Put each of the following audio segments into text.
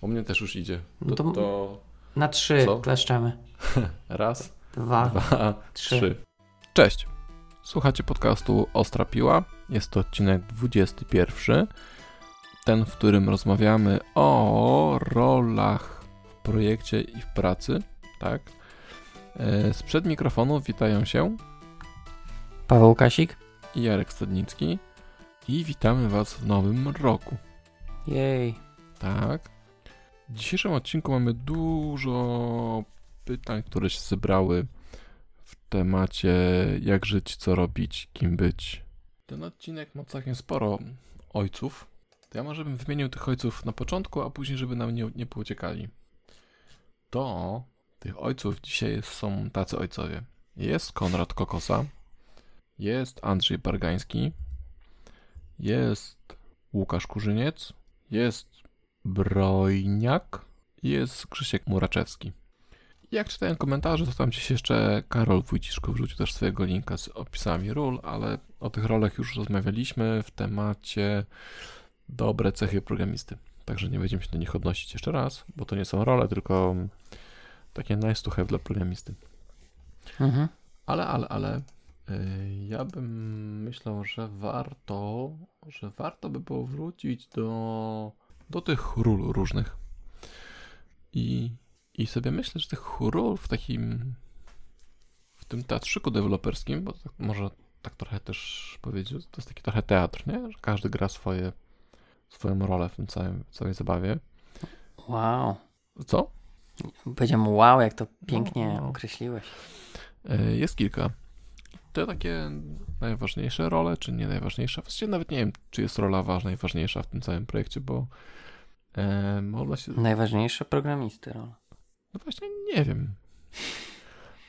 U mnie też już idzie. No To, to- to Na trzy Co? kleszczemy. raz, Dwa. dwa, trzy. trzy. Cześć. Słuchacie podcastu Ostra Piła. Jest to odcinek 21. Ten, w którym rozmawiamy o rolach w projekcie i w pracy. Tak. E, Sprzed mikrofonu witają się Paweł Kasik. i Jarek Stadnicki. I witamy Was w nowym roku. Jej. Tak. W dzisiejszym odcinku mamy dużo pytań, które się zebrały w temacie jak żyć, co robić, kim być. Ten odcinek ma całkiem sporo ojców. To ja może bym wymienił tych ojców na początku, a później, żeby nam nie, nie pouciekali. To tych ojców dzisiaj są tacy ojcowie. Jest Konrad Kokosa, jest Andrzej Bargański, jest Łukasz Kurzyniec, jest Brojniak jest Krzysiek Muraczewski. Jak czytałem komentarze, to tam gdzieś jeszcze Karol Wójciszko wrzucił też swojego linka z opisami ról, ale o tych rolach już rozmawialiśmy w temacie dobre cechy programisty. Także nie będziemy się do nich odnosić jeszcze raz, bo to nie są role, tylko takie nice to have dla programisty. Mhm. Ale, ale, ale yy, ja bym myślał, że warto, że warto by było wrócić do, do tych ról różnych. I, I sobie myślę, że tych ról w takim w tym teatrzyku deweloperskim, bo tak, może tak trochę też powiedzieć, to jest taki trochę teatr, nie? Że każdy gra swoje, swoją rolę w tym całym, całej zabawie. Wow. Co? Powiedziałem wow, jak to pięknie No, no. określiłeś. E, Jest kilka. Te takie najważniejsze role, czy nie najważniejsze. Właściwie nawet nie wiem, czy jest rola ważna i ważniejsza w tym całym projekcie, bo e, można się. Najważniejsze programisty rola. No właśnie nie wiem.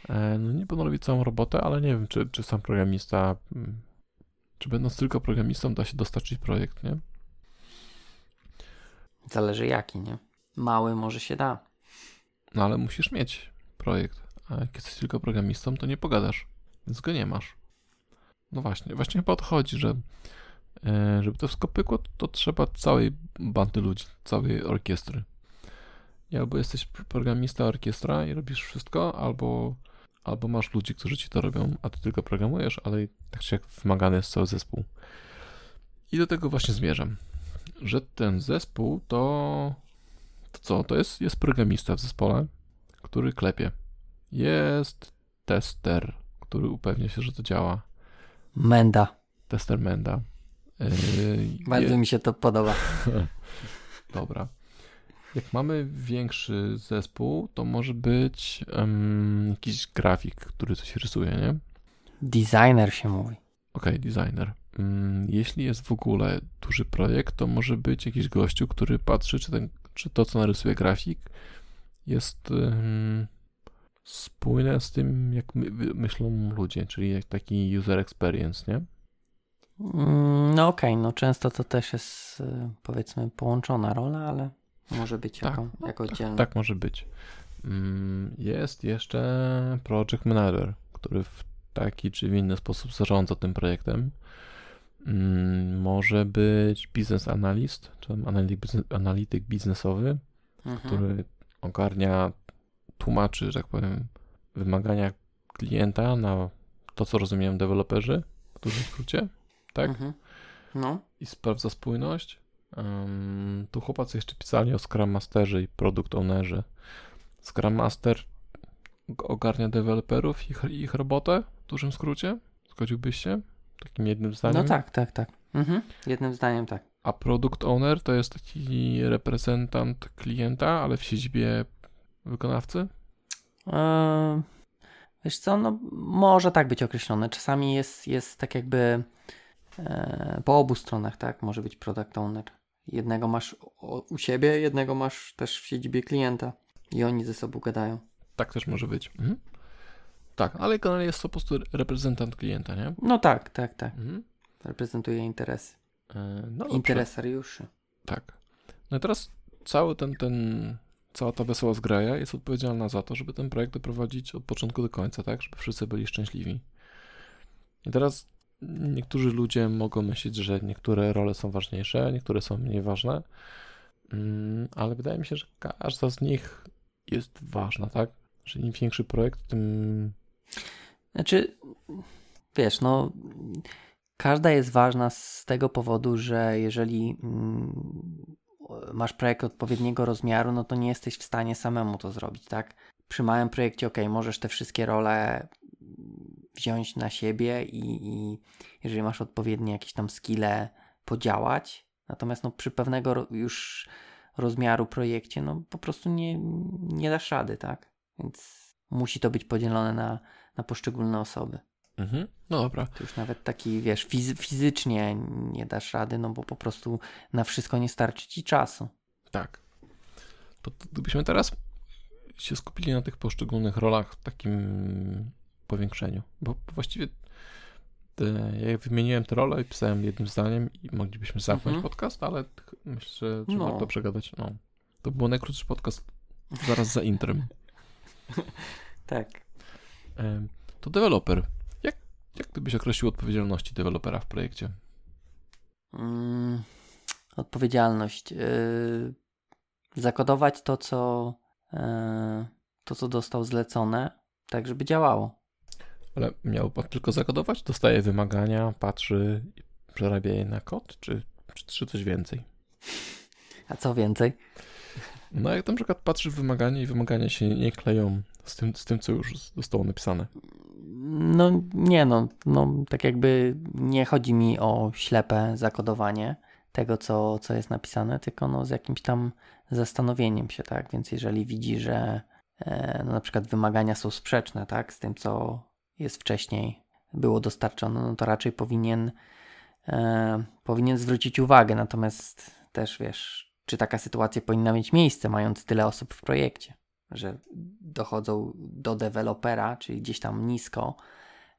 E, no nie będą robić całą robotę, ale nie wiem, czy, czy sam programista. mm, Czy będąc tylko programistą, da się dostarczyć projekt, nie? Zależy jaki, nie? Mały może się da. No ale musisz mieć projekt. A jak jesteś tylko programistą, to nie pogadasz, więc go nie masz. No właśnie, właśnie chyba o to chodzi, że e, żeby to wszystko pykło, to, trzeba całej bandy ludzi, całej orkiestry. I albo jesteś programista orkiestra i robisz wszystko, albo, albo masz ludzi, którzy ci to robią, a ty tylko programujesz, ale tak czy jak wymagany jest cały zespół. I do tego właśnie zmierzam, że ten zespół to to co? To jest, jest programista w zespole, który klepie. Jest tester, który upewnia się, że to działa. Menda. Tester Menda. Yy, Bardzo je- mi się to podoba. Dobra. Jak mamy większy zespół, to może być em, jakiś grafik, który coś rysuje, nie? Designer się mówi. Okej, designer. Mm, Jeśli jest w ogóle duży projekt, to może być jakiś gościu, który patrzy, czy, ten, czy to, co narysuje grafik, jest em, spójne z tym, jak my, myślą ludzie, czyli jak taki user experience, nie? Mm, No okej, no często to też jest y, powiedzmy połączona rola, ale może być Tak, jako, no jako oddzielna. Tak może być. Mm, Jest jeszcze project manager, który w taki czy w inny sposób zarządza tym projektem. Mm, Może być business analyst, czy biznes- analityk biznesowy, Mhm. który ogarnia, tłumaczy, że tak powiem, wymagania klienta na to, co rozumieją deweloperzy, w dużym skrócie, tak? Mhm. No. I sprawdza spójność. Ym, tu chłopacy jeszcze pisali o Scrum Masterze i Product Ownerze. Scrum Master ogarnia deweloperów i ich, ich robotę, w dużym skrócie. Zgodziłbyś się? Takim jednym zdaniem. No tak, tak, tak. Mhm. Jednym zdaniem tak. A Product Owner to jest taki reprezentant klienta, ale w siedzibie wykonawcy? Eee, wiesz co, no może tak być określone. Czasami jest, jest tak jakby e, po obu stronach, tak? Może być product owner. Jednego masz u siebie, jednego masz też w siedzibie klienta i oni ze sobą gadają. Tak też może być. Mhm. Tak, ale generalnie jest to po prostu reprezentant klienta, nie? No tak, tak, tak. Mhm. Reprezentuje interesy. E, No. Interesariuszy. Tak. No i teraz cały ten, ten, cała ta wesoła zgraja jest odpowiedzialna za to, żeby ten projekt doprowadzić od początku do końca, tak? Żeby wszyscy byli szczęśliwi. I teraz niektórzy ludzie mogą myśleć, że niektóre role są ważniejsze, niektóre są mniej ważne. Mm, ale wydaje mi się, że każda z nich jest ważna, tak? Że im większy projekt, tym. Znaczy, wiesz, no. Każda jest ważna z tego powodu, że jeżeli mm, masz projekt odpowiedniego rozmiaru, no to nie jesteś w stanie samemu to zrobić, tak? Przy małym projekcie, ok, możesz te wszystkie role wziąć na siebie i, i jeżeli masz odpowiednie jakieś tam skille, podziałać. Natomiast no, przy pewnego już rozmiaru projekcie, no po prostu nie, nie dasz rady, tak? Więc musi to być podzielone na, na poszczególne osoby. Mhm. No dobra. To już nawet taki, wiesz, fizy fizycznie nie dasz rady, no bo po prostu na wszystko nie starczy ci czasu. Tak. To gdybyśmy teraz się skupili na tych poszczególnych rolach w takim powiększeniu, bo właściwie ja wymieniłem te role i pisałem jednym zdaniem i moglibyśmy zamknąć mhm. podcast, ale myślę, że, że no. warto przegadać. No. To był najkrótszy podcast zaraz za intrem. tak. To deweloper. Jak, byś określił odpowiedzialności dewelopera w projekcie? Mm, odpowiedzialność. Yy, zakodować to, co yy, to, co dostał zlecone, tak, żeby działało. Ale miał tylko zakodować? Dostaje wymagania, patrzy, przerabia je na kod, czy, czy, czy coś więcej? A co więcej? No jak na przykład patrzy w wymagania i wymagania się nie kleją z tym, z tym co już zostało napisane. No nie no, no, tak jakby nie chodzi mi o ślepe zakodowanie tego, co, co jest napisane, tylko no z jakimś tam zastanowieniem się, tak? Więc jeżeli widzi, że e, no, na przykład wymagania są sprzeczne, tak? Z tym, co jest wcześniej, było dostarczone, no to raczej powinien, e, powinien zwrócić uwagę. Natomiast też wiesz, czy taka sytuacja powinna mieć miejsce, mając tyle osób w projekcie, że dochodzą do dewelopera, czyli gdzieś tam nisko,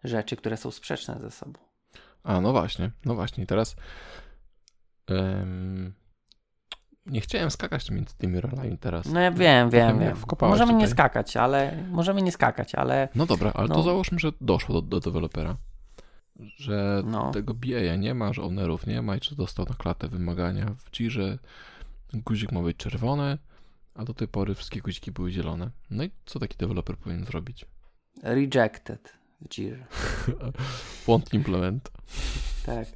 rzeczy, które są sprzeczne ze sobą. A, no właśnie, no właśnie. Teraz nie chciałem skakać między tymi rolami teraz. No ja wiem, wiem, wiem. Możemy tutaj. nie skakać, ale możemy nie skakać, ale. No dobra, ale no. to załóżmy, że doszło do, do dewelopera. Że no. tego BA nie ma, że ownerów nie ma i czy dostał na klatę wymagania w że guzik ma być czerwony, a do tej pory wszystkie guziki były zielone. No i co taki deweloper powinien zrobić? Rejected w Jirze. Won't implement. Tak.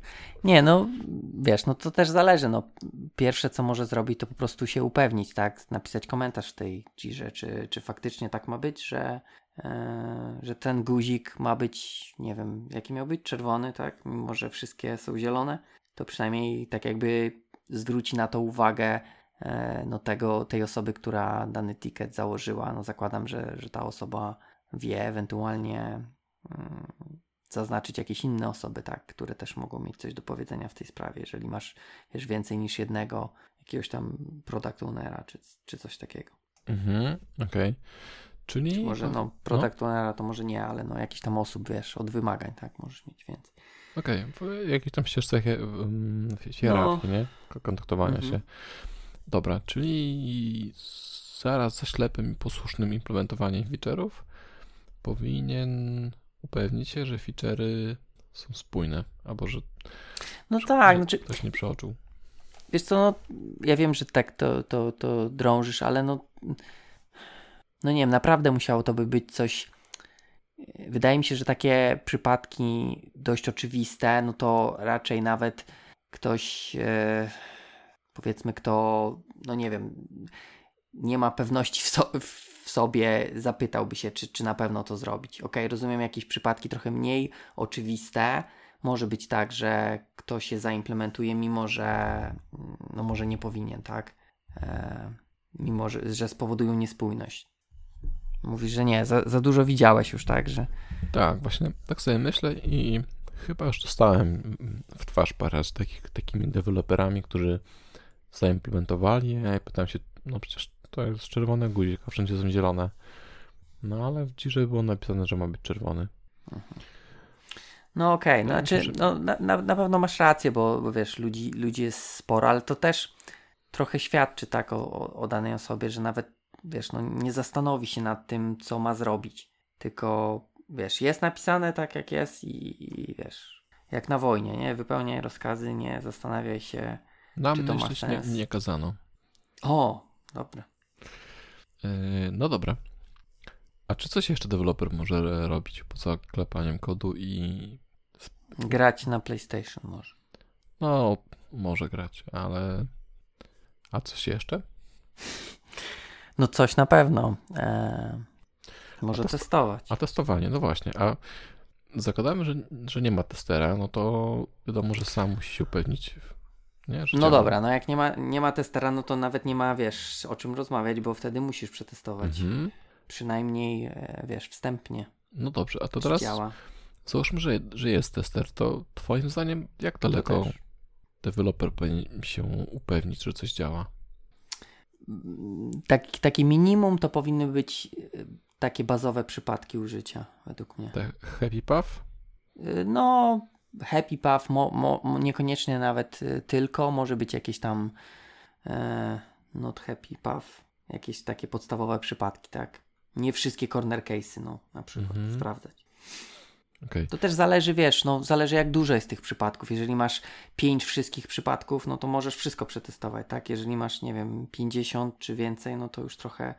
Nie, no wiesz, no to też zależy. No, pierwsze, co może zrobić, to po prostu się upewnić, tak? Napisać komentarz w tej Jirze, czy, czy faktycznie tak ma być, że, e, że ten guzik ma być, nie wiem, jaki miał być, czerwony, tak? Mimo, że wszystkie są zielone, to przynajmniej tak jakby zwróci na to uwagę no tego, tej osoby, która dany ticket założyła. No zakładam, że, że ta osoba wie, ewentualnie mm, zaznaczyć jakieś inne osoby, tak, które też mogą mieć coś do powiedzenia w tej sprawie, jeżeli masz wiesz, więcej niż jednego jakiegoś tam product ownera, czy, czy coś takiego. Mhm, okej. Okay. Czyli... Czy może, no, product no. ownera to może nie, ale no, jakiś tam osób, wiesz, od wymagań, tak, możesz mieć więcej. Okej, okay. jakieś tam ścieżce hierarchii, no. nie? Kontaktowania mhm. się. Dobra, czyli zaraz za ślepym i posłusznym implementowaniem feature'ów powinien upewnić się, że feature'y są spójne, albo że no tak, znaczy, ktoś nie przeoczył. Wiesz co, no, ja wiem, że tak to, to, to drążysz, ale no no nie wiem, naprawdę musiało to by być coś wydaje mi się, że takie przypadki dość oczywiste, no to raczej nawet ktoś e, powiedzmy kto, no nie wiem, nie ma pewności w, so, w sobie, zapytałby się, czy, czy na pewno to zrobić. Ok, rozumiem jakieś przypadki trochę mniej oczywiste. Może być tak, że ktoś się zaimplementuje, mimo że no może nie powinien, tak? E, mimo, że, że spowodują niespójność. Mówisz, że nie, za, za dużo widziałeś już, tak? Że... Tak, właśnie tak sobie myślę i chyba już dostałem w twarz parę z takich, takimi deweloperami, którzy zaimplementowali, ja pytam się, no przecież to jest czerwony guzik, a wszędzie są zielone. No ale w Jirze było napisane, że ma być czerwony. Mhm. No okej, okay. no, znaczy, no, na, na, na pewno masz rację, bo, bo wiesz, ludzi, ludzi jest sporo, ale to też trochę świadczy tak o, o danej osobie, że nawet wiesz, no nie zastanowi się nad tym, co ma zrobić. Tylko wiesz, jest napisane tak jak jest i, i wiesz, jak na wojnie, nie? Wypełniaj rozkazy, nie zastanawiaj się, Nam czy to ma sens. Nie, nie kazano. O, dobra. Yy, no dobra. A czy coś jeszcze deweloper może robić poza klepaniem kodu i. Grać na PlayStation może. No, może grać, ale. A coś jeszcze? No coś na pewno. Eee, może A test- testować. A testowanie, no właśnie. A zakładamy, że, że nie ma testera, no to wiadomo, że sam musi się upewnić. Nie? No dobra, no jak nie ma, nie ma testera, no to nawet nie ma, wiesz, o czym rozmawiać, bo wtedy musisz przetestować. Mhm. Przynajmniej, e, wiesz, wstępnie. No dobrze, a to teraz działa. załóżmy, że, że jest tester, to twoim zdaniem jak daleko deweloper powinien się upewnić, że coś działa? Tak, takie minimum to powinny być e, takie bazowe przypadki użycia, według mnie. Te happy path? Y, No, happy path, mo, mo, niekoniecznie nawet y, tylko, może być jakieś tam e, not happy path, jakieś takie podstawowe przypadki, tak? Nie wszystkie corner case'y, no, na przykład, Mhm. sprawdzać. Okej. To też zależy, wiesz, no, zależy jak dużo jest tych przypadków. Jeżeli masz 5 wszystkich przypadków, no to możesz wszystko przetestować, tak? Jeżeli masz, nie wiem, 50 czy więcej, no to już trochę,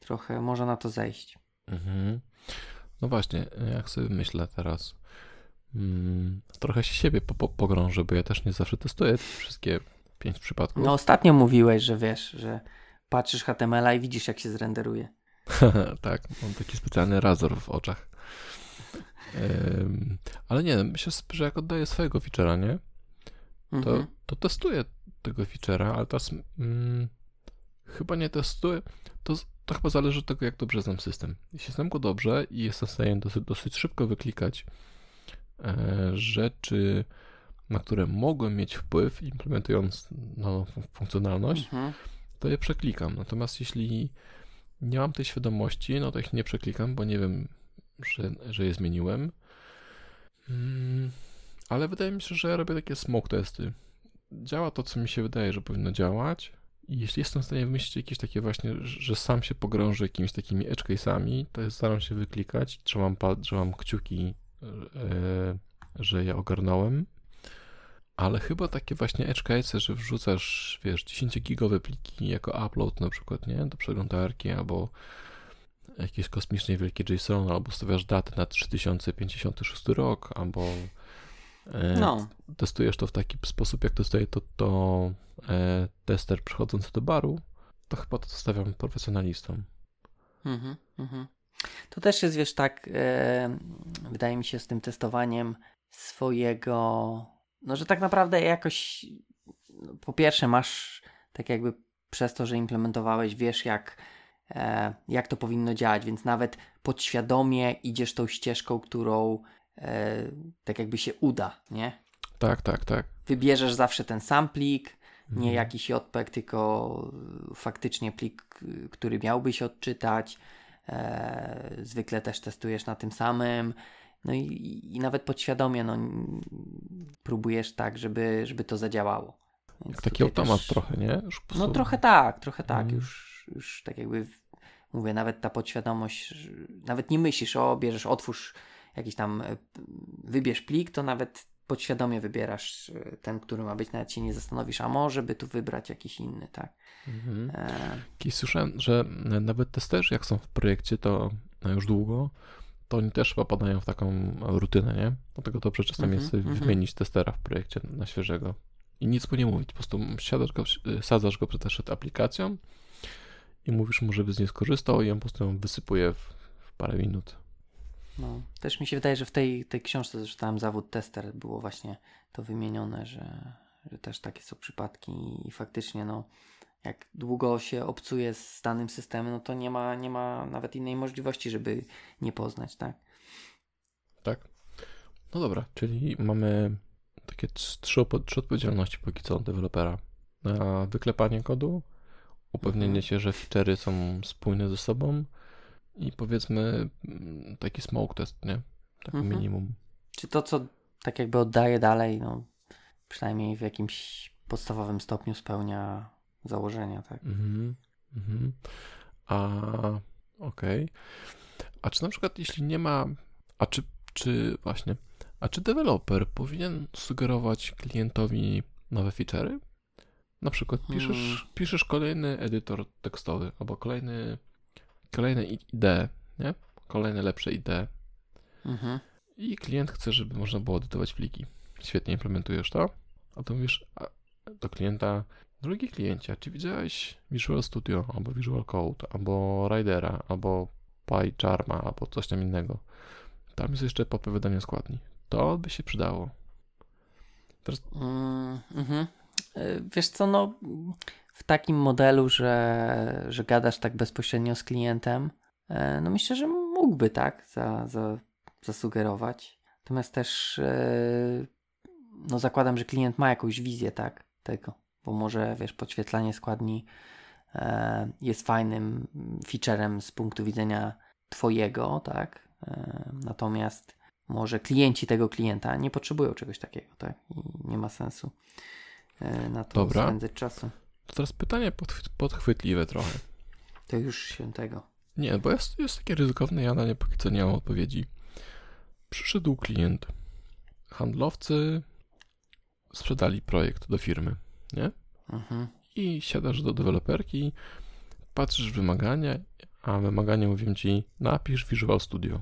trochę może na to zejść. Mhm. No właśnie, jak sobie myślę teraz, mm, trochę się siebie po, po, pogrążę, bo ja też nie zawsze testuję wszystkie pięć przypadków. No ostatnio mówiłeś, że wiesz, że patrzysz HTML-a i widzisz jak się zrenderuje. tak, mam taki specjalny razor w oczach. Ale nie, myślę, że jak oddaję swojego feature'a, nie? To, Mhm. to testuję tego feature'a, ale teraz mm, chyba nie testuję. To, to chyba zależy od tego, jak dobrze znam system. Jeśli znam go dobrze i jestem w stanie dosyć, dosyć szybko wyklikać rzeczy, na które mogłem mieć wpływ, implementując nową fun- funkcjonalność, Mhm. to je przeklikam. Natomiast jeśli nie mam tej świadomości, no to ich nie przeklikam, bo nie wiem, że, że je zmieniłem. Mm, ale wydaje mi się, że ja robię takie smoke testy. Działa to, co mi się wydaje, że powinno działać. I jeśli jestem w stanie wymyślić jakieś takie właśnie, że sam się pogrążę jakimiś takimi edge case'ami, to staram się wyklikać, trzymam, trzymam kciuki, e, że je ogarnąłem. Ale chyba takie właśnie case, że wrzucasz, wiesz, 10-gigowe pliki jako upload na przykład, nie? Do przeglądarki albo jakieś kosmicznie wielkie JSON, albo stawiasz datę na 3056 rok, albo e, No, testujesz to w taki sposób, jak testuje to, to e, tester przychodzący do baru, to chyba to zostawiam profesjonalistom. mhm, mhm. To też jest, wiesz, tak, e, wydaje mi się z tym testowaniem swojego, no że tak naprawdę jakoś, no, po pierwsze masz tak jakby przez to, że implementowałeś, wiesz jak, e, jak to powinno działać, więc nawet podświadomie idziesz tą ścieżką, którą e, tak jakby się uda, nie? Tak, tak, tak. Wybierzesz zawsze ten sam plik, nie Mhm. jakiś JPEG, tylko faktycznie plik, który miałbyś odczytać. E, zwykle też testujesz na tym samym. No i, i nawet podświadomie no, próbujesz tak, żeby, żeby to zadziałało. Więc Jak taki automat też- trochę, nie? No trochę tak, trochę tak. Mhm. Już, już tak jakby mówię, nawet ta podświadomość, nawet nie myślisz, o bierzesz, otwórz jakiś tam, e, wybierz plik, to nawet podświadomie wybierasz e, ten, który ma być, nawet się nie zastanowisz, a może by tu wybrać jakiś inny, tak? Mhm. E, Kiedyś słyszałem, że nawet testerzy, jak są w projekcie, to no już długo, to oni też popadają w taką rutynę, nie? Dlatego dobrze czasem Mhm, jest mhm. wymienić testera w projekcie na świeżego. I nic mu nie mówić, po prostu siadasz go, sadzasz go przed aplikacją i mówisz mu, żeby z niej skorzystał i on po prostu ją wysypuje w, w parę minut. No. Też mi się wydaje, że w tej, tej książce, czytałem zawód tester, było właśnie to wymienione, że, że też takie są przypadki i faktycznie, no, jak długo się obcuje z danym systemem, no to nie ma, nie ma nawet innej możliwości, żeby nie poznać, tak? Tak? No dobra, czyli mamy takie trz- trzy, trzy odpowiedzialności póki co dewelopera. Wyklepanie kodu, upewnienie Mhm. się, że feature'y są spójne ze sobą i powiedzmy mm, taki smoke test, nie? Tak Mhm. minimum. Czy to, co tak jakby oddaje dalej, no, przynajmniej w jakimś podstawowym stopniu spełnia założenia, tak? Mhm. Mhm. A okej. A czy na przykład jeśli nie ma, a czy, czy właśnie, a czy deweloper powinien sugerować klientowi nowe feature'y? Na przykład piszesz, Hmm. piszesz kolejny edytor tekstowy albo kolejny, kolejne idee, nie? Kolejne lepsze idee Mhm. i klient chce, żeby można było edytować pliki. Świetnie implementujesz to, a to mówisz do klienta, drogi kliencie, czy widziałeś Visual Studio, albo Visual Code, albo Ridera, albo PyCharma, albo coś tam innego. Tam jest jeszcze podpowiadanie składni. To by się przydało. Mm, mhm. Y, Wiesz co, no w takim modelu, że, że gadasz tak bezpośrednio z klientem, e, no myślę, że mógłby tak za, za, zasugerować. Natomiast też e, no zakładam, że klient ma jakąś wizję tak tego, bo może wiesz, podświetlanie składni e, jest fajnym featurem z punktu widzenia twojego, tak? Natomiast może klienci tego klienta nie potrzebują czegoś takiego, tak? I nie ma sensu na to Dobra. spędzać czasu. To teraz pytanie podchwy- podchwytliwe trochę. To już się tego. Nie, bo jest, jest takie ryzykowne, ja na nie póki co nie mam odpowiedzi. Przyszedł klient. Handlowcy sprzedali projekt do firmy, nie? Mhm. I siadasz do deweloperki, patrzysz wymagania, a wymagania mówią ci napisz Visual Studio.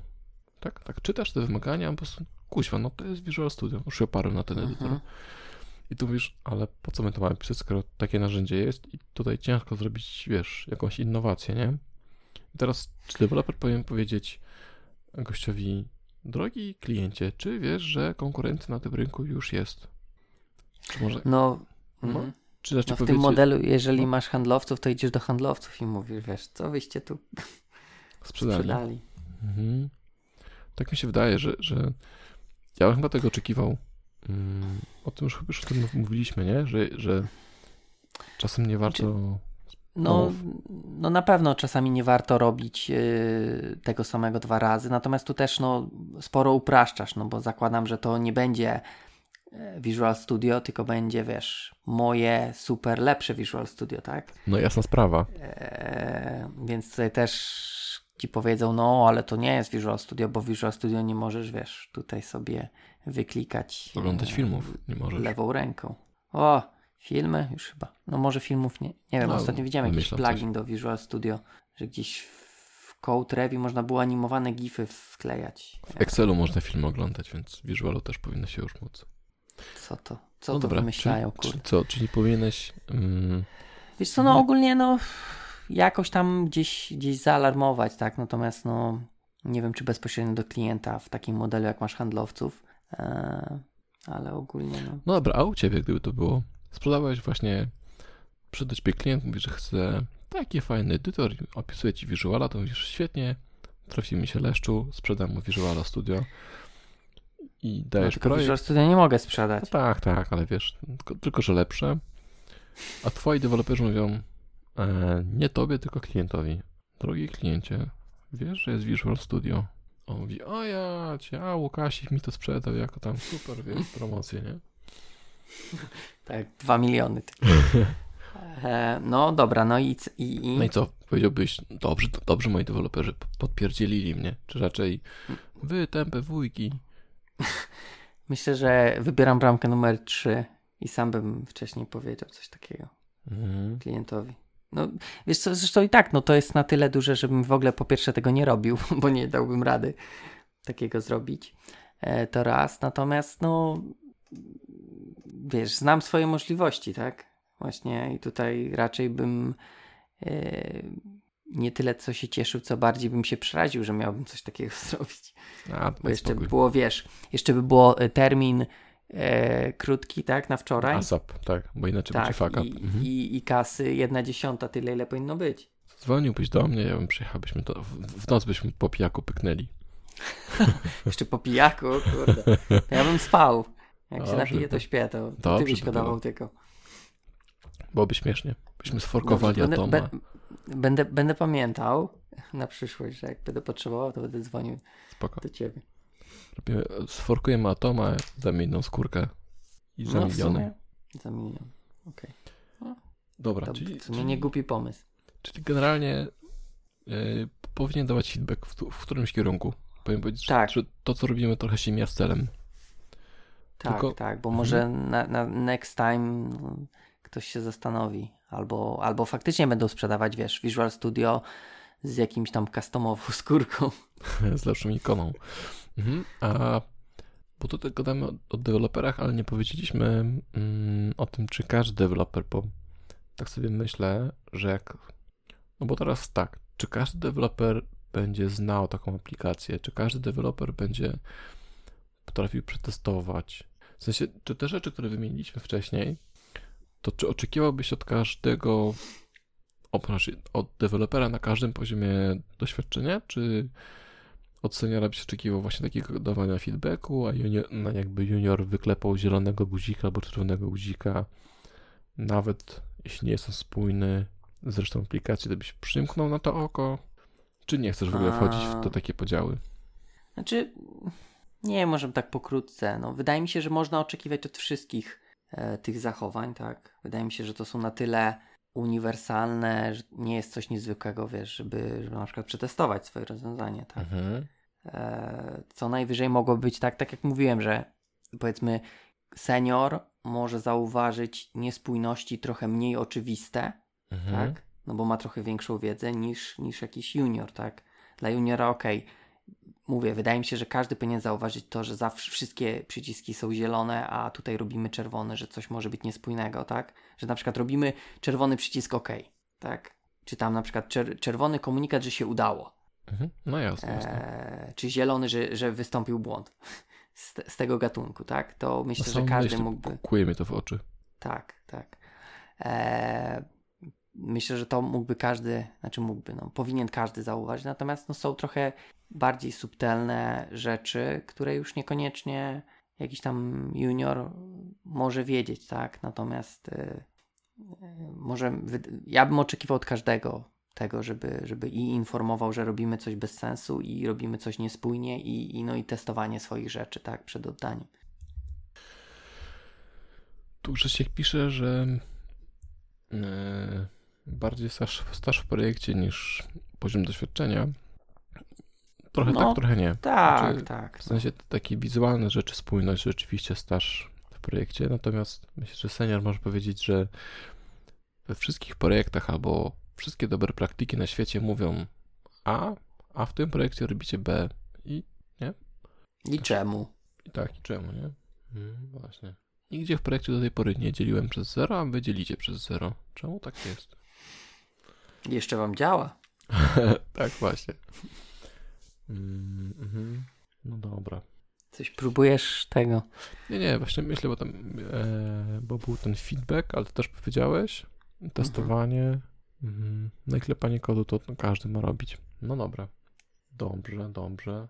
Tak, tak, czytasz te wymagania, a po prostu kuźwa, no to jest Visual Studio. Już się oparłem na ten edytor. Mhm. I tu mówisz, ale po co my to mamy pisać, skoro takie narzędzie jest i tutaj ciężko zrobić, wiesz, jakąś innowację, nie? I teraz, czy deweloper powinien powiedzieć gościowi, drogi kliencie, czy wiesz, że konkurencja na tym rynku już jest? Czy może, No, No, mhm. czy no w tym powiedzieć, modelu, jeżeli no. masz handlowców, to idziesz do handlowców i mówisz, wiesz, co wyście tu sprzedali? sprzedali. Mhm. Tak mi się wydaje, że, że ja bym chyba tego oczekiwał. Mm, o tym już, już o tym mówiliśmy, nie? Że, że czasem nie warto... No, Umów. no na pewno czasami nie warto robić yy, tego samego dwa razy, natomiast tu też no, sporo upraszczasz, no bo zakładam, że to nie będzie e, Visual Studio, tylko będzie, wiesz, moje super lepsze Visual Studio, tak? No jasna sprawa. Eee, więc tutaj też ci powiedzą, no ale to nie jest Visual Studio, bo Visual Studio nie możesz, wiesz, tutaj sobie wyklikać Oglądać e, filmów nie możesz. lewą ręką. O, filmy już chyba. No może filmów nie. Nie wiem, No, ostatnio widziałem jakiś plugin do Visual Studio, że gdzieś w Code Revi można było animowane gify wklejać. W Excelu można filmy oglądać, więc w Visualu też powinno się już móc. Co to? Co no to dobra, wymyślają, czyli, kurde? czyli co, czyli powinieneś... Mm, Wiesz co, no No. ogólnie no jakoś tam gdzieś, gdzieś zaalarmować, tak? Natomiast no nie wiem, czy bezpośrednio do klienta w takim modelu, jak masz handlowców, ale ogólnie no. no dobra, a u Ciebie gdyby to było? Sprzedałeś właśnie... Przyszedł do Ciebie klient, mówi, że chce taki fajny edytor, opisuje Ci Visuala, to mówisz, świetnie, trafi mi się leszczu, sprzedam mu Visuala Studio i no dajesz tylko projekt. Visual Studio nie mogę No sprzedać. tak, tak, ale wiesz, tylko, tylko że lepsze. A twoi deweloperzy mówią e, nie tobie, tylko klientowi. Drogi kliencie, wiesz, że jest Visual Studio? On mówi, o ja cię, a Łukasik mi to sprzedał jako tam super, wiesz, promocję, nie? Tak, dwa miliony. Eee, no dobra, no i, i, i No i co, powiedziałbyś, dobrze, dobrze moi deweloperzy podpierdzielili mnie, czy raczej wy tępe wujki. myślę, że wybieram bramkę numer 3 i sam bym wcześniej powiedział coś takiego. Mhm. klientowi. No, wiesz co, zresztą i tak, no to jest na tyle duże, żebym w ogóle po pierwsze tego nie robił, bo nie dałbym rady takiego zrobić. E, to raz. Natomiast, no, wiesz, znam swoje możliwości, tak? Właśnie i tutaj raczej bym e, nie tyle co się cieszył, co bardziej bym się przeraził, że miałbym coś takiego zrobić. A, Bo jeszcze by było, wiesz, jeszcze by było e, termin e, krótki, tak, na wczoraj. ASAP, tak, bo inaczej będzie Tak, fuck up. i, Mhm. i, i kasy jedna dziesiąta, tyle ile powinno być. Dzwoniłbyś do mnie, ja bym przyjechał, byśmy to, w, w noc byśmy po pijaku pyknęli. Jeszcze po pijaku, kurde. To ja bym spał. Jak się Dobrze, napiję, to to- śpię, to, to dobrze ty byś by było. dawał tylko. Byłoby śmiesznie. Byśmy sforkowali Dobrze, atoma. będę, bę- będę, będę pamiętał na przyszłość, że jak będę potrzebował, to będę dzwonił Spoko. do ciebie. Robimy, sforkujemy atoma, damy inną skórkę i za No, miliony. Za milion. Okej. Dobra, To czyli, czyli, nie głupi pomysł. czyli generalnie y, powinien dawać feedback w, w którymś kierunku. Powinien powiedzieć, Tak. że, że to, co robimy, trochę się mija z celem. Tak, Tylko- tak, bo Mhm. może na, na next time no, ktoś się zastanowi. Albo, albo faktycznie będą sprzedawać, wiesz, Visual Studio z jakimś tam customową skórką. z lepszą ikoną. Mhm. A bo tutaj gadamy o, o deweloperach, ale nie powiedzieliśmy mm, o tym, czy każdy deweloper, bo tak sobie myślę, że jak. No bo teraz tak, czy każdy deweloper będzie znał taką aplikację, czy każdy deweloper będzie potrafił przetestować. W sensie, czy te rzeczy, które wymieniliśmy wcześniej, to czy oczekiwałbyś od każdego, od dewelopera na każdym poziomie doświadczenia, czy od seniora byś oczekiwał właśnie takiego dawania feedbacku, a junior, no jakby junior wyklepał zielonego guzika albo czerwonego guzika, nawet jeśli nie jest on spójny z resztą aplikacji, to byś przymknął na to oko, czy nie chcesz w ogóle wchodzić w to takie podziały? Znaczy, nie, może tak pokrótce. No, wydaje mi się, że można oczekiwać od wszystkich e, tych zachowań, tak? Wydaje mi się, że to są na tyle uniwersalne, że nie jest coś niezwykłego, wiesz, żeby, żeby na przykład przetestować swoje rozwiązanie, tak? Mhm. E, co najwyżej mogło być tak, tak jak mówiłem, że powiedzmy senior może zauważyć niespójności trochę mniej oczywiste, mhm. tak? No bo ma trochę większą wiedzę niż, niż jakiś junior, tak? Dla juniora okej. Okay mówię, wydaje mi się, że każdy powinien zauważyć to, że zawsze wszystkie przyciski są zielone, a tutaj robimy czerwony, że coś może być niespójnego, tak? Że na przykład robimy czerwony przycisk OK, tak? Czy tam na przykład czer czerwony komunikat, że się udało. Mhm. No jasne. jasne. E, czy zielony, że, że wystąpił błąd z, z tego gatunku, tak? To myślę, że każdy mógłby. Kuje mnie to w oczy. Tak, tak. E, myślę, że to mógłby każdy, znaczy mógłby, no, powinien każdy zauważyć. Natomiast no, są trochę bardziej subtelne rzeczy, które już niekoniecznie jakiś tam junior może wiedzieć, tak? Natomiast y, y, może ja bym oczekiwał od każdego tego, żeby, żeby i informował, że robimy coś bez sensu i robimy coś niespójnie i, i, no, i testowanie swoich rzeczy, tak, przed oddaniem. Tu Grzesiek pisze, że yy, bardziej staż, staż w projekcie niż poziom doświadczenia. Trochę no, tak, trochę nie. Tak, znaczy, tak. W sensie takie wizualne rzeczy, spójność, rzeczywiście staż w projekcie, natomiast myślę, że senior może powiedzieć, że we wszystkich projektach albo wszystkie dobre praktyki na świecie mówią A, a w tym projekcie robicie B i nie? I czemu? I tak, i czemu, nie? Hmm, właśnie. Nigdzie w projekcie do tej pory nie dzieliłem przez zero, a wy dzielicie przez zero. Czemu tak jest? Jeszcze wam działa. tak, właśnie. Mm, mm, no dobra. Coś próbujesz tego. Nie, nie, właśnie myślę, bo tam e, bo był ten feedback, ale to też powiedziałeś. Testowanie. Mhm. No i klepanie kodu to każdy ma robić. No dobra. Dobrze, dobrze.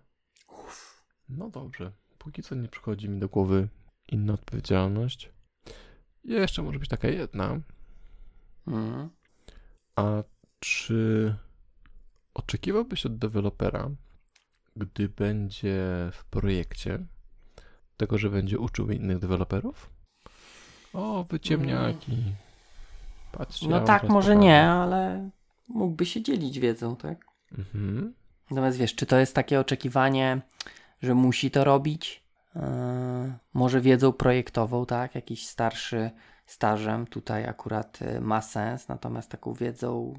No dobrze. Póki co nie przychodzi mi do głowy inna odpowiedzialność. Jeszcze może być taka jedna. Mhm. A czy oczekiwałbyś od dewelopera, gdy będzie w projekcie, tego, że będzie uczył innych deweloperów? O, wyciemniaki. Mm. Patrzcie. No tak, może nie, ale mógłby się dzielić wiedzą, tak? Mhm. Natomiast wiesz, czy to jest takie oczekiwanie, że musi to robić? Yy, może wiedzą projektową, tak? Jakiś starszy stażem tutaj akurat y, ma sens, natomiast taką wiedzą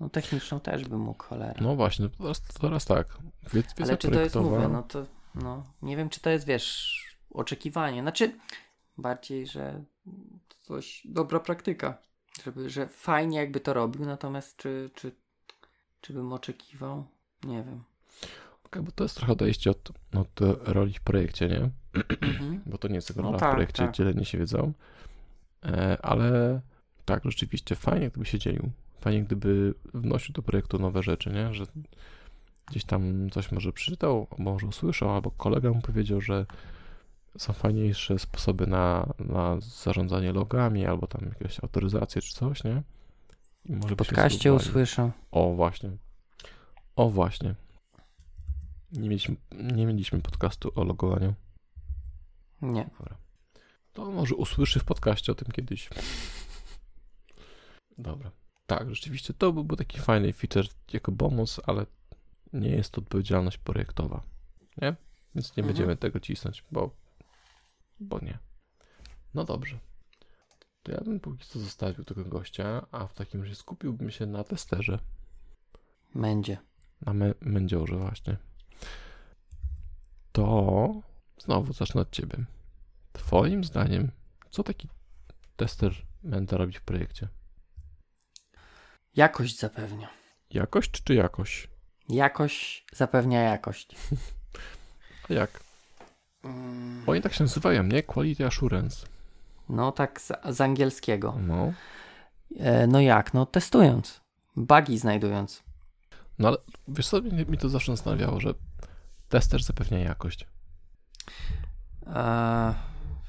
no, techniczną też by mógł, cholera. No właśnie, no teraz, teraz tak. Wiedza Ale czy to jest, mówię, no to no, nie wiem, czy to jest, wiesz, oczekiwanie. Znaczy, bardziej, że coś, dobra praktyka, żeby, że fajnie jakby to robił, natomiast czy, czy, czy bym oczekiwał? Nie wiem. Okay, bo to jest trochę odejście od, od roli w projekcie, nie? Mhm. bo to nie jest rola no tak, w projekcie, tak. dzielenie się wiedzą. E, ale tak, rzeczywiście fajnie, gdyby się dzielił. Fajnie, gdyby wnosił do projektu nowe rzeczy, nie? Że gdzieś tam coś może przeczytał, może usłyszał, albo kolega mu powiedział, że są fajniejsze sposoby na, na zarządzanie logami, albo tam jakieś autoryzacje czy coś, nie? I może w podcaście usłyszał. O, właśnie. O, właśnie. Nie mieliśmy, nie mieliśmy podcastu o logowaniu. Nie. Dobra. To może usłyszy w podcaście o tym kiedyś. Dobra. Tak, rzeczywiście to byłby taki fajny feature jako bonus, ale nie jest to odpowiedzialność projektowa. Nie? Więc nie mhm. będziemy tego cisnąć, bo, bo nie. No dobrze. to ja bym póki co zostawił tego gościa, a w takim razie skupiłbym się na testerze. Będzie. Na me- mędziorze właśnie. To znowu zacznę od ciebie. Twoim zdaniem, co taki tester menta robi w projekcie? Jakość zapewnia. Jakość czy jakość? Jakość zapewnia jakość. A jak? Mm, Oni tak się nazywają, nie? Quality Assurance. No tak z, z angielskiego. No. E, no jak? No testując. Bugi znajdując. No ale wiesz co, mnie, mi to zawsze zastanawiało, że tester zapewnia jakość. E,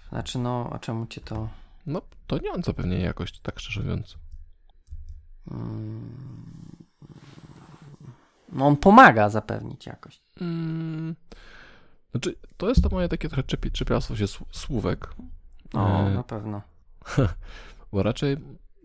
znaczy no, a czemu cię to... No, to nie on zapewnia jakość, tak szczerze mówiąc. Mm, no on pomaga zapewnić jakość. Mm, znaczy, to jest to moje takie trochę czepi, czepialstwo się sł- słówek, O, E, na pewno. bo raczej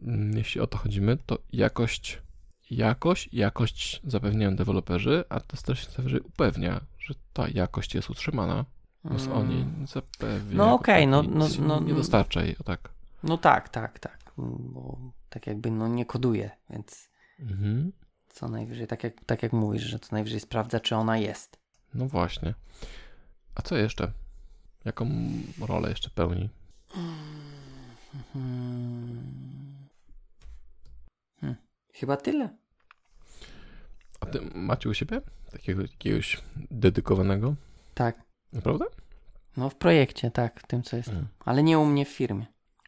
mm, jeśli o to chodzimy, to jakość, jakość, jakość zapewniają deweloperzy, a tester się zawsze upewnia, że ta jakość jest utrzymana, więc Mm. oni zapewniają. No okej, no- taki- no- no- Nie dostarcza jej, o tak. No tak, tak, tak. Bo tak jakby no nie koduje, więc Mhm. co najwyżej, tak jak, tak jak mówisz, że co najwyżej sprawdza, czy ona jest. No właśnie. A co jeszcze? Jaką rolę jeszcze pełni? Hmm. Hmm. Chyba tyle. A ty macie u siebie takiego jakiegoś dedykowanego? Tak. Naprawdę? No w projekcie, tak, w tym co jest. Mm. Ale nie u mnie w firmie.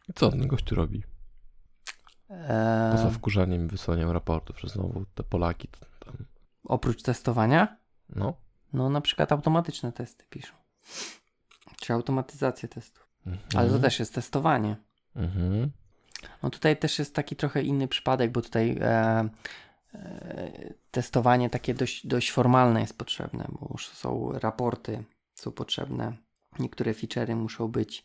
I co ten gościu robi? Poza Eee, wkurzaniem i wysłaniem raportów, że znowu te Polaki tam... oprócz testowania, No. no na przykład automatyczne testy piszą. Czy automatyzację testów. Mhm. Ale to też jest testowanie. Mhm. No tutaj też jest taki trochę inny przypadek, bo tutaj e, e, testowanie takie dość, dość formalne jest potrzebne, bo już są raporty, są potrzebne. Niektóre feature'y muszą być,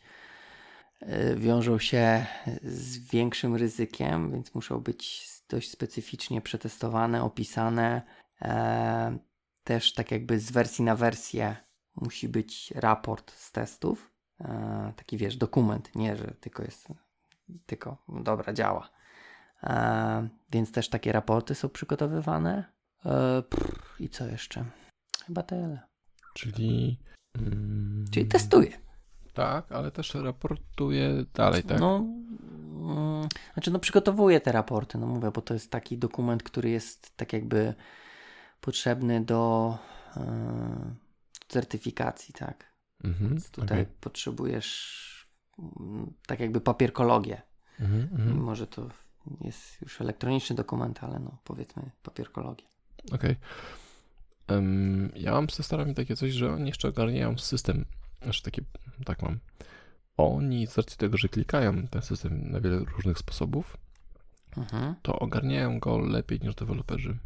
e, wiążą się z większym ryzykiem, więc muszą być dość specyficznie przetestowane, opisane. E, też tak jakby z wersji na wersję musi być raport z testów. E, taki wiesz, dokument, nie, że tylko jest tylko dobra, działa. E, więc też takie raporty są przygotowywane. E, pff, I co jeszcze? Chyba tyle. Czyli... Mm, Czyli testuję. Tak, ale też raportuje dalej, tak? No, mm, znaczy, no przygotowuję te raporty, no mówię, bo to jest taki dokument, który jest tak jakby potrzebny do e, certyfikacji, tak? Mhm. Więc tutaj okej. potrzebujesz mm, tak jakby papierkologię. Mhm, mhm. Mimo, że to jest już elektroniczny dokument, ale no powiedzmy papierkologię. Okej. Em, ja mam z testerami takie coś, że oni jeszcze ogarniają system. Znaczy takie, tak mam. Oni z racji tego, że klikają ten system na wiele różnych sposobów, Mhm. to ogarniają go lepiej niż deweloperzy.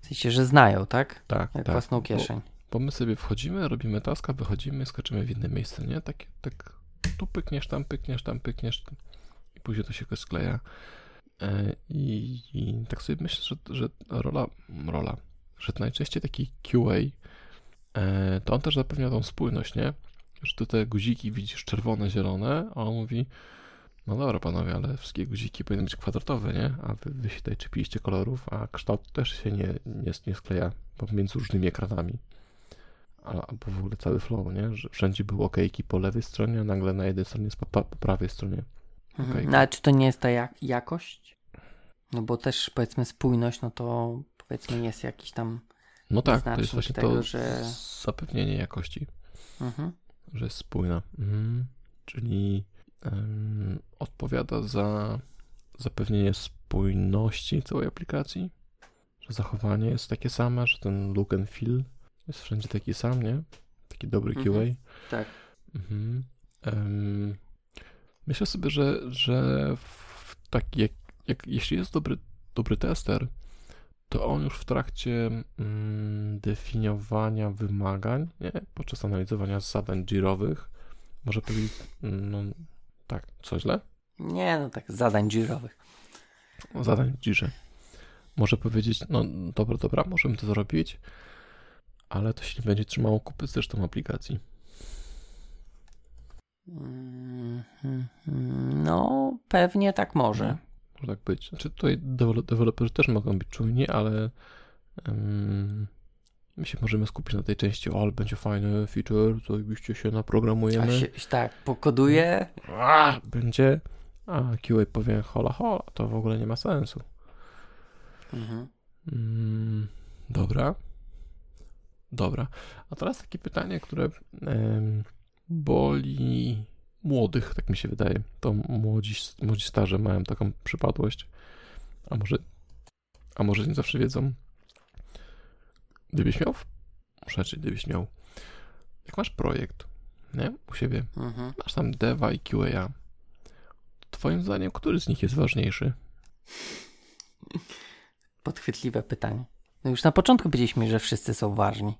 W sensie, że znają, tak? Tak, Jak tak. własną kieszeń. Bo my sobie wchodzimy, robimy taska, wychodzimy, skoczymy w inne miejsce, nie? Tak, tak tu pykniesz, tam pykniesz, tam pykniesz i później to się skleja. E, I, I tak sobie myślę, że, że rola, rola, że najczęściej taki QA, e, to on też zapewnia tą spójność, nie? Że ty te guziki widzisz czerwone, zielone, a on mówi, no dobra panowie, ale wszystkie guziki powinny być kwadratowe, nie? A wy, wy się tutaj czepiliście kolorów, a kształt też się nie, nie, nie skleja pomiędzy różnymi ekranami albo w ogóle cały flow, nie? Że wszędzie były okejki po lewej stronie, a nagle na jednej stronie jest po, po prawej stronie. Mhm. No ale czy to nie jest ta jak- jakość? No bo też powiedzmy spójność, no to powiedzmy jest jakiś tam. No tak, to jest właśnie tego, to że- zapewnienie jakości, Mhm. że jest spójna. Mhm. Czyli odpowiada za zapewnienie spójności całej aplikacji, że zachowanie jest takie same, że ten look and feel jest wszędzie taki sam, nie? Taki dobry QA. Mhm. Tak. Mhm. Em, myślę sobie, że, że w taki, jak, jak, jeśli jest dobry, dobry tester, to on już w trakcie mm, definiowania wymagań, nie, podczas analizowania zadań jirowych, może powiedzieć, no tak, co źle? Nie, no tak, zadań dziurowych. Zadań w. Może powiedzieć, no dobra, dobra, możemy to zrobić, ale to się nie będzie trzymało kupy z resztą aplikacji. Mm, No, pewnie tak może. Może tak być. Znaczy tutaj dewelo- deweloperzy też mogą być czujni, ale um, my się możemy skupić na tej części, o, ale będzie fajny feature, to byście się A naprogramujemy. się, tak, pokoduję. A, będzie, a QA powie hola hola, to w ogóle nie ma sensu. Mhm. Mm, dobra. Dobra. A teraz takie pytanie, które boli młodych, tak mi się wydaje. To młodzi, młodzi starzy mają taką przypadłość. A może, a może nie zawsze wiedzą. Gdybyś miał, w- rzeczy, gdybyś miał, jak masz projekt, nie? U siebie, Mhm. masz tam deva i QA. Twoim zdaniem, który z nich jest ważniejszy? Podchwytliwe pytanie. No już na początku powiedzieliśmy, że wszyscy są ważni.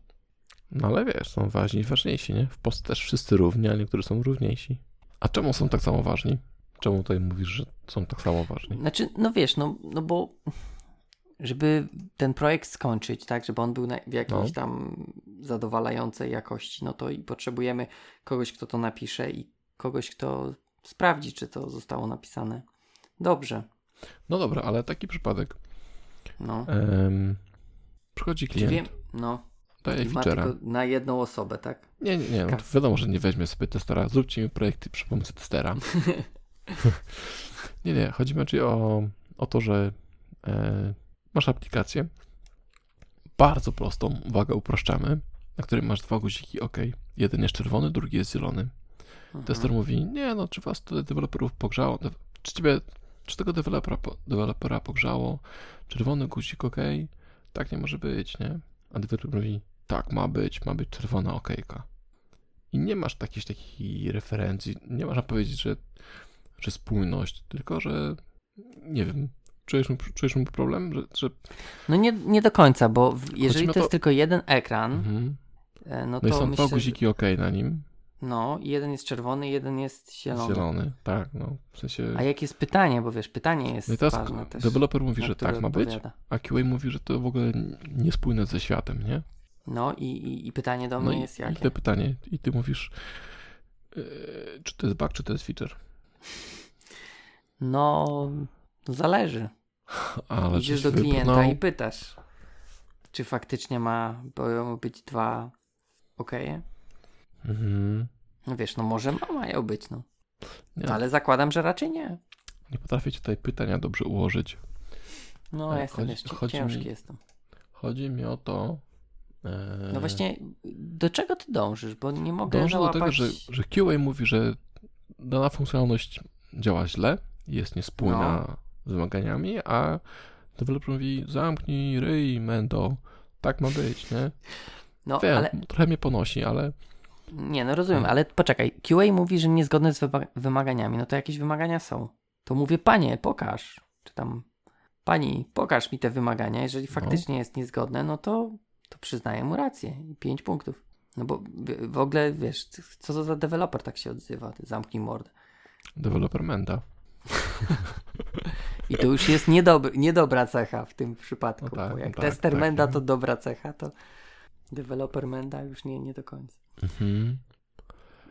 No ale wiesz, są ważni i ważniejsi, nie? W Polsce też wszyscy równi, a niektórzy są równiejsi. A czemu są tak samo ważni? Czemu tutaj mówisz, że są tak samo ważni? Znaczy, no wiesz, no, no bo żeby ten projekt skończyć, tak, żeby on był w jakiejś No. tam zadowalającej jakości, no to i potrzebujemy kogoś, kto to napisze i kogoś, kto sprawdzi, czy to zostało napisane dobrze. No dobra, ale taki przypadek. No. Em, przychodzi klient, wiem, no. Daje I ma feature'a. na jedną osobę, tak? Nie, nie, nie, no wiadomo, że nie weźmie sobie testera. Zróbcie mi projekty przy pomocy testera. nie, nie, chodzi mi raczej o, o to, że e, masz aplikację bardzo prostą, uwaga, upraszczamy, na której masz dwa guziki, ok. Jeden jest czerwony, drugi jest zielony. Mhm. Tester mówi, nie no, czy was to deweloperów pogrzało, czy ciebie, czy tego dewelopera, dewelopera pogrzało, czerwony guzik, ok, tak nie może być, nie? A deweloper mówi, tak, ma być, ma być czerwona okejka. I nie masz jakiejś takiej referencji, nie można powiedzieć, że, że spójność, tylko że, nie wiem, czujesz mu, czujesz mu problem, że, że No nie, nie do końca, bo jeżeli to jest to- tylko jeden ekran, mhm. e, no no i to są myślę, dwa guziki ok na nim, no jeden jest czerwony, jeden jest zielony. zielony, tak, no, w sensie... A jakie jest pytanie, bo wiesz, pytanie jest No teraz ważne też. deweloper mówi, że tak ma być, odpowiada. a QA mówi, że to w ogóle niespójne ze światem, nie? No i, i, i pytanie do No mnie i, jest i jakie? te pytanie, i ty mówisz, yy, czy to jest bug, czy to jest feature. No, zależy. Ale Idziesz do klienta i pytasz, czy faktycznie ma, być dwa okeje? Mhm. No wiesz, no może ma, mają być, no. Nie, Ale zakładam, że raczej nie. nie potrafię ci tutaj pytania dobrze ułożyć. No, E, ja jestem, ci- chodzi ciężki mi- jestem. Chodzi mi o to... e, No właśnie, do czego ty dążysz? Bo nie mogę Dążę do załapać... tego, że, że QA mówi, że dana funkcjonalność działa źle, jest niespójna No. z wymaganiami, a deweloper mówi, zamknij ryj, mendo, tak ma być, nie? No, Wiem, ale... trochę mnie ponosi, ale Nie, no rozumiem, Hmm. ale poczekaj. QA mówi, że niezgodne z wyma- wymaganiami. No to jakieś wymagania są. To mówię, panie, pokaż. Czy tam, pani, pokaż mi te wymagania. Jeżeli faktycznie jest niezgodne, no to, to przyznaję mu rację. I pięć punktów. No bo w- ogóle, wiesz, co to za deweloper tak się odzywa? Ty zamknij mordę. deweloper menda. I to już jest niedobry, niedobra cecha w tym przypadku. No tak, bo no jak tak, tester tak, menda no. to dobra cecha, to deweloper menda już nie, nie do końca. Mhm.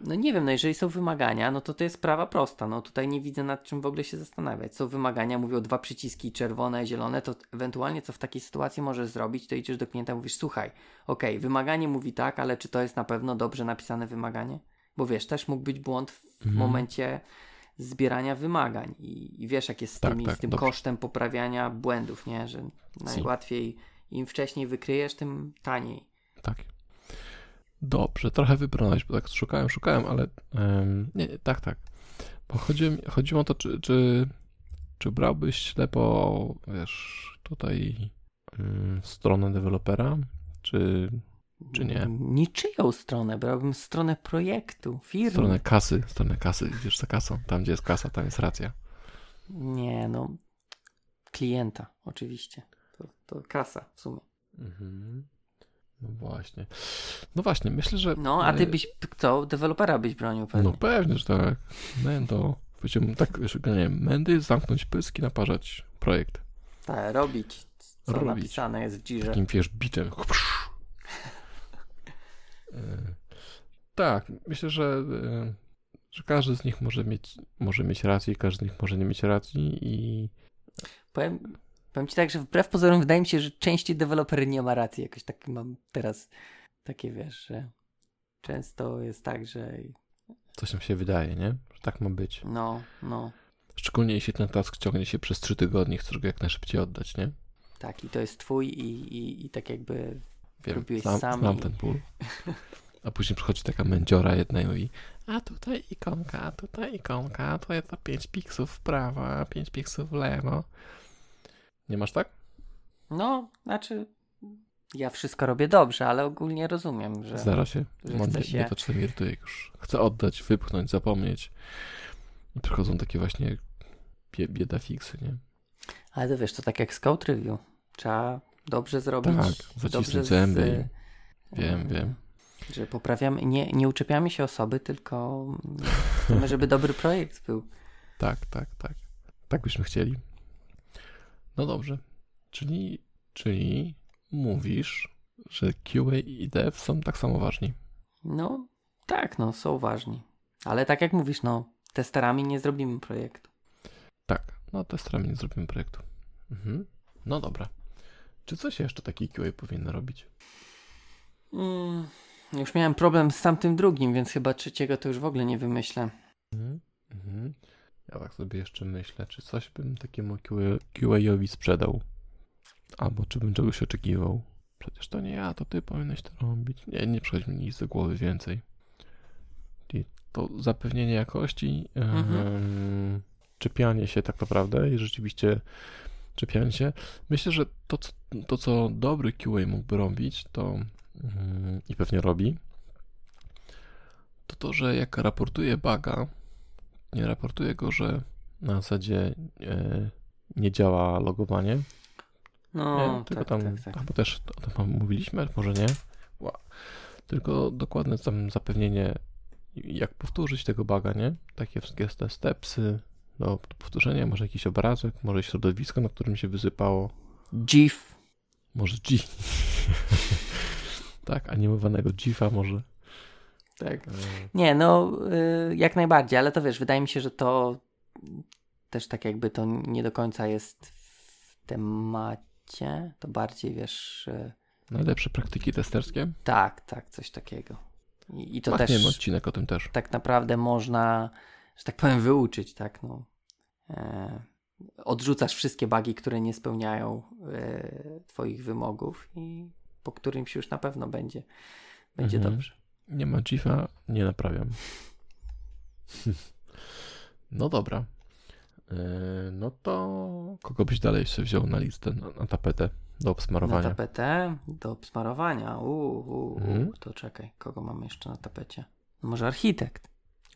No nie wiem, no jeżeli są wymagania, no to to jest sprawa prosta. No tutaj nie widzę nad czym w ogóle się zastanawiać. Są wymagania, mówią dwa przyciski czerwone, zielone, to ewentualnie co w takiej sytuacji możesz zrobić, to idziesz do klienta i mówisz, słuchaj, okej, wymaganie mówi tak, ale czy to jest na pewno dobrze napisane wymaganie? Bo wiesz, też mógł być błąd w Mhm. momencie zbierania wymagań i, i wiesz jak jest z, Tak, tymi, tak, z tym dobrze. kosztem poprawiania błędów, nie? Że najłatwiej im wcześniej wykryjesz, tym taniej. Tak. Dobrze, trochę wybrnąłeś, bo tak szukałem, szukałem, ale em, nie, tak, tak. Bo chodziło, mi- chodziło o to, czy, czy, czy brałbyś ślepo, wiesz, tutaj mm, stronę dewelopera, czy Czy nie? Niczyją stronę, brałbym stronę projektu, firmy. stronę kasy, stronę kasy, idziesz za kasą, tam gdzie jest kasa, tam jest racja. Nie, no. Klienta, oczywiście. To, to kasa w sumie. Mhm. No właśnie. No właśnie, myślę, że... No, a ty e, byś, co, dewelopera byś bronił pewnie. No pewnie, że tak. Mendo. Powiedziałbym tak, wiesz, nie wiem, Mendy, zamknąć pyski, naparzać projekt. Tak, robić, co Robić. napisane jest w dzirze. Takim, wiesz, bitem. E, Tak, myślę, że, e, że każdy z nich może mieć, może mieć rację, każdy z nich może nie mieć racji i Powiem, powiem ci tak, że wbrew pozorom wydaje mi się, że częściej deweloper nie ma racji. Jakoś tak mam teraz takie, wiesz, że często jest tak, że coś nam się wydaje, nie? Że tak ma być. no, no, Szczególnie jeśli ten task ciągnie się przez trzy tygodnie, chcesz go jak najszybciej oddać, nie? tak i to jest twój i, i, i tak jakby Wiem, Robiłeś znam, sam znam i- ten ból. A później przychodzi taka mędziora jedna i mówi a tutaj ikonka, a tutaj ikonka, to jest to 5 piksów w prawo, a 5 piksów w lewo. Nie masz tak? No, znaczy, ja wszystko robię dobrze, ale ogólnie rozumiem, że. Zdarza się. że Mam- chce nie, się- to czasem irytuje, już chcę oddać, wypchnąć, zapomnieć. I przychodzą takie właśnie bie, bieda fiksy, nie? Ale to wiesz, to tak jak z code review. Trzeba dobrze zrobić. Tak, zacisnąć z- zęby Wiem, e, wiem. Że poprawiamy, nie, nie uczepiamy się osoby, tylko chcemy, żeby dobry projekt był. Tak, tak, tak. Tak byśmy chcieli. No dobrze. Czyli, czyli mówisz, że QA i dev są tak samo ważni. No, tak, no, są ważni. Ale tak jak mówisz, no, testerami nie zrobimy projektu. Tak, no testerami nie zrobimy projektu. Mhm. No dobra. Czy coś jeszcze taki QA powinno robić? Mm, już miałem problem z tamtym drugim, więc chyba trzeciego to już w ogóle nie wymyślę. Mhm. Mhm. Ja tak sobie jeszcze myślę, czy coś bym takiemu QA, QA-owi sprzedał. Albo czy bym czegoś oczekiwał. Przecież to nie ja, to ty powinieneś to robić. Nie, nie przychodzi mi nic do głowy więcej. I to zapewnienie jakości, Mhm. em, czepianie się tak naprawdę i rzeczywiście czepianie się. Myślę, że to, co, to, co dobry QA mógłby robić, to mm, i pewnie robi, to to, że jak raportuje nie raportuje go, że na zasadzie e, nie działa logowanie, No, nie, tylko tak, tam, tak, tak. chyba też o tym mówiliśmy, może nie, Ła. tylko dokładne tam zapewnienie, jak powtórzyć tego buga, nie? Takie wszystkie te stepsy do powtórzenia, może jakiś obrazek, może środowisko, na którym się wysypało, GIF. może G. tak, animowanego GIFa może. Tak. E, Nie, no, y, jak najbardziej, ale to wiesz, wydaje mi się, że to też tak jakby to nie do końca jest w temacie. To bardziej wiesz. y, Najlepsze praktyki testerskie? tak, tak, coś takiego. I, i to Machniemy też odcinek o tym też. tak naprawdę można, że tak powiem, wyuczyć, tak? No. E, odrzucasz wszystkie bugi, które nie spełniają e, Twoich wymogów i po którymś już na pewno będzie, będzie Mhm. dobrze. Nie ma GIFa, nie naprawiam. No dobra. E, No to kogo byś dalej sobie wziął na listę, na, na tapetę do Na obsmarowania? tapetę do obsmarowania. Uuu, uu, Mhm. to czekaj, kogo mamy jeszcze na tapecie? Może architekt?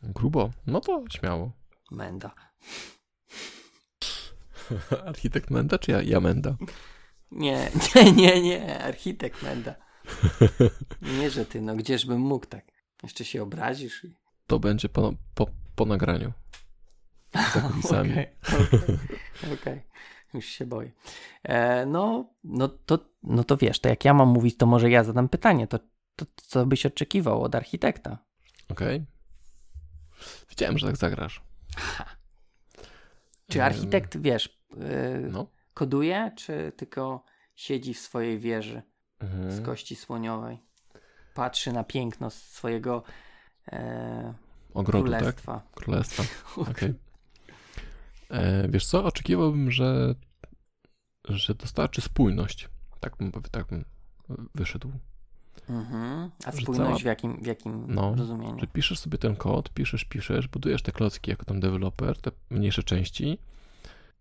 Grubo. No to śmiało. Menda. Architekt Menda czy ja, ja Menda? Nie, nie, nie, nie, architekt Menda. Nie, że ty, no gdzieżbym mógł tak. Jeszcze się obrazisz i... To będzie po, po, po nagraniu. Okej, okej, okej. Już się boję. E, no, no, to, no to wiesz, to jak ja mam mówić, to może ja zadam pytanie. To, to co byś oczekiwał od architekta? Okej. Wiedziałem, że tak zagrasz. Czy Em, architekt, wiesz, yy, No. koduje, czy tylko siedzi w swojej wieży z Mhm. kości słoniowej? Patrzy na piękno swojego e, Ogrodu, tak? królestwa. Królestwa. Okej. E, Wiesz co, oczekiwałbym, że, że dostarczy spójność. Tak bym, tak bym wyszedł. Mhm. A spójność cała- w jakim, w jakim No, rozumieniu? Że piszesz sobie ten kod, piszesz, piszesz, budujesz te klocki jako tam deweloper, te mniejsze części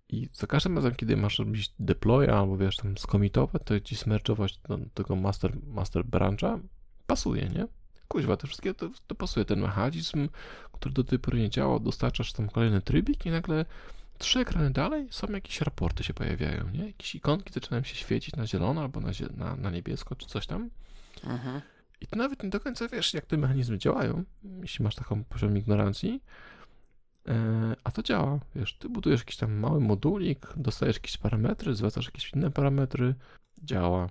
i za każdym razem, kiedy masz robić deploya albo wiesz, tam skomitować, to ci smerczować do tego master, master brancha, pasuje, nie? Kuźwa, to wszystkie to, to pasuje. Ten mechanizm, który do tej pory nie działał, dostarczasz tam kolejny trybik i nagle trzy ekrany dalej są jakieś raporty się pojawiają, nie? Jakieś ikonki zaczynają się świecić na zielono albo na, na, na niebiesko czy coś tam. Mhm. I ty nawet nie do końca wiesz, jak te mechanizmy działają, jeśli masz taką poziom ignorancji. E, a to działa, wiesz, ty budujesz jakiś tam mały modulik, dostajesz jakieś parametry, zwracasz jakieś inne parametry, działa.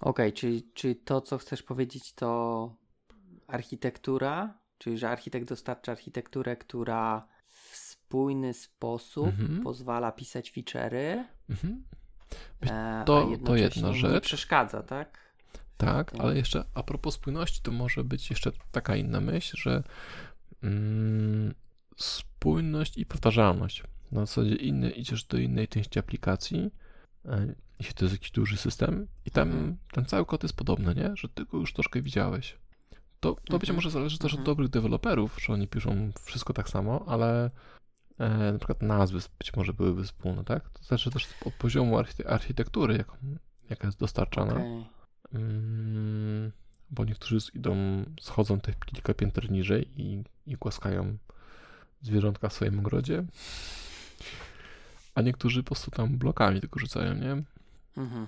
Okej, czyli, czyli to, co chcesz powiedzieć, to architektura Czyli, że architekt dostarcza architekturę, która w spójny sposób Mhm. pozwala pisać feature'y, Mhm. e, to- to jedna nie rzecz. przeszkadza, tak? Tak, Tak. ale jeszcze a propos spójności, to może być jeszcze taka inna myśl, że mm, spójność i powtarzalność. Na zasadzie inny, idziesz do innej części aplikacji, jeśli to jest jakiś duży system, i tam Mhm. ten cały kod jest podobny, nie? Że ty go już troszkę widziałeś. To, to być Mhm. może zależy też od Mhm. dobrych deweloperów, że oni piszą wszystko tak samo, ale e, na przykład nazwy być może byłyby wspólne, tak? To zależy też od poziomu archite- architektury, jaką, jaka jest dostarczana. Okej. Mm, bo niektórzy idą, schodzą te kilka pięter niżej i, i głaskają zwierzątka w swoim ogrodzie. A niektórzy po prostu tam blokami tylko rzucają, nie? Mhm.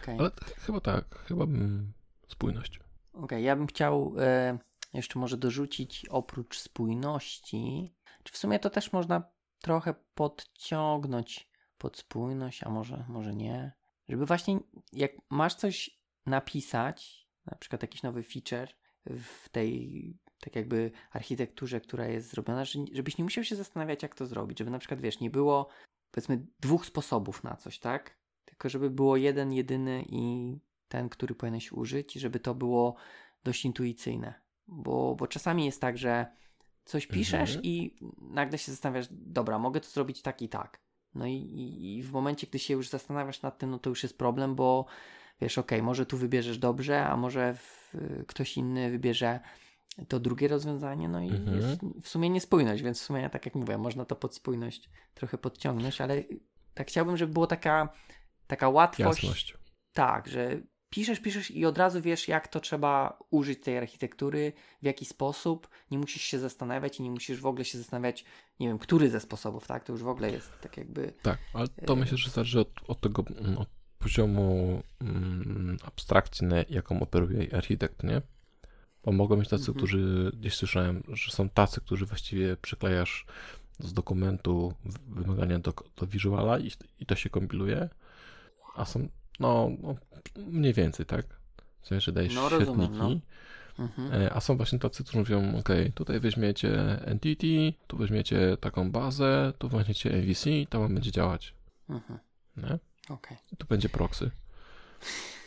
Okej. Ale ch- chyba tak, chyba bym spójność. Okej, ja bym chciał e, jeszcze może dorzucić oprócz spójności, czy w sumie to też można trochę podciągnąć pod spójność, a może, może nie. Żeby właśnie jak masz coś napisać, na przykład jakiś nowy feature w tej tak jakby architekturze, która jest zrobiona, że- żebyś nie musiał się zastanawiać, jak to zrobić. Żeby na przykład, wiesz, nie było powiedzmy dwóch sposobów na coś, tak? Tylko żeby było jeden, jedyny i ten, który powinieneś użyć, żeby to było dość intuicyjne. Bo, bo czasami jest tak, że coś piszesz Mhm. i nagle się zastanawiasz, dobra, mogę to zrobić tak i tak. No i, i, i w momencie, gdy się już zastanawiasz nad tym, no to już jest problem, bo wiesz, okej, może tu wybierzesz dobrze, a może w, ktoś inny wybierze to drugie rozwiązanie, no i Mhm. jest w sumie niespójność, więc w sumie, tak jak mówię, można to pod spójność trochę podciągnąć, ale tak chciałbym, żeby była taka, taka łatwość, Jasność. tak, że piszesz, piszesz i od razu wiesz, jak to trzeba użyć tej architektury, w jaki sposób. Nie musisz się zastanawiać i nie musisz w ogóle się zastanawiać, nie wiem, który ze sposobów, tak? To już w ogóle jest tak jakby. Tak, ale to E, myślę, że zależy od, od tego mm, od poziomu mm, abstrakcji, jaką operuje architekt, nie? Bo mogą być tacy, Mhm. którzy gdzieś słyszałem, że są tacy, którzy właściwie przyklejasz z dokumentu wymagania do, do visuala i, i to się kompiluje, a są, no, no mniej więcej, tak? W sensie, że dajesz No, rozumiem, świetniki, Mhm. E, A są właśnie tacy, którzy mówią, ok, tutaj weźmiecie entity, tu weźmiecie taką bazę, tu weźmiecie MVC, to wam będzie działać. Mhm. Nie? I tu będzie proxy.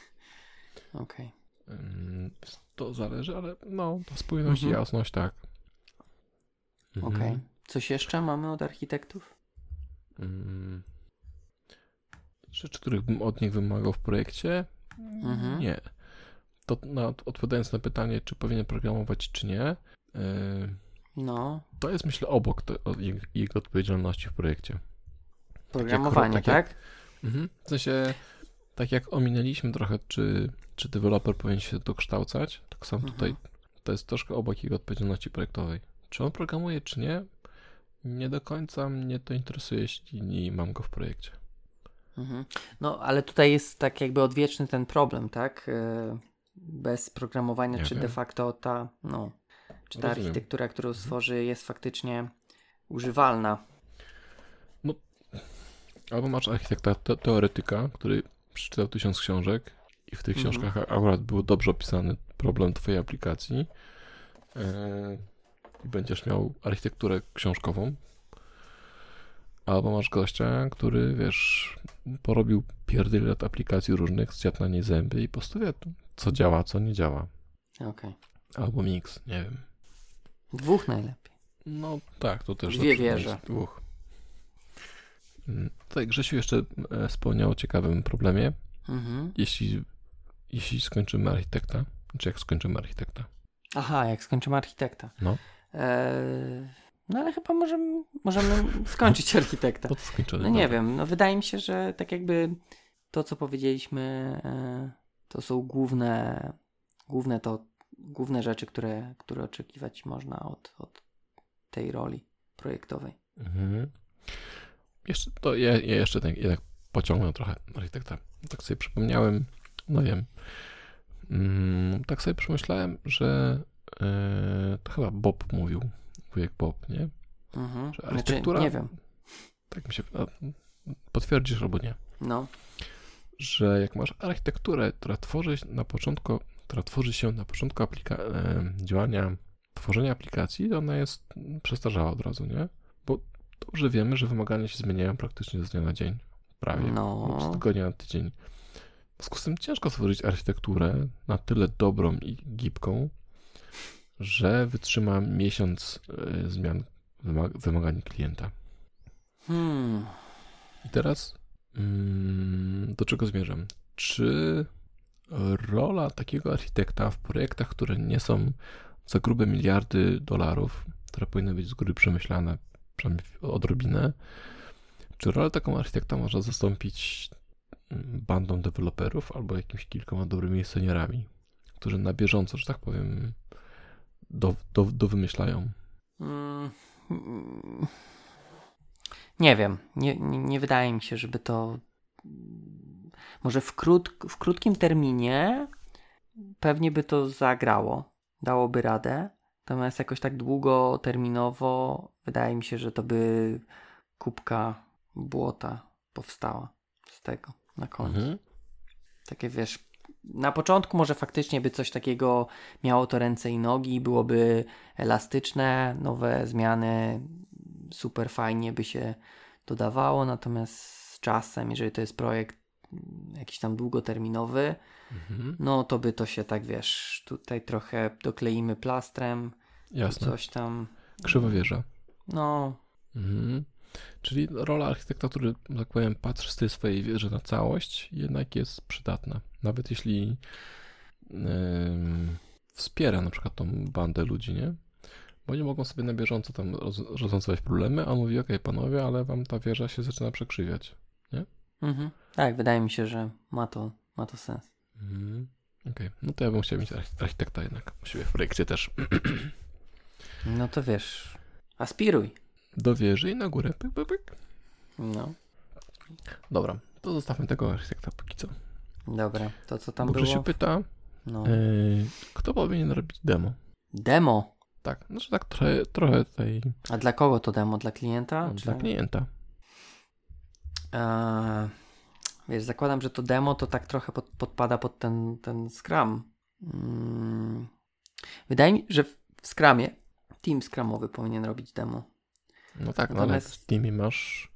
okej. Ym, To zależy, ale no, ta spójność i Mhm. jasność, tak. Mhm. Okej. Coś jeszcze mamy od architektów? Ym, Rzeczy, których bym od nich wymagał w projekcie? Mhm. Nie. To na, odpowiadając na pytanie, czy powinien programować, czy nie, yy, No, to jest myślę obok te, jego, jego odpowiedzialności w projekcie. programowanie, tak tak? jak- Mhm. W sensie, tak jak ominęliśmy trochę, czy, czy deweloper powinien się dokształcać, tak samo Mhm. tutaj to jest troszkę obok jego odpowiedzialności projektowej. Czy on programuje, czy nie, nie do końca mnie to interesuje, jeśli nie mam go w projekcie. Mhm. No, ale tutaj jest tak jakby odwieczny ten problem, tak? E, Bez programowania, Nie czy wiem. de facto ta, no, czy ta Rozumiem. architektura, którą stworzy, jest faktycznie używalna. Albo masz architekta te, teoretyka, który przeczytał tysiąc książek i w tych Mhm. książkach akurat był dobrze opisany problem twojej aplikacji yy, i będziesz miał architekturę książkową. Albo masz gościa, który, wiesz, porobił pierdyle lat aplikacji różnych, zjadł na niej zęby i po prostu wie, co działa, co nie działa. Okej. Albo miks, nie wiem. Dwóch najlepiej. No tak, to też Dwie wieże. Dwóch. Tutaj Grzesiu jeszcze e, wspomniał o ciekawym problemie. Mhm. Jeśli, jeśli skończymy architekta, czy jak skończymy architekta? Aha, jak skończymy architekta. No. Eee, no ale chyba możemy, możemy skończyć architekta. To skończony. No nie dobra. wiem, no wydaje mi się, że tak jakby to, co powiedzieliśmy, e, to są główne, główne to, główne rzeczy, które, które oczekiwać można od, od tej roli projektowej. Mhm. Jeszcze, to jeszcze tak, jednak pociągnę trochę architekta. Tak sobie przypomniałem, no wiem, mm, tak sobie przemyślałem, że e, to chyba Bob mówił, wujek Bob, nie? Mhm. Że Znaczy, architektura- nie wiem. Tak mi się, potwierdzisz albo nie. No. że jak masz architekturę, która tworzy się na początku, która tworzy się na początku aplika- e, działania tworzenia aplikacji, ona jest przestarzała od razu, nie? Dobrze wiemy, że wymagania się zmieniają praktycznie z dnia na dzień. Prawie. No. Z tygodnia na tydzień. W związku z tym ciężko stworzyć architekturę na tyle dobrą i gibką, że wytrzyma miesiąc y, zmian wymagań klienta. Hmm. I teraz mm, do czego zmierzam? Czy rola takiego architekta w projektach, które nie są za grube miliardy dolarów, które powinny być z góry przemyślane, przynajmniej odrobinę, czy rolę taką architekta można zastąpić mm, bandą deweloperów albo jakimiś kilkoma dobrymi seniorami, którzy na bieżąco, że tak powiem, do, do, do wymyślają? Mm. Nie wiem. Nie, nie, nie wydaje mi się, żeby to. Może w, krót, w krótkim terminie pewnie by to zagrało, dałoby radę. Natomiast jakoś tak długoterminowo wydaje mi się, że to by kubka błota powstała z tego na końcu. Mhm. Takie wiesz, na początku może faktycznie by coś takiego miało to ręce i nogi, byłoby elastyczne, nowe zmiany, super fajnie by się dodawało, natomiast z czasem, jeżeli to jest projekt jakiś tam długoterminowy, mhm. no to by to się tak, wiesz, tutaj trochę dokleimy plastrem, Jasne. coś tam. Krzywowierza. No. Mhm. Czyli rola architekta, który, tak powiem, patrzy z tej swojej wieży na całość, jednak jest przydatna. Nawet jeśli yy, wspiera na przykład tą bandę ludzi, nie? Bo oni mogą sobie na bieżąco tam roz, rozwiązywać problemy, a on mówi, okej, okay, panowie, ale wam ta wieża się zaczyna przekrzywiać, nie? Mhm. Tak, wydaje mi się, że ma to, ma to sens. Mhm. Okej, okay. no to ja bym chciał mieć architekta jednak u siebie w projekcie też. No to wiesz, aspiruj. Do wieży i na górę, pyk, pyk, pyk. No. Dobra, to zostawmy tego architekta póki co. Dobra, to co tam Bo było? się pyta, no. yy, kto powinien robić demo? Demo? Tak, znaczy tak trochę, trochę tej... A dla kogo to demo? Dla klienta? No, czy... Dla klienta. Eee, wiesz, zakładam, że to demo to tak trochę pod, podpada pod ten, ten Scrum. Hmm. Wydaje mi się, że w Scrumie team Scrumowy powinien robić demo. No tak, no ale w teamie masz...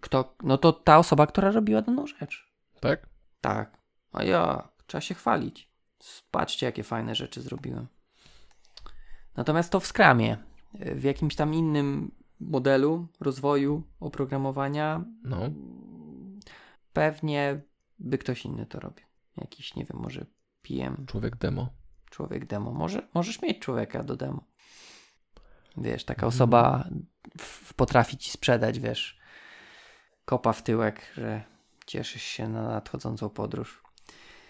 Kto? No to ta osoba, która robiła daną rzecz. Tak? Tak. A ja, trzeba się chwalić. Patrzcie, jakie fajne rzeczy zrobiłem. Natomiast to w Scrumie, w jakimś tam innym modelu rozwoju oprogramowania, no. pewnie by ktoś inny to robił. Jakiś, nie wiem, może PM. Człowiek demo. Człowiek demo. Może, możesz mieć człowieka do demo. Wiesz, taka mhm. osoba w, potrafi ci sprzedać, wiesz, kopa w tyłek, że cieszysz się na nadchodzącą podróż.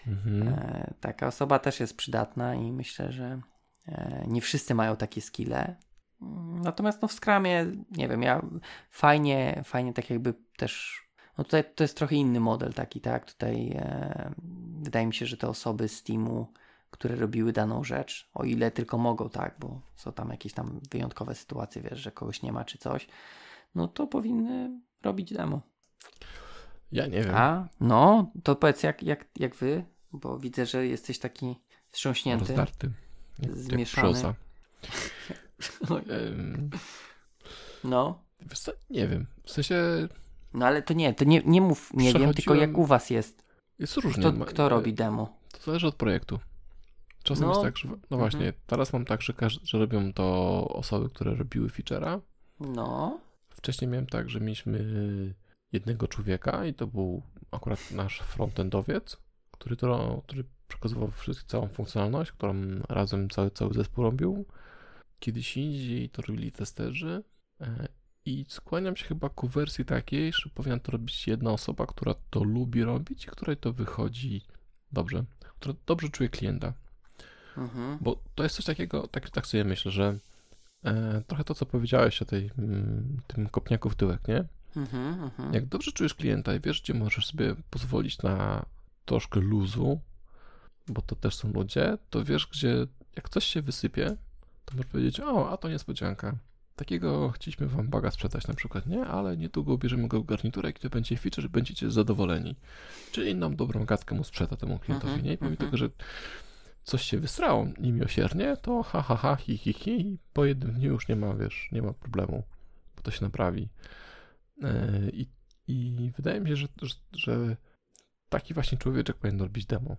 Mhm. E, taka osoba też jest przydatna i myślę, że E, nie wszyscy mają takie skille. Natomiast no w Scrumie, nie wiem, ja fajnie, fajnie tak jakby też, no tutaj to jest trochę inny model taki, tak, tutaj e, wydaje mi się, że te osoby z teamu, które robiły daną rzecz, o ile tylko mogą, tak, bo są tam jakieś tam wyjątkowe sytuacje, wiesz, że kogoś nie ma czy coś, no to powinny robić demo. Ja nie wiem. A, no, to powiedz jak, jak, jak wy, bo widzę, że jesteś taki wstrząśnięty. Rozdarty zmieszany. no. Wiesz co, nie wiem. W sensie... No ale to nie, to nie, nie mów nie wiem, tylko jak u was jest. Jest różnie. Kto, kto robi demo? To zależy od projektu. Czasem no. jest tak, że... No mhm. właśnie, teraz mam tak, że, że robią to osoby, które robiły feature'a. No. Wcześniej miałem tak, że mieliśmy jednego człowieka i to był akurat nasz frontendowiec, który, to, który przekazywał wszystko, całą funkcjonalność, którą razem cały, cały zespół robił. Kiedyś indziej to robili testerzy e, i skłaniam się chyba ku wersji takiej, że powinna to robić jedna osoba, która to lubi robić i której to wychodzi dobrze, która dobrze czuje klienta. Mhm. Bo to jest coś takiego, tak, tak sobie myślę, że e, trochę to, co powiedziałeś o tej, m, mm, tym kopniaku w tyłek, nie? Mhm, mhm, Jak dobrze czujesz klienta i wiesz, gdzie możesz sobie pozwolić na troszkę luzu, bo to też są ludzie, to wiesz, gdzie jak coś się wysypie, to możesz powiedzieć, o, a to niespodzianka. Takiego chcieliśmy wam baga sprzedać na przykład, nie? Ale niedługo bierzemy go w garniturę, gdzie będzie feature, będziecie zadowoleni. Czyli inną dobrą gadkę mu sprzeda temu klientowi, nie? I pomimo uh-huh. tego, że coś się wystrało niemiłosiernie, to ha, ha, ha, hi, hi, hi, po jednym dniu już nie ma, wiesz, nie ma problemu, bo to się naprawi. E, I, i wydaje mi się, że, że, że taki właśnie człowieczek powinien robić demo.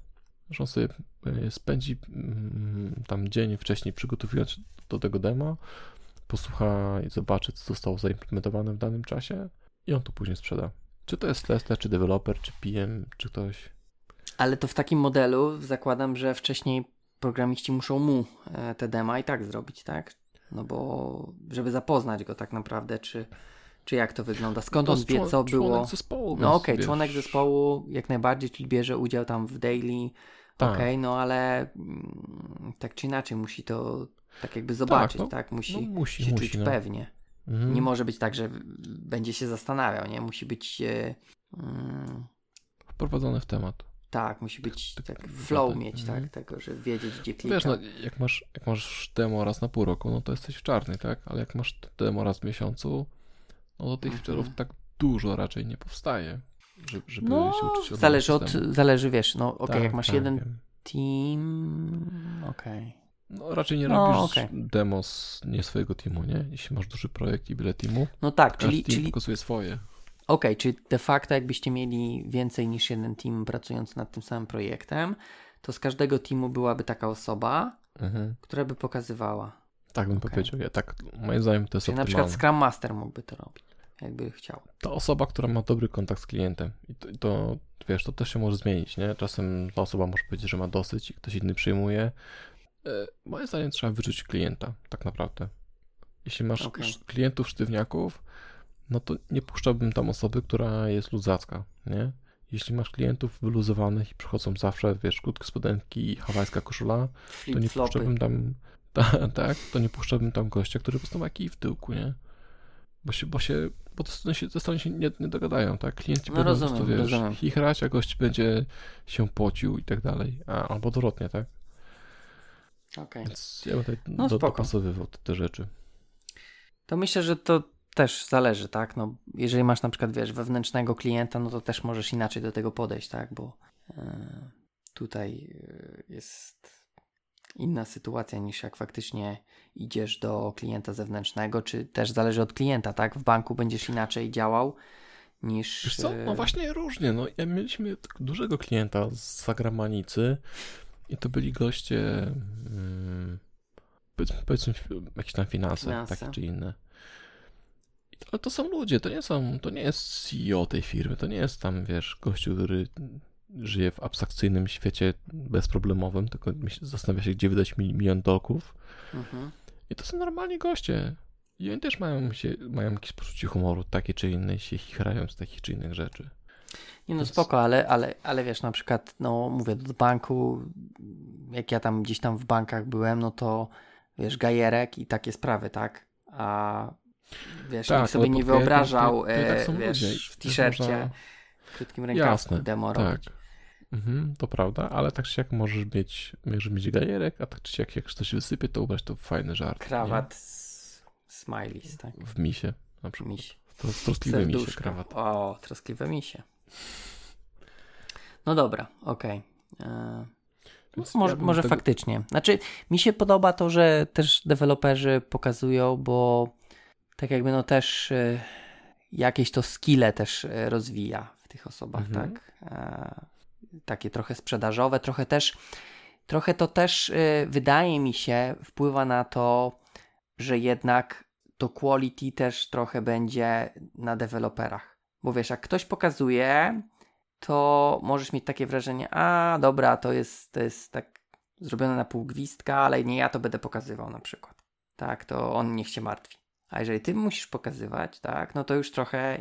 Że on sobie e, spędzi mm, tam dzień wcześniej przygotowując do tego demo, posłucha i zobaczy, co zostało zaimplementowane w danym czasie i on to później sprzeda. Czy to jest tester, czy deweloper, czy PM, czy ktoś. Ale to w takim modelu zakładam, że wcześniej programiści muszą mu e, te dema i tak zrobić, tak? No bo żeby zapoznać go tak naprawdę, czy, czy jak to wygląda, skąd To on jest wie, co członek było. zespołu, No okej, wiesz, członek zespołu jak najbardziej, czyli bierze udział tam w daily, Tak. okej, no ale mm, tak czy inaczej musi to tak jakby zobaczyć, no, tak? Musi, No musi, się musi. czuć no. pewnie. Mhm. Nie może być tak, że będzie się zastanawiał, nie? Musi być e, mm, Wprowadzony w temat. Tak, musi być Tak, tak flow tak, mieć, mhm. tak? Tego, że wiedzieć gdzie klikać. Wiesz, no, jak masz, jak masz demo raz na pół roku, no to jesteś w czarnej, tak? Ale jak masz demo raz w miesiącu, no to tych Mhm. feature'ów tak dużo raczej nie powstaje, żeby, żeby no, się uczyć od zależy od, zależy, wiesz, no okej, Tak, jak masz tak, jeden wiem. team, okej. No raczej nie No, robisz okej. demo z nie swojego teamu, nie? Jeśli masz duży projekt i wiele teamów, No tak, czyli, team czyli pokazuje swoje. Okej, czyli de facto jakbyście mieli więcej niż jeden team pracując nad tym samym projektem, to z każdego teamu byłaby taka osoba, Mhm. która by pokazywała. Tak bym Okej. powiedział. Ja tak, moim zdaniem to jest Czyli na przykład. Scrum Master mógłby to robić, jakby chciał. To osoba, która ma dobry kontakt z klientem. I to, to, wiesz, to też się może zmienić, nie? Czasem ta osoba może powiedzieć, że ma dosyć i ktoś inny przyjmuje. E, Moim zdaniem trzeba wyrzucić klienta, tak naprawdę. Jeśli masz sz- klientów sztywniaków, no to nie puszczałbym tam osoby, która jest luzacka, nie? Jeśli masz klientów wyluzowanych i przychodzą zawsze, wiesz, krótkie spodenki i hawajska koszula, to nie puszczałbym tam, ta, tak, to nie puszczałbym tam gościa, który po prostu ma kij w tyłku, nie? Bo się, bo się, bo strony się, te strony się nie, nie dogadają, tak? Klienci No będą po rozumiem, prostu, wiesz, chichrać, a gość będzie się pocił i tak dalej, a, albo odwrotnie, tak? Okej. Więc ja bym tutaj No do, dopasowywał te, te rzeczy. To myślę, że to też zależy, tak? No, jeżeli masz na przykład, wiesz, wewnętrznego klienta, no to też możesz inaczej do tego podejść, tak? Bo e, tutaj e, jest inna sytuacja niż jak faktycznie idziesz do klienta zewnętrznego, czy też zależy od klienta, tak? W banku będziesz inaczej działał niż... Wiesz co, no e, właśnie różnie, no ja mieliśmy tak dużego klienta z Zagramanicy i to byli goście, mm, powiedzmy, powiedzmy jakieś tam finanse, Finanse. takie czy inne. Ale to są ludzie, to nie są, to nie jest CEO tej firmy, to nie jest tam, wiesz, gościu, który żyje w abstrakcyjnym świecie bezproblemowym, tylko zastanawia się, gdzie wydać mil- milion dolków. mhm. I to są normalni goście. I oni też mają, się, mają jakieś poczucie humoru, takie czy inne, się chichrają z takich czy innych rzeczy. Nie no Więc- spoko, ale, ale, ale wiesz, na przykład, no mówię, do banku, jak ja tam gdzieś tam w bankach byłem, no to wiesz, gajerek i takie sprawy, tak? A wiesz, Tak, nikt sobie nie wyobrażał, tak e, wiesz, ludzie w t-shircie, można- w krótkim rękawku Jasne, demo tak. robić. Mhm, to prawda, ale tak czy siak możesz mieć, możesz mieć gajerek, a tak czy siak jak coś wysypie, to ubrać to fajny żart. Krawat z smileys, tak? W misie na przykład. Miś. To troskliwy misie krawat. O, troskliwe misie. No dobra, okej. E, No, Więc może ja może tego- faktycznie. Znaczy, mi się podoba to, że też deweloperzy pokazują, bo tak jakby no też e, jakieś to skille też e, rozwija w tych osobach, Mhm. tak? E, takie trochę sprzedażowe, trochę też, trochę to też e, wydaje mi się wpływa na to, że jednak to quality też trochę będzie na deweloperach. Bo wiesz, jak ktoś pokazuje, to możesz mieć takie wrażenie, a dobra, to jest, to jest tak zrobione na pół gwizdka, ale nie ja to będę pokazywał na przykład. Tak, to on niech się martwi. A jeżeli ty musisz pokazywać, tak, no to już trochę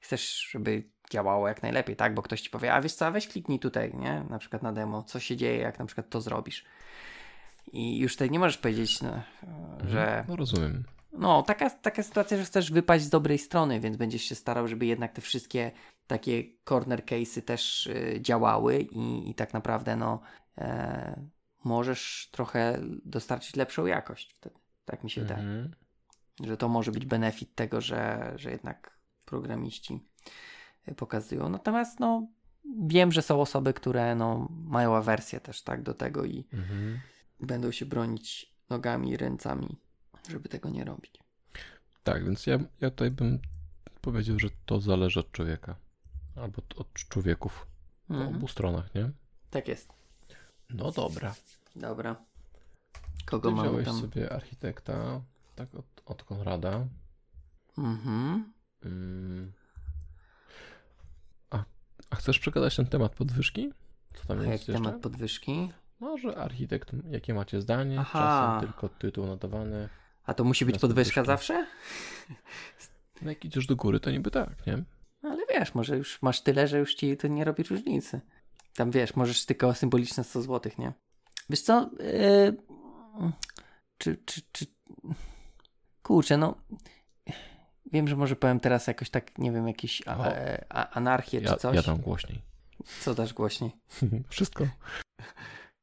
chcesz, żeby działało jak najlepiej, tak, bo ktoś ci powie, a wiesz co, weź kliknij tutaj, nie, na przykład na demo, co się dzieje, jak na przykład to zrobisz. I już tutaj nie możesz powiedzieć, no, że No rozumiem. no, taka, taka sytuacja, że chcesz wypaść z dobrej strony, więc będziesz się starał, żeby jednak te wszystkie takie corner case'y też y, działały i, i tak naprawdę no e, możesz trochę dostarczyć lepszą jakość wtedy. Tak mi się wydaje. Mhm. Że to może być benefit tego, że, że jednak programiści pokazują. Natomiast no wiem, że są osoby, które no, mają awersję też tak do tego i Mhm. będą się bronić nogami i ręcami, żeby tego nie robić. Tak, więc ja, ja tutaj bym powiedział, że to zależy od człowieka. Albo od człowieków. Po Mhm. obu stronach, nie? Tak jest. No dobra. Dobra. Kogo mamy tam? sobie architekta, tak, od, od Konrada. Mhm. Mm. A, a chcesz przegadać ten temat podwyżki? Co tam A jest jaki jeszcze? temat podwyżki? Może architekt, jakie macie zdanie? Aha. Czasem tylko tytuł notowany. A to musi być podwyżka podwyżki. zawsze? No jak idziesz do góry, to niby tak, nie? Ale wiesz, może już masz tyle, że już ci to nie robi różnicy. Tam wiesz, możesz tylko symboliczne 100 zł, nie? Wiesz co? Yy... Czy, czy, czy... Kurczę, no... Wiem, że może powiem teraz jakoś tak, nie wiem, jakiś a, e, a, anarchię Ja, czy coś. ja dam głośniej. Co dasz głośniej? Wszystko.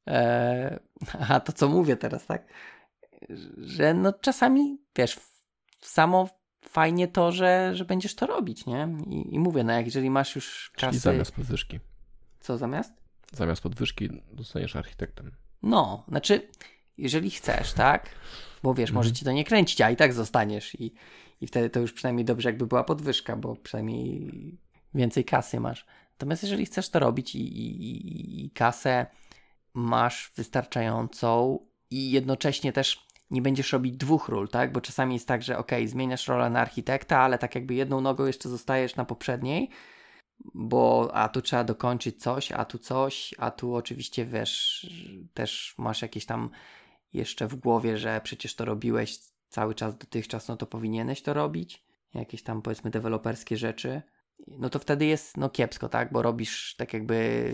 Eee, a to co mówię teraz, tak? Że no czasami, wiesz, samo fajnie to, że, że będziesz to robić, nie? I, i mówię, no jak jeżeli masz już Czyli kasy... zamiast podwyżki. Co zamiast? Zamiast podwyżki dostaniesz architektem. No, znaczy, jeżeli chcesz, tak? Bo wiesz, może Mhm. ci to nie kręcić, a i tak zostaniesz i, i wtedy to już przynajmniej dobrze jakby była podwyżka, bo przynajmniej więcej kasy masz. Natomiast jeżeli chcesz to robić i, i, i- i kasę masz wystarczającą i jednocześnie też nie będziesz robić dwóch ról, tak? Bo czasami jest tak, że ok, zmieniasz rolę na architekta, ale tak jakby jedną nogą jeszcze zostajesz na poprzedniej, bo a tu trzeba dokończyć coś, a tu coś, a tu oczywiście wiesz, też masz jakieś tam jeszcze w głowie, że przecież to robiłeś cały czas dotychczas, no to powinieneś to robić. Jakieś tam powiedzmy deweloperskie rzeczy. No to wtedy jest no kiepsko, tak? Bo robisz tak jakby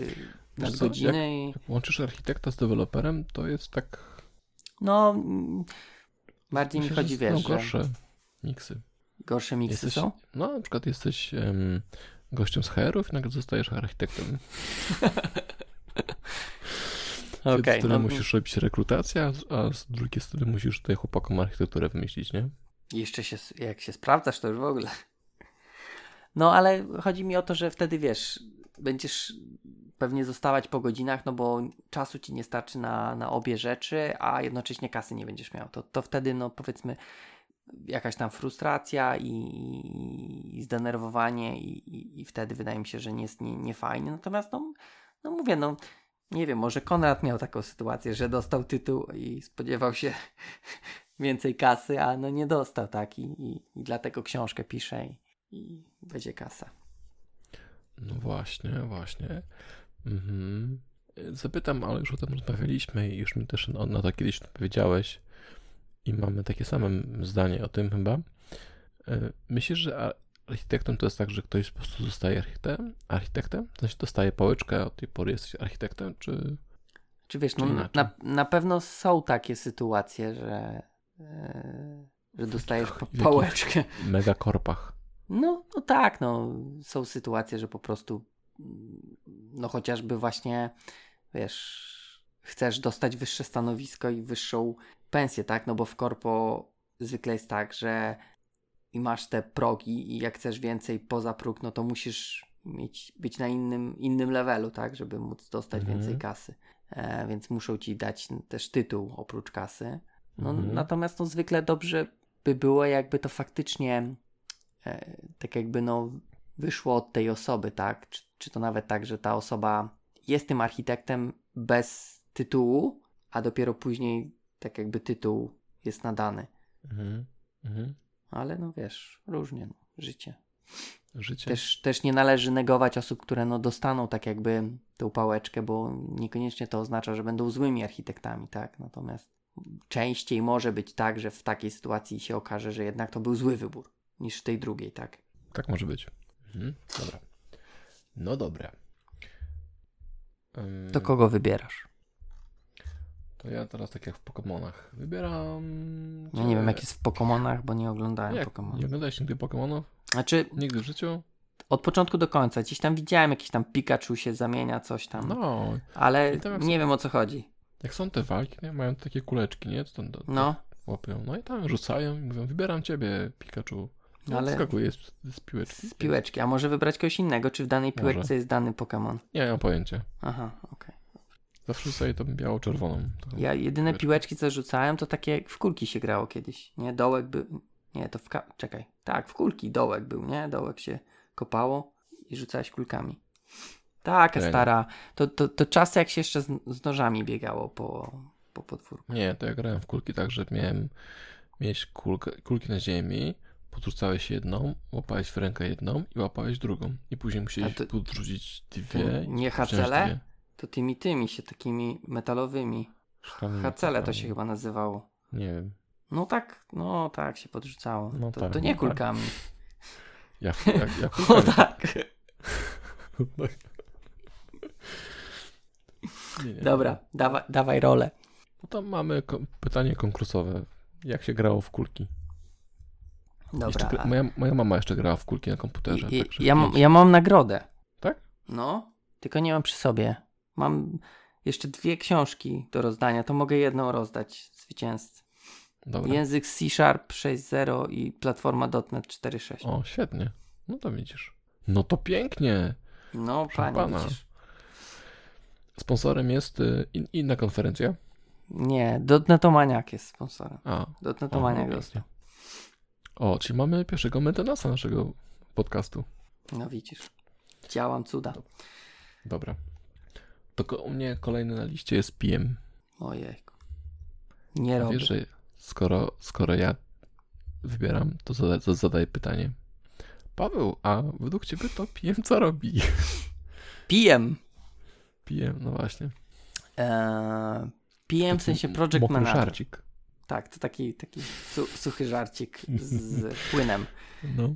nadgodziny i Jak łączysz architekta z deweloperem, to jest tak... no bardziej mi myślę, chodzi, że są wiesz, że gorsze miksy. gorsze miksy Jesteś, są. no na przykład jesteś em, gościem z HR-ów i nagle zostajesz architektem. Z jednej strony no, musisz robić rekrutację, a z- drugiej strony musisz tutaj chłopakom architekturę wymyślić, nie? Jeszcze się, jak się sprawdzasz, to już w ogóle. No, ale chodzi mi o to, że wtedy wiesz, będziesz pewnie zostawać po godzinach, no bo czasu ci nie starczy na, na obie rzeczy, a jednocześnie kasy nie będziesz miał. To, to wtedy, no powiedzmy, jakaś tam frustracja i, i zdenerwowanie, i, i, i wtedy wydaje mi się, że nie jest nie, nie fajnie. Natomiast, no, no mówię, no nie wiem, może Konrad miał taką sytuację, że dostał tytuł i spodziewał się więcej kasy, a no nie dostał, tak? I, i, i dlatego książkę pisze i, i będzie kasa. No właśnie, właśnie. Mhm. Zapytam, ale już o tym rozmawialiśmy i już mi też na, to kiedyś odpowiedziałeś i mamy takie same zdanie o tym chyba. E, Myślisz, że architektem to jest tak, że ktoś po prostu zostaje architektem? Architektem? W sensie dostaje pałeczkę, a od tej pory jesteś architektem, czy... Czy wiesz, Czy no, na, na pewno są takie sytuacje, że, e, że dostajesz w pałeczkę. megakorpach? No, no tak, no. Są sytuacje, że po prostu no chociażby właśnie wiesz, chcesz dostać wyższe stanowisko i wyższą pensję, tak? No bo w korpo zwykle jest tak, że i masz te progi i jak chcesz więcej poza próg, no to musisz mieć, być na innym, innym levelu, tak? Żeby móc dostać Mhm. więcej kasy. E, więc muszą ci dać też tytuł oprócz kasy. No, Mhm. Natomiast no, zwykle dobrze by było, jakby to faktycznie e, tak jakby no wyszło od tej osoby, tak? Czy, czy to nawet tak, że ta osoba jest tym architektem bez tytułu, a dopiero później tak jakby tytuł jest nadany. Mhm. Mhm. Ale no wiesz, różnie, no, życie. Życie. Też, też nie należy negować osób, które no dostaną tak jakby tą pałeczkę, bo niekoniecznie to oznacza, że będą złymi architektami, tak? Natomiast częściej może być tak, że w takiej sytuacji się okaże, że jednak to był zły wybór niż w tej drugiej, tak? Tak może być. Mhm. Dobra. No dobra. To kogo wybierasz? To ja teraz tak jak w Pokémonach wybieram. Ja nie wiem, jak jest w Pokémonach, bo nie oglądałem Jak? Pokémonów. Nie oglądałeś nigdy Pokémonów? Znaczy, Nigdy w życiu? od początku do końca. Gdzieś tam widziałem, jakiś tam Pikachu się zamienia, coś tam. No, ale tam nie wiem o co chodzi. jak są te walki, nie? Mają takie kuleczki, nie? Co tam do, No, łapią. No i tam rzucają i mówią, wybieram ciebie, Pikachu. No, ale Skakuje z, z piłeczki. z piłeczki. A może wybrać kogoś innego? Czy w danej Może. piłeczce jest dany Pokémon? Nie mam pojęcia. Aha, okej. Zawsze sobie tą biało-czerwoną. Ja jedyne piłeczkę. piłeczki, co rzucałem, to takie w kulki się grało kiedyś. Nie, dołek był. Nie, to w. Ka... Czekaj. Tak, w kulki dołek był, nie? Dołek się kopało i rzucałeś kulkami. Taka nie. stara. To, to, to czasy, jak się jeszcze z, z nożami biegało po, po podwórku. Nie, to ja grałem w kulki tak, że miałem mieć kulkę, kulki na ziemi, podrzucałeś jedną, łapałeś w rękę jedną i łapałeś drugą. I później musiałeś to- podrzucić dwie. Nie hacele? To tymi tymi się takimi metalowymi. Hacele to kulkami. się chyba nazywało. Nie wiem. No tak, no tak się podrzucało. No to, tak, to no nie tak. kulkami. Ja, jak, jak O kulkami. tak. Nie, nie. Dobra, dawaj, dawaj rolę. No to mamy ko- pytanie konkursowe. Jak się grało w kulki? Dobra. Jeszcze, moja, moja mama jeszcze grała w kulki na komputerze. I, ja, ja mam nagrodę. Tak? No, tylko nie mam przy sobie. Mam jeszcze dwie książki do rozdania, to mogę jedną rozdać zwycięzcy. Dobra. Język C Sharp 6.0 i platforma .NET 4.6. O, świetnie. No to widzisz. No to pięknie. No, proszę panie, widzisz. Sponsorem jest y, in, inna konferencja. Nie, Dotnetomaniak jest sponsorem. A, Dotnetomaniak no dostał. o, czyli mamy pierwszego mecenasa naszego podcastu. No widzisz. Działam cuda. Dobra. To u mnie kolejny na liście jest PM. Ojejku. Nie robię. Wiesz, że skoro, skoro ja wybieram, to, zada, to zadaję pytanie. Paweł, a według ciebie to PM co robi? PM. PM, no właśnie. Eee, PM w sensie Project Mokry Manager. żarcik. Tak, to taki, taki su suchy żarcik z płynem. No,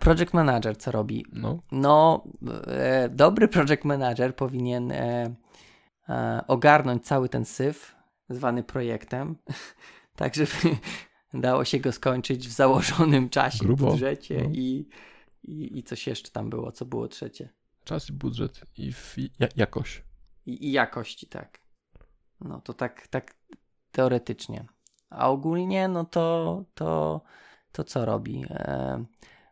project Manager co robi? no. No, e, dobry project manager powinien e, e, ogarnąć cały ten syf, zwany projektem, tak żeby dało się go skończyć w założonym czasie, Grubo. budżecie No. i, i, i coś jeszcze tam było, co było trzecie. Czas i budżet i w, ja, jakość. I, I jakości, tak. No to tak, tak teoretycznie. A ogólnie, no to, to, to co robi? E,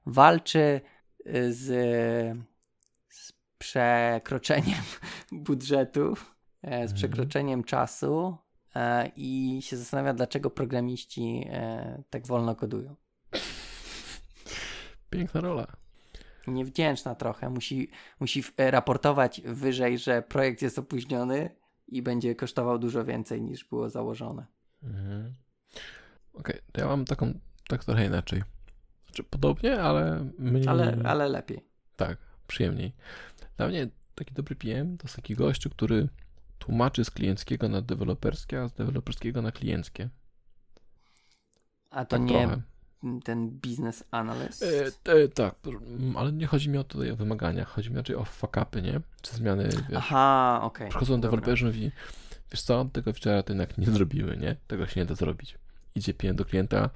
walczy y, z, z przekroczeniem budżetu, e, z Mhm. przekroczeniem czasu e, i się zastanawia, dlaczego programiści e, tak wolno kodują. Piękna rola. Niewdzięczna trochę. Musi, musi raportować wyżej, że projekt jest opóźniony i będzie kosztował dużo więcej niż było założone. Mhm. Okej, to ja mam taką, tak trochę inaczej. Podobnie, ale mniej... Ale, ale lepiej. Tak, przyjemniej. Dla mnie taki dobry PM to jest taki gościu, który tłumaczy z klienckiego na deweloperskie, a z deweloperskiego na klienckie. A to Tak nie trochę. ten business analyst. E, e, tak, ale nie chodzi mi o tutaj o wymagania, chodzi mi raczej o fuck-upy, nie? Czy zmiany, wiesz, Aha, okej. przychodzą dobra. deweloperzy i mówi, wiesz co, tego wczoraj to jednak nie zrobiły, nie? Tego się nie da zrobić. Idzie PM do klienta,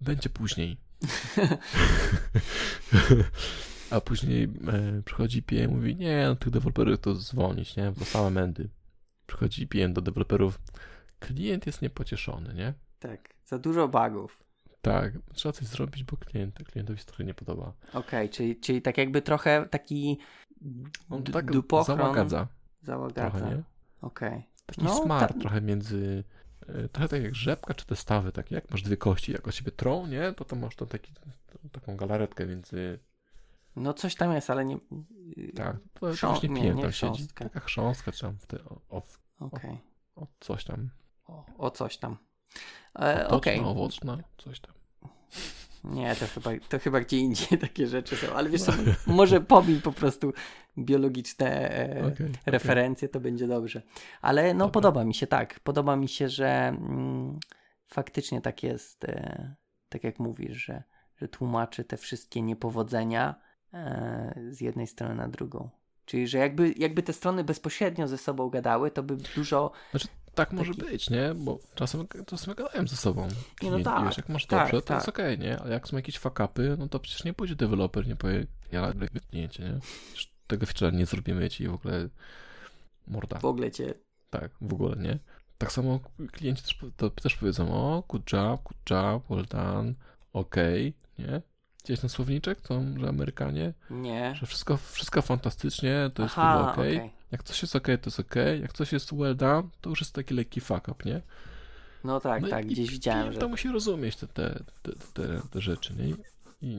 będzie później. A później e, przychodzi PM i mówi, nie, no, tych deweloperów to zwolnić, nie? To same mędy. Przychodzi PM do deweloperów, klient jest niepocieszony, nie? Tak, za dużo bugów. Tak, trzeba coś zrobić, bo klient, klientowi się trochę nie podoba. Okej, czyli, czyli tak jakby trochę taki On tak dupochron załagadza załagadza. trochę, nie? Okej. Taki No, smart tak. trochę między, trochę tak jak rzepka czy te stawy, takie jak masz dwie kości, jak o siebie trą, nie? To to masz to taki, taką galaretkę między, No coś tam jest, ale nie... tak, to Chrząst- właśnie tam siedzi. Taka chrząstka, czy tam w te, o, o, Okej. o coś tam. O, o coś tam. E, Otoczna, Okej. owocna, coś tam. Nie, to chyba, to chyba gdzie indziej takie rzeczy są, ale wiesz co, może pomiń po prostu biologiczne e, Okej, referencje, to będzie dobrze. Ale no Dobra. podoba mi się, tak, podoba mi się, że mm, faktycznie tak jest, e, tak jak mówisz, że, że tłumaczy te wszystkie niepowodzenia e, z jednej strony na drugą. Czyli, że jakby, jakby te strony bezpośrednio ze sobą gadały, to by dużo Tak może Taki- być, nie? Bo czasem, czasem gadają ze sobą. Nie, no I tak, Wiesz, jak masz tak, dobrze, to tak. jest okej, nie? Ale jak są jakieś fuck-upy, no to przecież nie pójdzie deweloper, nie powie, ja wytnięcie, nie? Przecież tego feature'a nie zrobimy ci w ogóle morda. w ogóle cię Tak, w ogóle, nie? Tak samo klienci też, to też powiedzą, o, good job, good job, well done, okej, nie? Widziałeś ten słowniczek, to, że Amerykanie, Nie. że wszystko, wszystko fantastycznie, to jest Aha, ok. okej. Jak coś jest ok, to jest ok. Jak coś jest well done, to już jest taki lekki fuck up, nie? No tak, No tak, gdzieś widziałem, że... to musi rozumieć te, te, te, te, te rzeczy, nie? I,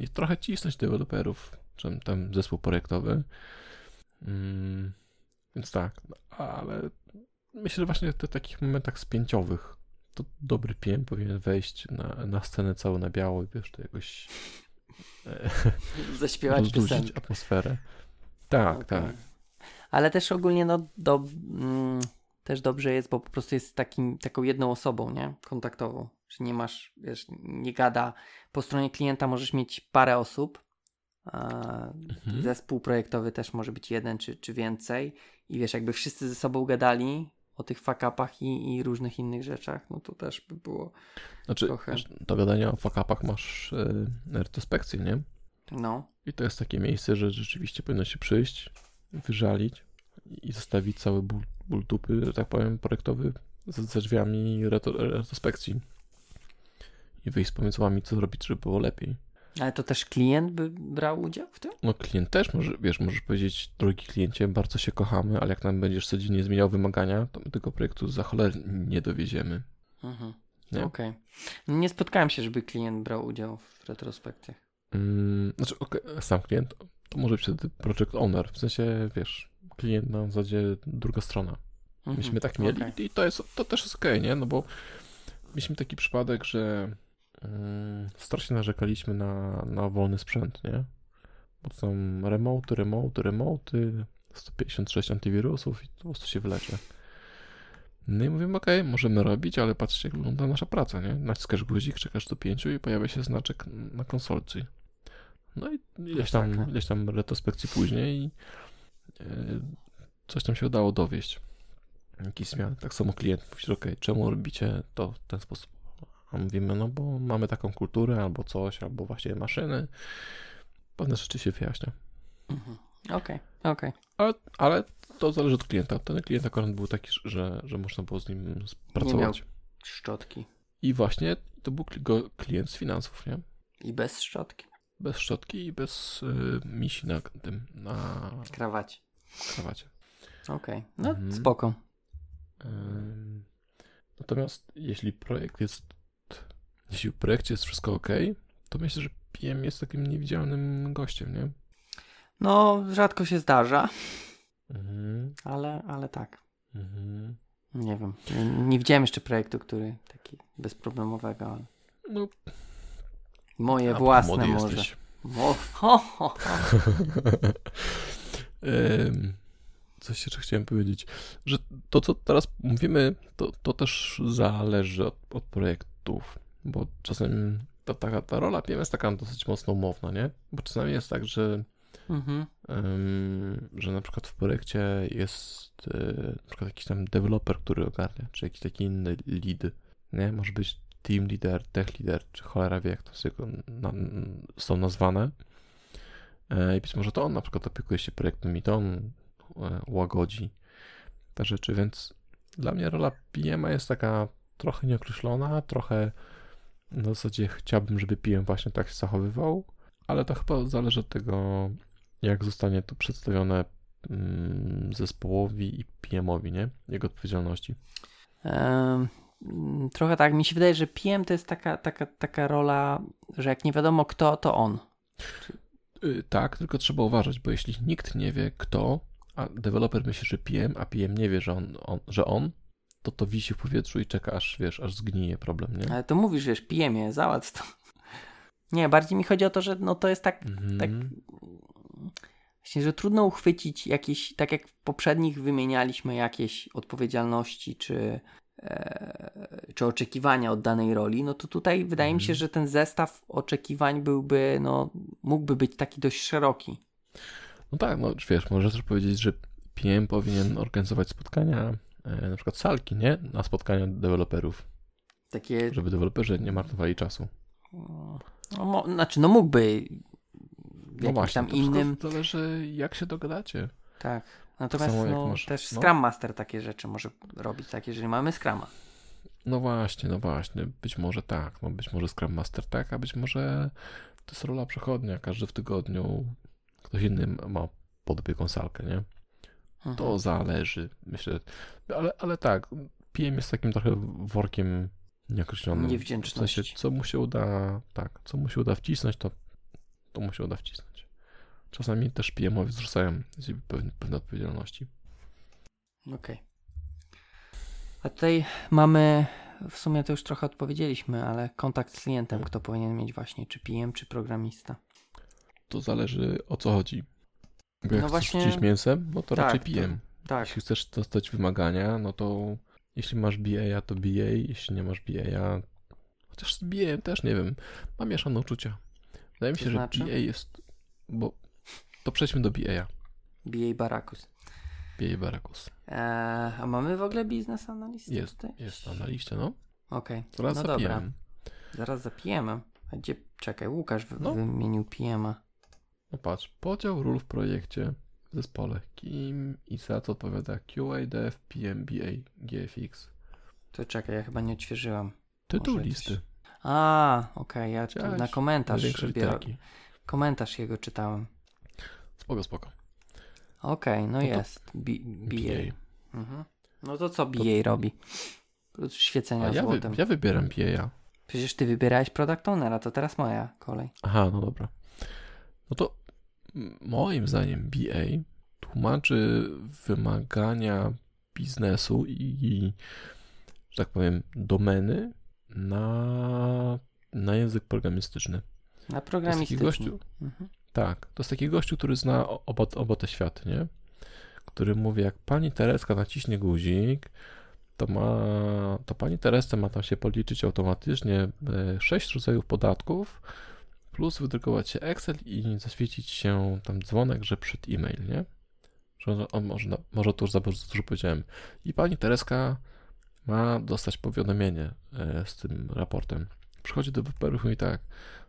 I trochę cisnąć deweloperów, czy tam zespół projektowy. Mm, więc tak, no, ale myślę, że właśnie w takich momentach spięciowych to dobry PM powinien wejść na, na scenę cały na biało i wiesz, to jakoś e, Zaśpiewać piosenkę. atmosferę. Tak, Okej. tak. Ale też ogólnie, no, do, mm, też dobrze jest, bo po prostu jest takim, taką jedną osobą, nie? Kontaktową. Że nie masz, wiesz, nie gada. Po stronie klienta możesz mieć parę osób. Mhm. Zespół projektowy też może być jeden czy, czy więcej. I wiesz, jakby wszyscy ze sobą gadali o tych fuck-upach i, i różnych innych rzeczach, no to też by było, Znaczy, Trochę. do gadania o fuck-upach masz e, retrospekcję, nie? no, I to jest takie miejsce, że rzeczywiście powinno się przyjść, wyżalić i zostawić cały ból, ból dupy, że tak powiem, projektowy ze, drzwiami retro, retrospekcji. I wyjść z pomysłami, co zrobić, żeby było lepiej. ale to też klient by brał udział w tym? No klient też może, wiesz, możesz powiedzieć, drogi kliencie, bardzo się kochamy, ale jak nam będziesz codziennie zmieniał wymagania, to my tego projektu za cholerę nie dowieziemy. Mhm. Nie? Okej. No Nie spotkałem się, żeby klient brał udział w retrospekcjach. Mm, znaczy, okej, sam klient to może być wtedy project owner, w sensie, wiesz, klient na zasadzie druga strona. Mhm. Myśmy tak mieli Okej. i to, jest, to też jest okej, nie? No bo mieliśmy taki przypadek, że mm, strasznie narzekaliśmy na, na wolny sprzęt, nie? Bo to są remoty, remoty, remoty, 156 antywirusów i to po prostu się wylecie. No i mówimy, okej, możemy robić, ale patrzcie, jak wygląda nasza praca, nie? Naciskasz guzik, czekasz do pięciu i pojawia się znaczek na konsolci. No i ileś tam, ileś tam retrospekcji później e, coś tam się udało dowieść. Jakieś zmiany. Tak samo klient mówi, okej, czemu robicie to w ten sposób? A mówimy, no bo mamy taką kulturę, albo coś, albo właśnie maszyny. Pewne rzeczy się wyjaśnia. Mhm. Okej, okej. Ale, ale to zależy od klienta. Ten klient akurat był taki, że, że można było z nim pracować. Szczotki. I właśnie to był klient z finansów, nie? I bez szczotki. Bez szczotki i bez y, misi na tym, na Krawacie. krawacie. Okej. No Mhm. spoko. Ym, Natomiast jeśli projekt jest, jeśli w projekcie jest wszystko ok, to myślę, że PM jest takim niewidzialnym gościem, nie? No, rzadko się zdarza, Mhm, ale, ale tak. mhm. Nie wiem. Nie, nie widziałem jeszcze projektu, który taki bezproblemowego, ale No, moje a własne może. jesteś. Mo- ho, ho, ho. Coś jeszcze chciałem powiedzieć, że to, co teraz mówimy, to, to też zależy od, od projektów, bo czasem ta, ta, ta rola PM jest taka dosyć mocno umowna, nie? Bo czasami jest tak, że Mhm. Że na przykład w projekcie jest y, na przykład jakiś tam deweloper, który ogarnia, czy jakiś taki inny lead, nie? Może być team leader, tech leader, czy cholera wie, jak to są nazwane. E, I być może to on na przykład opiekuje się projektem i to on e, łagodzi te rzeczy, więc dla mnie rola PM jest taka trochę nieokreślona, trochę na zasadzie chciałbym, żeby PM właśnie tak się zachowywał, ale to chyba zależy od tego, jak zostanie to przedstawione mm, zespołowi i PM-owi, nie? Jego odpowiedzialności. Trochę tak. Mi się wydaje, że PM to jest taka, taka, taka rola, że jak nie wiadomo kto, to on. Y, tak, tylko trzeba uważać, bo jeśli nikt nie wie kto, a deweloper myśli, że PM, a PM nie wie, że on, on, że on to to wisi w powietrzu i czeka, aż wiesz, aż zgnije problem, nie? Ale to mówisz, wiesz, PM-ie, załatw to. Nie, bardziej mi chodzi o to, że no to jest tak, Mhm. tak właśnie, że trudno uchwycić jakieś, tak jak w poprzednich wymienialiśmy jakieś odpowiedzialności czy, czy oczekiwania od danej roli, no to tutaj wydaje mi się, Mhm. że ten zestaw oczekiwań byłby, no mógłby być taki dość szeroki. No tak, no wiesz, możesz też powiedzieć, że PM powinien organizować spotkania, e, na przykład salki, nie? Na spotkania deweloperów, Takie, żeby deweloperzy nie marnowali czasu. no, mo, znaczy no mógłby w No jakimś właśnie, tam innym, zależy jak się dogadacie. tak. Natomiast samo jak no, masz- też no. Scrum Master takie rzeczy może robić, tak, jeżeli mamy Scrama. No właśnie, no właśnie. Być może tak. No być może Scrum Master tak, a być może to jest rola przechodnia. Każdy w tygodniu ktoś inny ma pod opieką salkę, nie? Mhm. To zależy, myślę. Ale, ale tak, PM jest takim trochę workiem nieokreślonym. W Niewdzięczności. sensie, co mu się uda, tak, co mu się uda wcisnąć, to, to mu się uda wcisnąć. Czasami też PM-owi zrzucają z pewne, pewne odpowiedzialności. Okej. A tutaj mamy, w sumie to już trochę odpowiedzieliśmy, ale kontakt z klientem, kto powinien mieć właśnie, czy PM, czy programista. To zależy o co chodzi. Bo jak No chcesz właśnie- mięsem, no to Tak, raczej to- PM. Tak, Jeśli chcesz dostać wymagania, no to jeśli masz BA, to BA, jeśli nie masz BA, chociaż z BA też nie wiem, mam mieszane uczucia. Wydaje mi To się, znaczy? że BA jest, bo to przejdźmy do BA, BA Barakus. BA Barakus. Eee, a mamy w ogóle biznes analistę Jest, tutaj? jest na liście, no. Okej, Zaraz no za dobra. PM. Zaraz za PM-em. A gdzie, czekaj, Łukasz No. wymienił PM-a. No patrz, podział ról w projekcie w zespole. Kim i za co odpowiada QA, Dev, PM, BA, GFX. To czekaj, ja chyba nie odświeżyłam. Tytuł Może listy. A, okej, ja tu na komentarz, biorę, komentarz jego czytałem. Spoko, spoko. Okej, no to jest. B, BA. BA. Mhm. No to co BA robi? Plus świecenia A ja, wy, złotem. ja wybieram BA. Przecież ty wybierałeś product ownera, to teraz moja kolej. Aha, no dobra. No to moim zdaniem BA tłumaczy wymagania biznesu i, że tak powiem, domeny na, na język programistyczny. Na To programistyczny. gościu, Mhm. Tak, to jest taki gościu, który zna oba, oba te światy, nie? Który mówi, jak pani Tereska naciśnie guzik, to ma, to pani Teresce ma tam się policzyć automatycznie e, sześć rodzajów podatków, plus wydrukować się Excel i zaświecić się tam dzwonek, że przed e-mail, nie? Że on, może, może to już za dużo powiedziałem. I pani Tereska ma dostać powiadomienie e, z tym raportem. Przychodzi do wyperów i tak,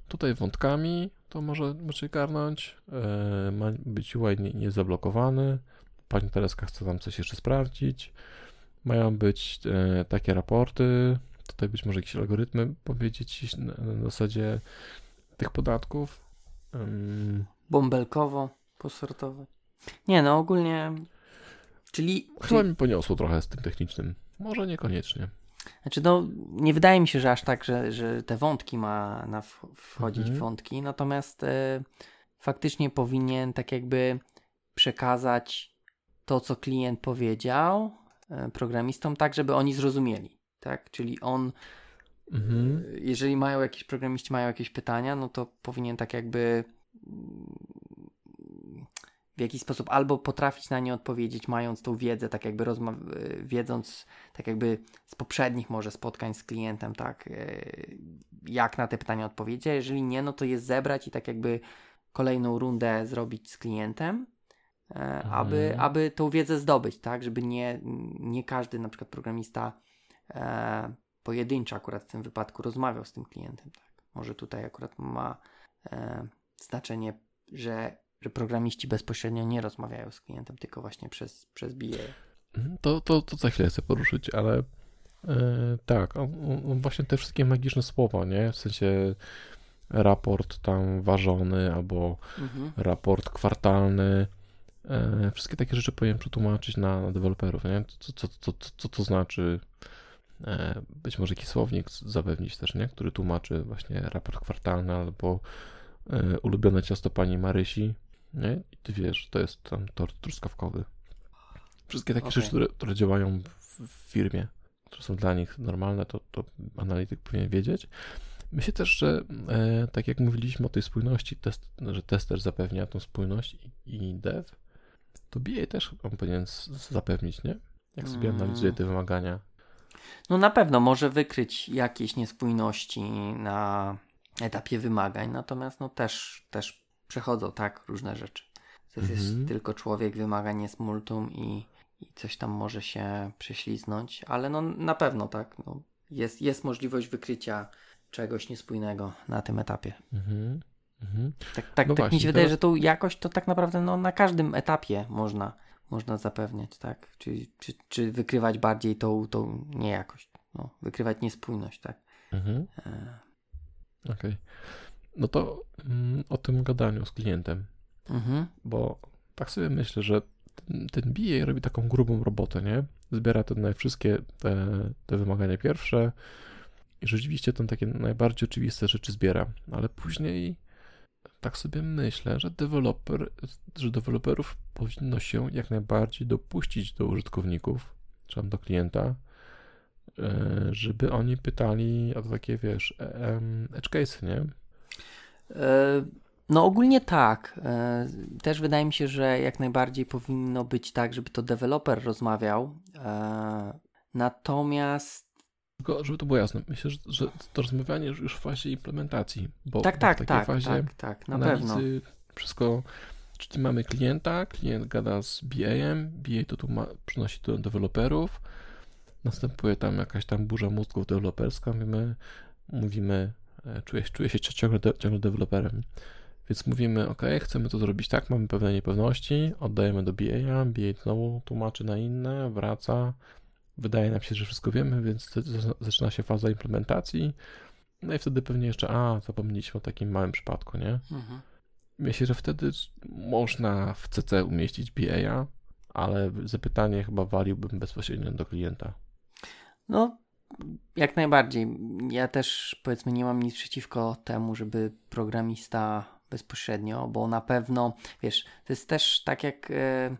tutaj wątkami to może możecie garnąć, e, ma być UI nie, nie zablokowany, pani Tereska chce tam coś jeszcze sprawdzić, mają być e, takie raporty, tutaj być może jakieś algorytmy powiedzieć na, na zasadzie tych podatków. Bąbelkowo posortować. Nie no, ogólnie... Czyli, chyba mi poniosło trochę z tym technicznym. Może niekoniecznie. Znaczy, no, nie wydaje mi się, że aż tak, że, że te wątki ma na wchodzić Mhm. w wątki, natomiast e, faktycznie powinien tak jakby przekazać to, co klient powiedział e, programistom, tak, żeby oni zrozumieli, tak? Czyli on, Mhm. e, jeżeli mają jakieś programiści, mają jakieś pytania, no to powinien tak jakby w jakiś sposób albo potrafić na nie odpowiedzieć, mając tą wiedzę, tak jakby rozma- e, wiedząc, tak jakby z poprzednich może spotkań z klientem, tak, e, jak na te pytania odpowiedzieć, a jeżeli nie, no to je zebrać i tak jakby kolejną rundę zrobić z klientem, e, aby, Mhm. aby tą wiedzę zdobyć, tak, żeby nie, nie każdy na przykład programista e, pojedynczo akurat w tym wypadku rozmawiał z tym klientem, tak. Może tutaj akurat ma e, znaczenie, że, że programiści bezpośrednio nie rozmawiają z klientem, tylko właśnie przez, przez BA. Mhm, To, to, to za chwilę chcę poruszyć, ale e, tak, właśnie te wszystkie magiczne słowa, nie? W sensie raport tam ważony albo Mhm. raport kwartalny. E, wszystkie takie rzeczy powinien przetłumaczyć na, na deweloperów, nie? Co, co, co, co, co to znaczy? E, być może jakiś słownik zapewnić też, nie? Który tłumaczy właśnie raport kwartalny albo e, ulubione ciasto pani Marysi, nie? I ty wiesz, to jest tam tort truskawkowy. Wszystkie takie Okej. rzeczy, które, które działają w, w firmie, które są dla nich normalne, to, to analityk powinien wiedzieć. Myślę też, że e, tak jak mówiliśmy o tej spójności, test, że tester zapewnia tą spójność i, i dev, to BA też on powinien zapewnić, nie? Jak sobie Mm. analizuje te wymagania. No na pewno może wykryć jakieś niespójności na etapie wymagań, natomiast no też, też przechodzą tak różne rzeczy. To Mhm. jest tylko człowiek, wymagań jest multum i, i coś tam może się prześliznąć, ale no na pewno tak, no, jest, jest możliwość wykrycia czegoś niespójnego na tym etapie. Mhm. Mhm. Tak, tak, No tak mi właśnie, się wydaje, teraz- że tą jakość to tak naprawdę no, na każdym etapie można, można zapewniać, tak? Czy, czy, czy wykrywać bardziej tą, tą niejakość, no, wykrywać niespójność, tak? Mhm. E, Okej. No to mm, o tym gadaniu z klientem, Mhm. bo tak sobie myślę, że ten, ten BA robi taką grubą robotę, nie? Zbiera te wszystkie te, te wymagania pierwsze i rzeczywiście tam takie najbardziej oczywiste rzeczy zbiera, ale później tak sobie myślę, że deweloper, że deweloperów powinno się jak najbardziej dopuścić do użytkowników, czy tam do klienta, e, żeby oni pytali o takie, wiesz, e, edge case, nie? E, No ogólnie tak. E, Też wydaje mi się, że jak najbardziej powinno być tak, żeby to deweloper rozmawiał. E, Natomiast Tylko, żeby to było jasne, myślę, że, że to rozmawianie już, w fazie implementacji, bo tak, w tak, takiej tak, fazie tak, tak, na analizy pewno. wszystko, czyli mamy klienta, klient gada z BA-em, BA to tu ma, przynosi to do deweloperów, następuje tam jakaś tam burza mózgów deweloperska, mówimy, mówimy czuję, czuję się ciągle, de, ciągle deweloperem, więc mówimy, ok, chcemy to zrobić tak, mamy pewne niepewności, oddajemy do BA, BA znowu tłumaczy na inne, wraca, wydaje nam się, że wszystko wiemy, więc zaczyna się faza implementacji, no i wtedy pewnie jeszcze, a, zapomnieliśmy o takim małym przypadku, nie? Mhm. Myślę, że wtedy można w CC umieścić BA, ale zapytanie chyba waliłbym bezpośrednio do klienta. No, jak najbardziej. Ja też powiedzmy nie mam nic przeciwko temu, żeby programista bezpośrednio, bo na pewno, wiesz, to jest też tak jak e,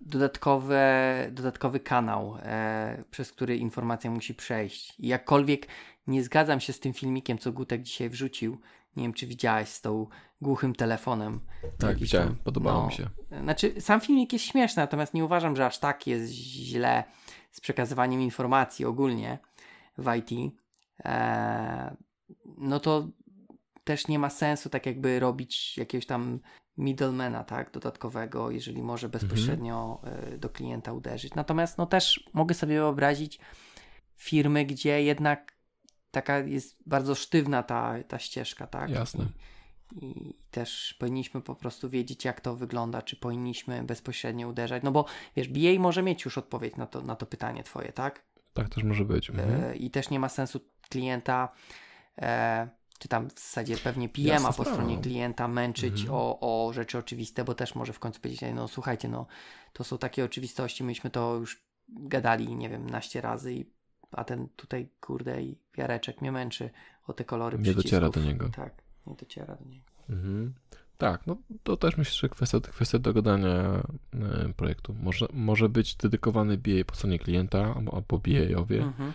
dodatkowe, dodatkowy kanał, e, przez który informacja musi przejść. I jakkolwiek nie zgadzam się z tym filmikiem, co Gutek dzisiaj wrzucił, nie wiem, czy widziałeś z tą głuchym telefonem. Tak, Jakiś widziałem, podobało no, mi się. Znaczy, sam filmik jest śmieszny, natomiast nie uważam, że aż tak jest źle z przekazywaniem informacji ogólnie w IT. Eee, no to też nie ma sensu tak jakby robić jakiegoś tam middlemana, tak, dodatkowego, jeżeli może bezpośrednio e, do klienta uderzyć. Natomiast no też mogę sobie wyobrazić firmy, gdzie jednak taka jest bardzo sztywna ta, ta ścieżka, tak? Jasne. I, też powinniśmy po prostu wiedzieć, jak to wygląda, czy powinniśmy bezpośrednio uderzać. No bo wiesz, BA może mieć już odpowiedź na to, na to pytanie twoje, tak? Tak też może być. Mhm. E, I też nie ma sensu klienta, e, czy tam w zasadzie pewnie Jasna po stronie klienta męczyć Mhm. o, o rzeczy oczywiste, bo też może w końcu powiedzieć, "Ej, no słuchajcie, no to są takie oczywistości, myśmy to już gadali, nie wiem, naście razy, i, a ten tutaj, kurde, i Jareczek mnie męczy o te kolory Nie przycisków. dociera do niego. Tak, nie dociera do niego. Mhm. Tak, no to też myślę, że kwestia, kwestia dogadania e, projektu. Może, może być dedykowany BA po stronie klienta albo, albo BA-owie. Mhm.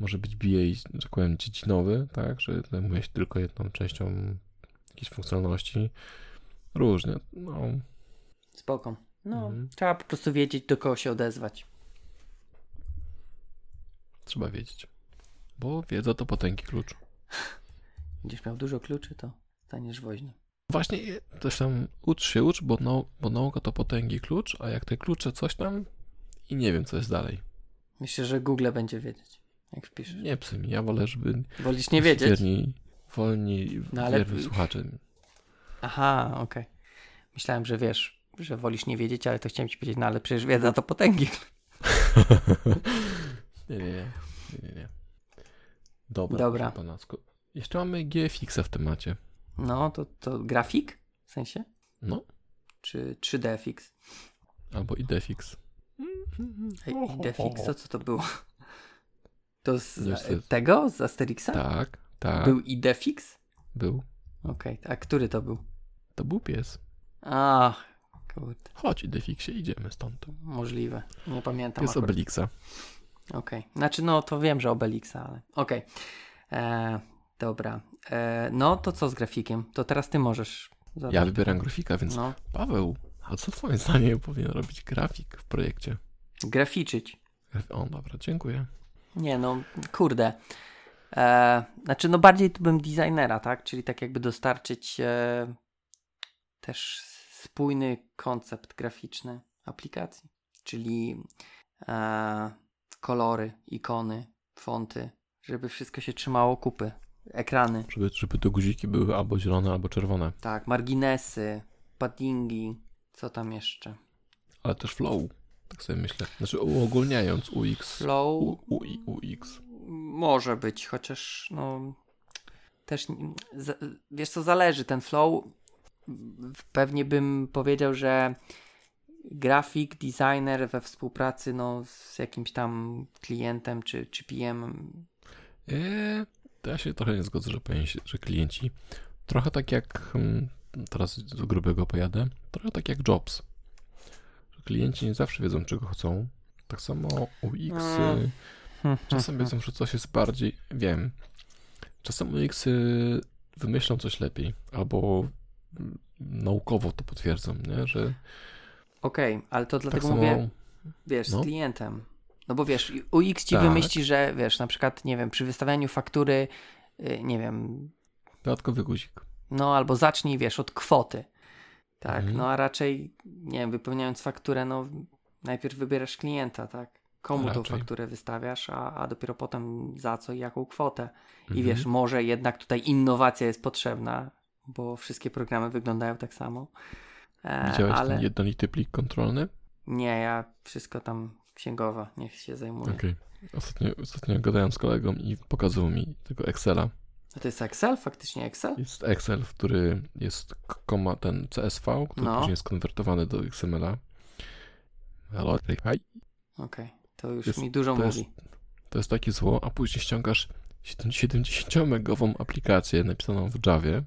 Może być BA, że tak powiem, dziedzinowy, tak, że zajmuje się tylko jedną częścią jakiejś funkcjonalności. Różnie. No, Spoko. No, Mhm. trzeba po prostu wiedzieć, do kogo się odezwać. trzeba wiedzieć. Bo wiedza to potęgi klucz. Będziesz miał dużo kluczy, to staniesz woźny. Właśnie też tam ucz się, ucz, bo, nau, bo nauka to potęgi klucz, a jak te klucze coś tam i nie wiem, co jest dalej. Myślę, że Google będzie wiedzieć, jak wpiszesz. Nie psy mi, ja wolę, żeby Wolisz nie wiedzieć? wierni, wolni, No ale- słuchacze. Aha, okej. Myślałem, że wiesz, że wolisz nie wiedzieć, ale to chciałem ci powiedzieć, no ale przecież wiedza to potęgi. nie, nie, nie, nie, nie, nie. Dobra, Dobra. Jeszcze mamy GFX-a w temacie. No, to, to grafik? W sensie? No, Czy 3DFX? albo IDFX. Ej, IDFX, to co to było? To z Niestety. tego? Z Asterixa? Tak, tak, Był IDFX? był. Okej, a który to był? To był pies. A, kurde, Chodź, IDFXie, idziemy stąd. możliwe. Nie pamiętam. Pies akurat. Obelixa. Okej. Znaczy, no to wiem, że Obelixa, ale. Okej. E, Dobra. E, no to co z grafikiem? To teraz ty możesz. zadać Ja wybieram grafika, więc No, Paweł, a co twoim zdaniem powinien robić grafik w projekcie? graficzyć. Graf- O, dobra, dziękuję. Nie, no, kurde. E, znaczy, no bardziej tu bym designera, tak? Czyli tak jakby dostarczyć e, też spójny koncept graficzny aplikacji. Czyli e, kolory, ikony, fonty, żeby wszystko się trzymało kupy. Ekrany, Żeby, żeby te guziki były albo zielone, albo czerwone. tak, marginesy, paddingi, co tam jeszcze? Ale też flow, tak sobie myślę. Znaczy uogólniając UX. Flow U, UI, UX. Może być, chociaż no. też, wiesz co, zależy, ten flow, pewnie bym powiedział, że grafik, designer we współpracy no, z jakimś tam klientem czy, czy PM. Eee, to ja się trochę nie zgodzę, że, że klienci trochę tak jak hmm, teraz do grubego pojadę, trochę tak jak Jobs. Że klienci nie zawsze wiedzą, czego chcą. Tak samo UX y, no. czasem wiedzą, że coś jest bardziej, wiem, czasem UX y wymyślą coś lepiej, albo naukowo to potwierdzą, nie? że Okej, okay, ale to dlatego tak samo... mówię, wiesz, no. z klientem. No bo wiesz, UX ci tak. wymyśli, że wiesz, na przykład, nie wiem, przy wystawianiu faktury, yy, nie wiem. Dodatkowy guzik. No albo zacznij, wiesz, od kwoty. Tak, mhm. no a raczej, nie wiem, wypełniając fakturę, no najpierw wybierasz klienta, tak? Komu raczej. tą fakturę wystawiasz, a, a dopiero potem za co i jaką kwotę. I mhm. wiesz, może jednak tutaj innowacja jest potrzebna, bo wszystkie programy wyglądają tak samo. E, Widziałeś ale... ten jednolity plik kontrolny? Nie, ja wszystko tam księgowa, niech się zajmuje. Okej. Okay. Ostatnio, ostatnio gadałem z kolegą i pokazał mi tego Excela. A to jest Excel? Faktycznie Excel? Jest Excel, w który jest koma ten CSV, który no. później jest konwertowany do XML-a. Hi. Okej, okay. to już jest, mi dużo to mówi. Jest, to jest takie zło, a później ściągasz 70-megową aplikację napisaną w Javie,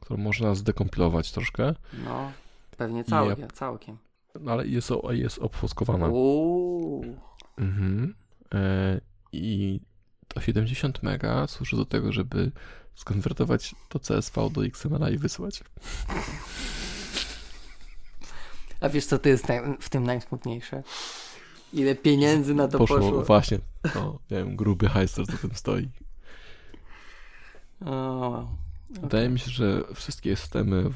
którą można zdekompilować troszkę. No, pewnie całkiem. Ja, całkiem. No, ale jest, jest obfuskowana. Mhm. E, I to 70 mega służy do tego, żeby skonwertować to CSV do XML i wysłać. A wiesz, co to jest w tym najsmutniejsze? Ile pieniędzy na to poszło? poszło? Właśnie. No, wiem, gruby hajster co tym stoi. O, okay. Wydaje mi się, że wszystkie systemy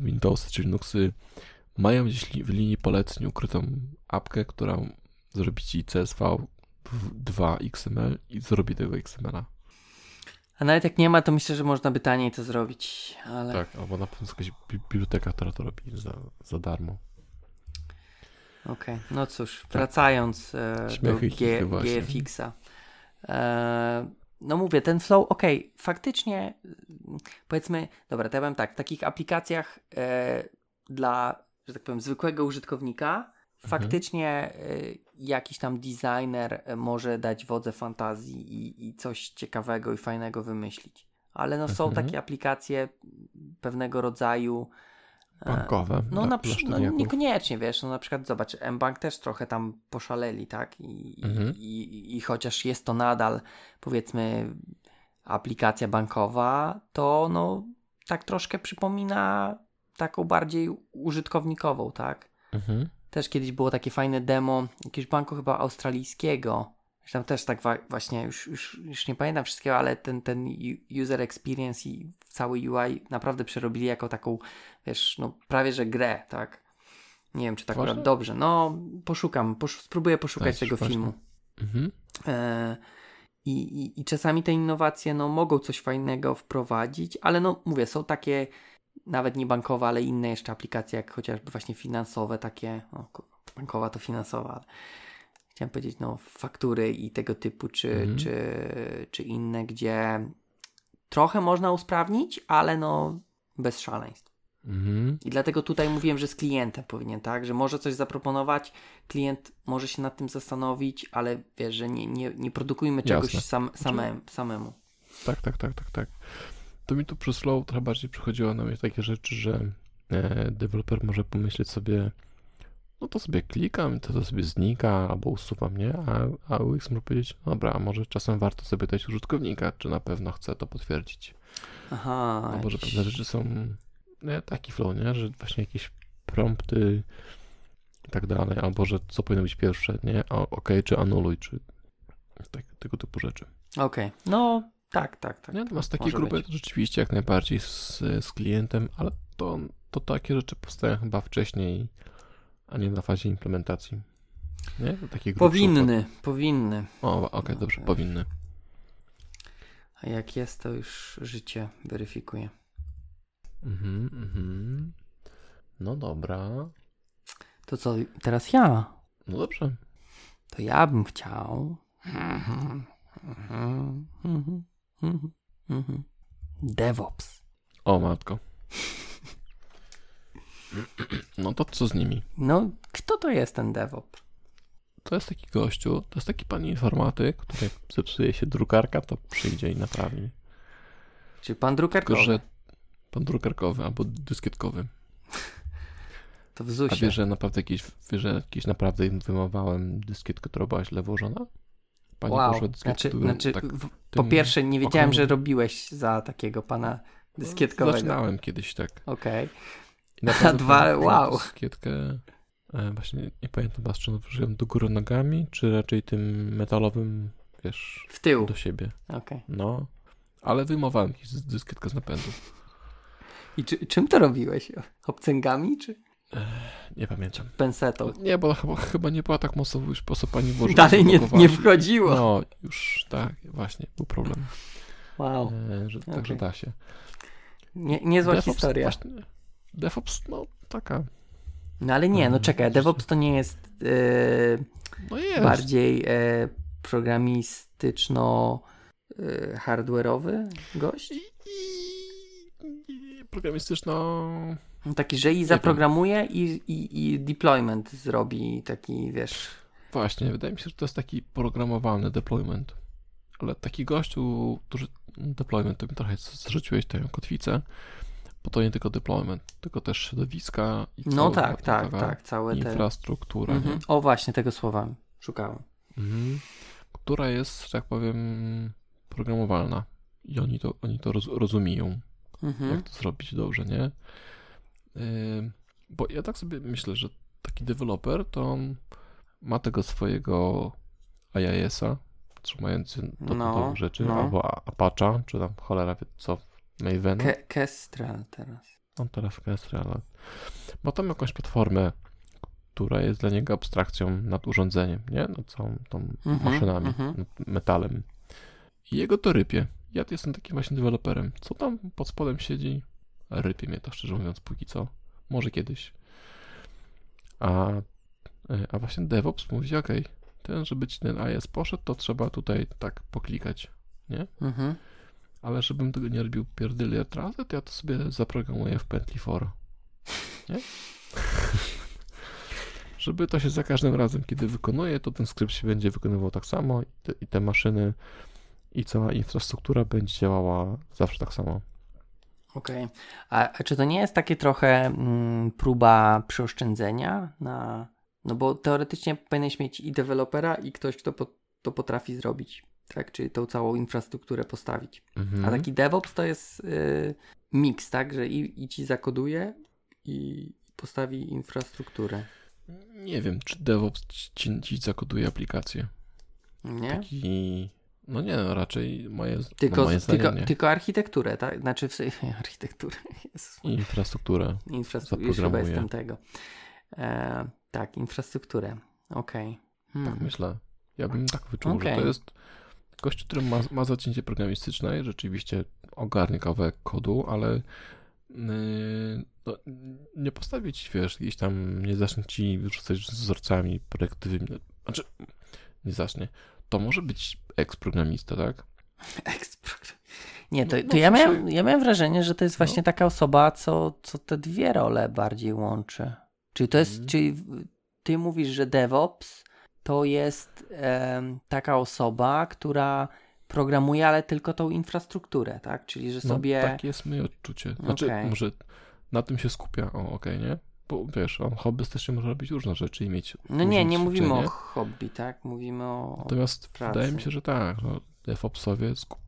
Windows czy Linuxy mają gdzieś w linii poleceń ukrytą apkę, która zrobi ci CSV 2 XML i zrobi tego XML-a. A nawet jak nie ma, to myślę, że można by taniej to zrobić, ale... Tak, albo na pewno jakaś biblioteka, która to robi za, za darmo. Okej, okay. no cóż, tak. wracając e, do G, GFX-a. E, no mówię, ten flow, ok, faktycznie, powiedzmy, dobra, to ja powiem tak, w takich aplikacjach e, dla, że tak powiem, zwykłego użytkownika, mhm. faktycznie e, jakiś tam designer może dać wodze fantazji i, i coś ciekawego i fajnego wymyślić. Ale no, są mhm. takie aplikacje pewnego rodzaju, Bankowe. No, na, no niekoniecznie, wiesz, no na przykład zobacz, mBank też trochę tam poszaleli, tak? I, mhm. i, i, I chociaż jest to nadal, powiedzmy, aplikacja bankowa, to no tak troszkę przypomina taką bardziej użytkownikową, tak? Mhm. Też kiedyś było takie fajne demo jakiegoś banku chyba australijskiego, tam też tak właśnie, już, już, już nie pamiętam wszystkiego, ale ten, ten user experience i cały UI naprawdę przerobili jako taką, wiesz, no prawie że grę, tak? Nie wiem, czy tak akurat dobrze. No, poszukam, posz spróbuję poszukać tego właśnie. filmu. Mhm. E, i, i, I czasami te innowacje, no, mogą coś fajnego wprowadzić, ale no, mówię, są takie nawet nie bankowe, ale inne jeszcze aplikacje, jak chociażby właśnie finansowe, takie, no, bankowa to finansowa, ale chciałem powiedzieć, no, faktury i tego typu, czy, mhm. czy, czy inne, gdzie trochę można usprawnić, ale no bez szaleństw. Mhm. I dlatego tutaj mówiłem, że z klientem powinien, tak? Że może coś zaproponować, klient może się nad tym zastanowić, ale wiesz, że nie, nie, nie produkujmy czegoś sam, znaczy- same, samemu. Tak, tak, tak, tak, tak. To mi tu przez flow trochę bardziej przychodziło na mnie takie rzeczy, że e, deweloper może pomyśleć sobie, no to sobie klikam, to, to sobie znika albo usuwam, nie? A, a UX może powiedzieć, dobra, a może czasem warto sobie dać użytkownika, czy na pewno chce to potwierdzić. Aha. Albo że pewne rzeczy są nie, taki flow, nie? Że właśnie jakieś prompty i tak dalej, albo że co powinno być pierwsze, nie? OK, czy anuluj, czy tak, tego typu rzeczy. Okej, okay. no tak, tak, tak. Natomiast takie grupy rzeczywiście jak najbardziej z, z klientem, ale to, to takie rzeczy powstają chyba wcześniej a nie na fazie implementacji. Nie? Takie powinny, powinny. O, okej, okay, dobrze, powinny. A jak jest, to już życie weryfikuje. Mhm, mhm. No dobra. To co, teraz ja? No dobrze. To ja bym chciał. DevOps. O matko. No to co z nimi? No, kto to jest ten DevOps? To jest taki gościu, to jest taki pan informatyk, który jak zepsuje się drukarka, to przyjdzie i naprawi. Czy pan drukarkowy? Tylko, że pan drukarkowy albo dyskietkowy. To w A ZUSie. wiesz, że naprawdę jakieś, wiesz, że jakieś naprawdę wymowałem dyskietkę, która była źle włożona? Pani wow. dyskietkę, Znaczy, znaczy tak po pierwsze, nie wiedziałem, że robiłeś za takiego pana dyskietkowego. Zaczynałem kiedyś tak. Okej. I naprawdę dwa- wow. Dyskietkę, e, właśnie nie, nie pamiętam czy ją włożyłem do góry nogami, czy raczej tym metalowym, wiesz, W tył. do siebie. Okej. No, ale wyjmowałem dyskietkę z napędu. I czy, czym to robiłeś? Obcęgami czy Nie pamiętam. pensetą? Nie, bo chyba, chyba nie była tak mocno już po co pani włożyła. Dalej nie, nie wchodziło. No, już tak, właśnie, był problem. Wow. E, że, Także Okej. da się. Nie, niezła DevOps historia. Właśnie, DevOps, no taka, No ale nie, no Mhm, czekaj. DevOps to nie jest e, no jest. bardziej e, programistyczno e, hardware'owy gość? I, i programistyczno... No Taki, że i zaprogramuje i, i, i deployment zrobi taki, wiesz... Właśnie, wydaje mi się, że to jest taki programowalny deployment. Ale taki gościu, który deployment, to mi trochę zrzuciłeś tę kotwicę, bo to nie tylko deployment, tylko też środowiska i No tak, tak, tak, całe te... infrastruktura, Mhm. O właśnie, tego słowa szukałem. Mhm. która jest, że tak powiem, programowalna. I oni to, oni to roz, rozumieją, Mhm. jak to zrobić dobrze, nie? Bo ja tak sobie myślę, że taki deweloper to on ma tego swojego IIS-a, trzymający do No, no, rzeczy, no. albo A- Apache'a, czy tam cholera wie co, Mavena. Ke- Kestrel teraz. On teraz Kestrel. Ma tam jakąś platformę, która jest dla niego abstrakcją nad urządzeniem, nie? Nad całą tą Mhm, maszynami, mhm. nad metalem. I jego to rypie. Ja jestem takim właśnie deweloperem. Co tam pod spodem siedzi? Rypie mnie to, szczerze mówiąc, póki co. Może kiedyś. A, e, a właśnie DevOps mówi, ok, ten, żeby ci ten AES poszedł, to trzeba tutaj tak poklikać. Mhm. Ale żebym tego nie robił pierdyliard razy, to ja to sobie zaprogramuję w pętli for. Nie? Żeby to się za każdym razem, kiedy wykonuje, to ten skrypt się będzie wykonywał tak samo i te, i te maszyny i cała infrastruktura będzie działała zawsze tak samo. Okej. A, a czy to nie jest takie trochę mm, próba przeoszczędzenia na... No bo teoretycznie powinieneś mieć i dewelopera i ktoś, kto po, to potrafi zrobić. Tak? Czyli tą całą infrastrukturę postawić. Mhm. A taki DevOps to jest y, miks, tak? Że i, i ci zakoduje i postawi infrastrukturę. Nie wiem, czy DevOps ci, ci zakoduje aplikację. Nie? Taki... No nie, no raczej moje, Tylko, moje zdanie tylko, nie. tylko architekturę, tak? Znaczy w architekturę. Jezus. Infrastrukturę. Infrastrukturę. Już chyba jestem tego. E, tak, infrastrukturę. Okej. Hmm. Tak myślę. Ja bym tak wyczuł, że Okej. to jest gość, który ma, ma zacięcie programistyczne i rzeczywiście ogarnie kawałek kodu, ale yy, no, nie postawić, wiesz, gdzieś tam nie zacznie ci wyrzucać wzorcami projektowymi. Znaczy, nie zacznie. To może być eks-programista, tak? Eksprogram. Nie, to, No, to no, ja, miałem, ja miałem wrażenie, że to jest właśnie No. taka osoba, co, co te dwie role bardziej łączy. Czyli to jest, Mhm. czyli ty mówisz, że DevOps to jest taka osoba, która programuje, ale tylko tą infrastrukturę, tak? Czyli, że No, sobie... takie jest moje odczucie. Znaczy, Okej. może na tym się skupia, o, okej, nie? Bo wiesz, on hobbystycznie może robić różne rzeczy i mieć No nie, nie mówimy o hobby, tak? Mówimy o... Natomiast pracy. wydaje mi się, że tak. No, DevOpsowie skup...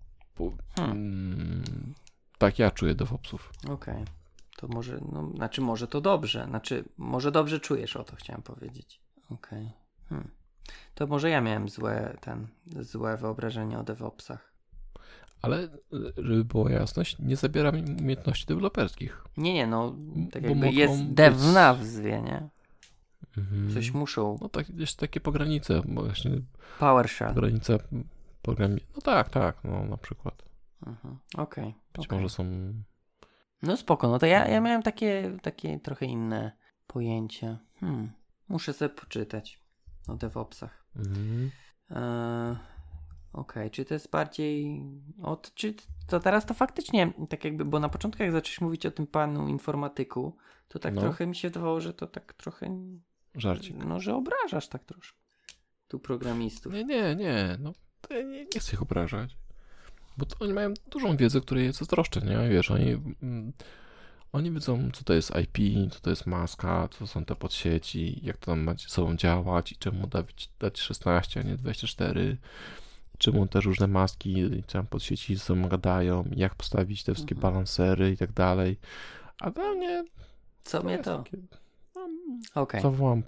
Hmm. mm, tak ja czuję DevOpsów. Okej. To może, no, znaczy może to dobrze, znaczy może dobrze czujesz, o to chciałem powiedzieć. Okej. Hmm. To może ja miałem złe, ten, złe wyobrażenie o DevOpsach. Ale y, żeby była jasność, nie zabieram im umiejętności deweloperskich. Nie, nie, no, tak Bo jakby jest być- dev w nazwie, nie? Mhm. Coś muszą. No tak, gdzieś takie pogranice, bo właśnie PowerShell. granica programi... No tak, tak, no na przykład. Mhm. Okej. Być okej. może są... No spoko, no to ja, ja miałem takie, takie trochę inne pojęcie. Hmm. Muszę sobie poczytać o DevOpsach. Mhm. Eee, Okej, czy to jest bardziej od, czy to teraz to faktycznie, tak jakby, bo na początku jak zaczęliśmy mówić o tym panu informatyku, to tak No. trochę mi się wydawało, że to tak trochę, Żarcik. no, że obrażasz tak troszkę tu programistów. Nie, nie, nie. No, ja nie, nie chcę ich obrażać. Bo oni mają dużą wiedzę, której jest zazdroszczę, nie? Wiesz, oni, mm, oni wiedzą, co to jest IP, co to jest maska, co są te podsieci, jak to tam ma ze sobą działać i czemu dać, dać 16, a nie 24. Czemu te różne maski, tam podsieci ze sobą gadają, jak postawić te wszystkie Mhm. balancery i tak dalej. A dla mnie Co mnie to? takie, no, Okej, zawołam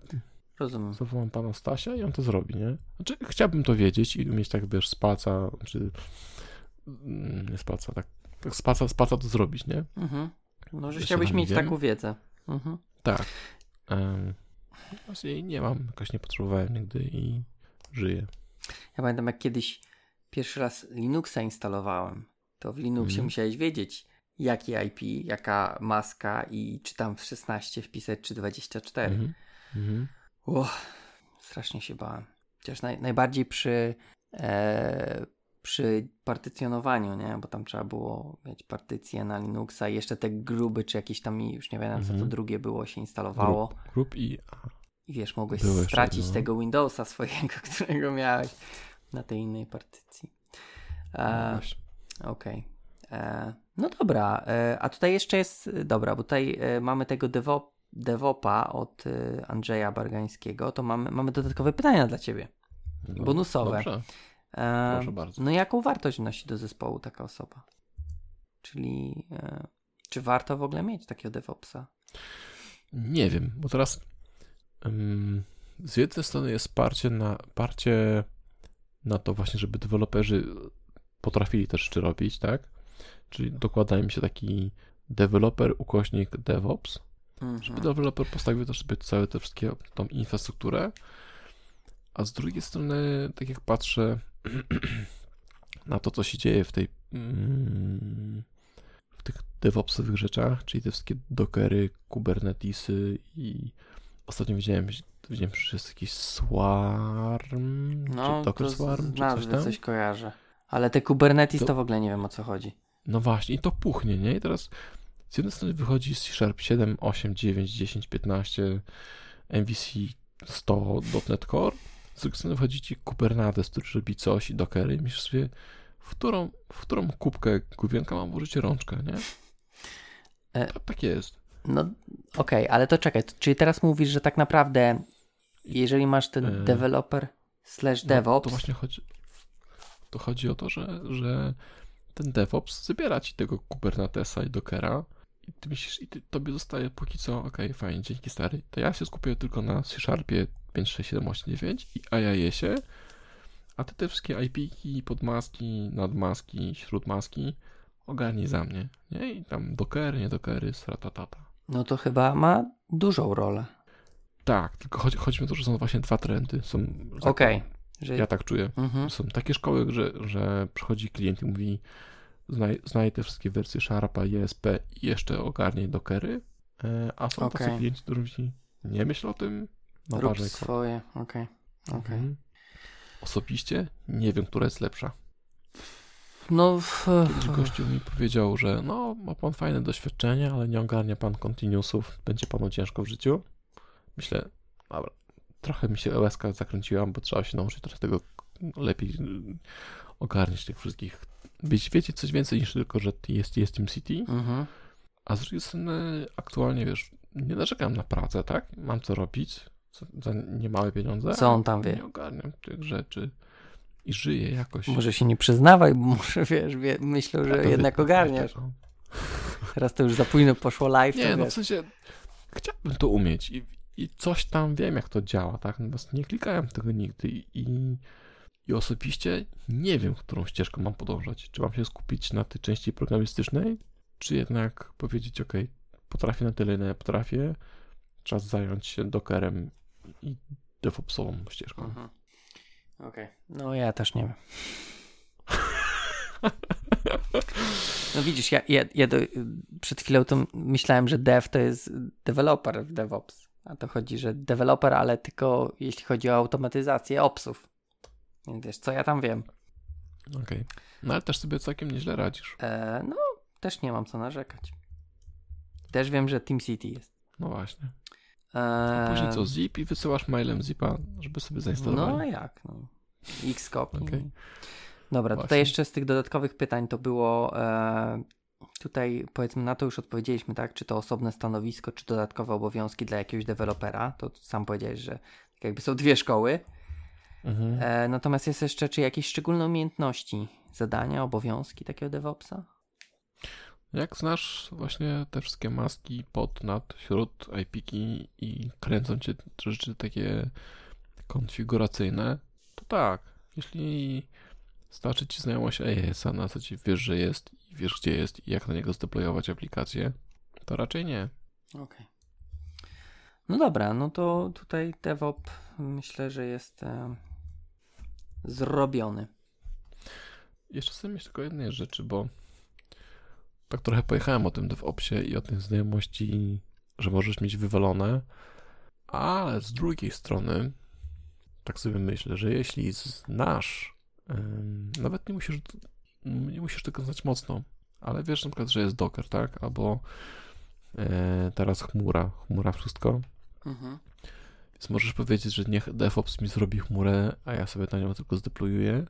rozumiem. zawołam pana Stasia i on to zrobi, nie? Znaczy, chciałbym to wiedzieć i umieć tak, wiesz, z palca, czy mm, nie z palca, tak, tak z palca, z palca to zrobić, nie? Mhm. No, że chciałbyś mieć wiem. taką wiedzę. Mhm. Tak. Um, jej nie mam, jakoś nie potrzebowałem nigdy i żyję. Ja pamiętam, jak kiedyś pierwszy raz Linuxa instalowałem, to w Linuxie Mhm. musiałeś wiedzieć, jakie IP, jaka maska i czy tam w 16 wpisać, czy 24. Mhm. Mhm. Uch, strasznie się bałem. Chociaż naj, najbardziej przy, e, przy partycjonowaniu, nie? Bo tam trzeba było mieć partycję na Linuxa i jeszcze te gruby, czy jakieś tam, już nie wiem co to Mhm. drugie było, się instalowało. Grup, grup i... I wiesz, mogłeś jeszcze, stracić no. tego Windowsa swojego, którego miałeś na tej innej partycji. no E, właśnie. Okej. E, No dobra, e, a tutaj jeszcze jest, dobra, bo tutaj e, mamy tego devo, devopa od e, Andrzeja Bargańskiego, to mamy, mamy dodatkowe pytania dla Ciebie. No, bonusowe. Dobrze, E, proszę bardzo. No jaką wartość nosi do zespołu taka osoba? Czyli e, czy warto w ogóle mieć takiego DevOpsa? Nie wiem, bo teraz z jednej strony jest parcie na, parcie na to właśnie, żeby deweloperzy potrafili też rzeczy robić, tak? Czyli dokłada im się taki deweloper ukośnik DevOps, żeby Mhm. deweloper postawił też sobie całe te wszystkie, tą infrastrukturę, a z drugiej strony, tak jak patrzę na to, co się dzieje w tej mm, w tych DevOpsowych rzeczach, czyli te wszystkie Dockery, Kubernetesy i ostatnio widziałem, widziałem, że jest jakiś Swarm, No, czy Docker Swarm, czy coś tam. coś kojarzę. Ale te Kubernetes to... To- w ogóle nie wiem o co chodzi. No właśnie, i to puchnie, nie? I teraz z jednej strony wychodzi C Sharp 7, 8, 9, 10, 15, MVC 100, .NET Core, z drugiej strony wychodzi ci Kubernetes, który robi coś i Dockery i myślisz sobie, w którą, w którą kubkę główienka mam włożyć rączkę, nie? E, Tak, tak jest. No okej, ale to czekaj, czyli teraz mówisz, że tak naprawdę jeżeli masz ten E, developer slash No, DevOps, to właśnie chodzi, to chodzi o to, że, że ten DevOps zabiera ci tego Kubernetesa i Dockera i ty myślisz, i ty, tobie zostaje póki co, okej, fajnie, dzięki stary, to ja się skupię tylko na C-Sharpie 5, 6, 7, 8, 9 i IIS-ie, a ty te wszystkie IP-ki, podmaski, nadmaski, śródmaski ogarnij za mnie, nie? I tam Dockery, nie Dockery, stratatata. No to chyba ma dużą rolę. Tak, tylko mi o to, że są właśnie dwa trendy. Są, Okej. Że... Ja tak czuję. Mhm. Są takie szkoły, że, że przychodzi klient i mówi znaj, znaj te wszystkie wersje Sharpa, ESP i jeszcze ogarnij Dockery, e, a są tacy Okej. klienci, którzy mówi, nie myśl o tym, Rób naważaj swoje, okej. okej. Mhm. Osobiście nie wiem, która jest lepsza. No, w... Kiedyś gościu mi powiedział, że no, ma pan fajne doświadczenie, ale nie ogarnia pan continuousów, będzie panu ciężko w życiu. Myślę, dobra, trochę mi się łezka zakręciła, bo trzeba się nauczyć trochę tego lepiej y, ogarniać tych wszystkich. Być, wiecie coś więcej niż tylko, że jest, jest City, mhm. a z drugiej strony aktualnie, wiesz, nie narzekam na pracę, tak? Mam co robić za, za niemałe pieniądze. Co on tam wie? Nie ogarniam tych rzeczy i żyję jakoś. Może się nie przyznawaj, bo może wiesz, wie, myślą, że Ja jednak wy- ogarniasz. Teraz to już za późno poszło live, Nie, no w wiesz. sensie chciałbym to umieć i, i coś tam wiem, jak to działa, tak? Natomiast nie klikałem tego nigdy i, i, i osobiście nie wiem, którą ścieżką mam podążać. Czy mam się skupić na tej części programistycznej, czy jednak powiedzieć, ok, potrafię na tyle, ile potrafię, czas zająć się Dockerem i DevOpsową ścieżką. Mhm. Okej. No ja też nie wiem. No widzisz, ja, ja, ja do, przed chwilą to myślałem, że dev to jest developer w DevOps. A to chodzi, że developer, ale tylko jeśli chodzi o automatyzację opsów. Więc wiesz, co ja tam wiem? Okej. Okay. No ale też sobie całkiem nieźle radzisz. E, no, też nie mam co narzekać. Też wiem, że City jest. No właśnie. A później co, zip i wysyłasz mailem zipa, żeby sobie zainstalować. No jak, no. Xcopy. Okay. Dobra, Właśnie. tutaj jeszcze z tych dodatkowych pytań to było e, tutaj powiedzmy na to już odpowiedzieliśmy, tak? Czy to osobne stanowisko, czy dodatkowe obowiązki dla jakiegoś dewelopera. To sam powiedziałeś, że tak jakby są dwie szkoły. Mhm. E, natomiast jest jeszcze, czy jakieś szczególne umiejętności, zadania, obowiązki takiego DevOpsa? Jak znasz właśnie te wszystkie maski pod, nad, wśród IPki i kręcą cię rzeczy takie konfiguracyjne, to tak. Jeśli starczy ci znajomość AES-a, na co ci wiesz, że jest i wiesz, gdzie jest i jak na niego zdeployować aplikację, to raczej nie. Okej. Okay. No dobra, no to tutaj DevOps myślę, że jest e, zrobiony. Jeszcze sobie myślę tylko jednej rzeczy, bo tak trochę pojechałem o tym DevOpsie i o tym znajomości, że możesz mieć wywalone, ale z drugiej strony tak sobie myślę, że jeśli znasz, nawet nie musisz, nie musisz tego znać mocno, ale wiesz na przykład, że jest Docker, tak? Albo e, teraz chmura, chmura wszystko. Mhm. Więc możesz powiedzieć, że niech DevOps mi zrobi chmurę, a ja sobie na nią tylko zdeployuję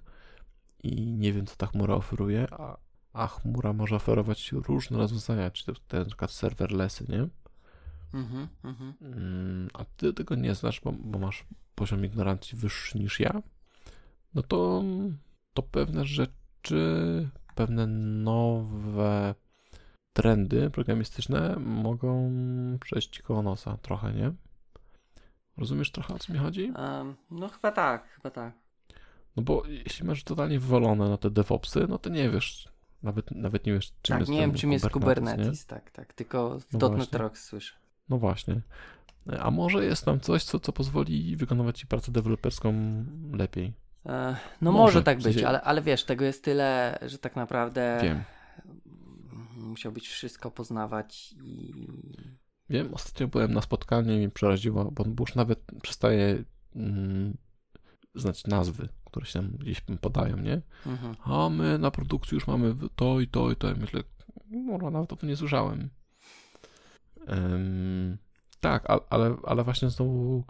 i nie wiem, co ta chmura oferuje, a, a chmura może oferować różne rozwiązania, czy to na przykład serverlessy, nie? Mhm, mhm. Mm, a ty tego nie znasz, bo, bo, masz poziom ignorancji wyższy niż ja, no to, to pewne rzeczy, pewne nowe trendy programistyczne mogą przejść koło nosa trochę, nie? Rozumiesz trochę o co mi chodzi? Um, no chyba tak, chyba tak. No bo jeśli masz totalnie wywalone na te DevOpsy, no to nie wiesz, nawet, nawet nie wiesz, czym tak, jest nie wiem, czym jest Kubernetes, tak, tak, tylko w no .NET słyszę. No właśnie. A może jest tam coś, co, co pozwoli wykonywać ci pracę deweloperską lepiej? E, no może, może tak być, ale, ale wiesz, tego jest tyle, że tak naprawdę Wiem. musiałbyś wszystko poznawać i... Wiem, ostatnio byłem na spotkaniu i mi przeraziło, bo już nawet przestaje mm, znać nazwy, które się tam gdzieś podają, nie? Mhm. A my na produkcji już mamy to i to i to. I myślę, no nawet o tym nie słyszałem. Um, tak, ale, ale właśnie znowu,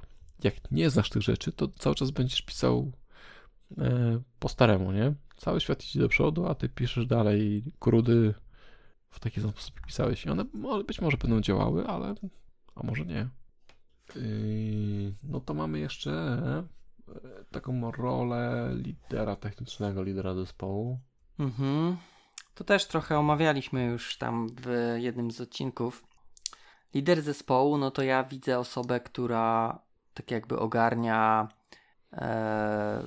jak nie znasz tych rzeczy, to cały czas będziesz pisał e, po staremu, nie? Cały świat idzie do przodu, a ty piszesz dalej krudy w taki sposób pisałeś. I one być może będą działały, ale a może nie. Yy, no to mamy jeszcze taką rolę lidera technicznego, lidera zespołu. Mhm. To też trochę omawialiśmy już tam w jednym z odcinków. Lider zespołu, no to ja widzę osobę, która tak jakby ogarnia e,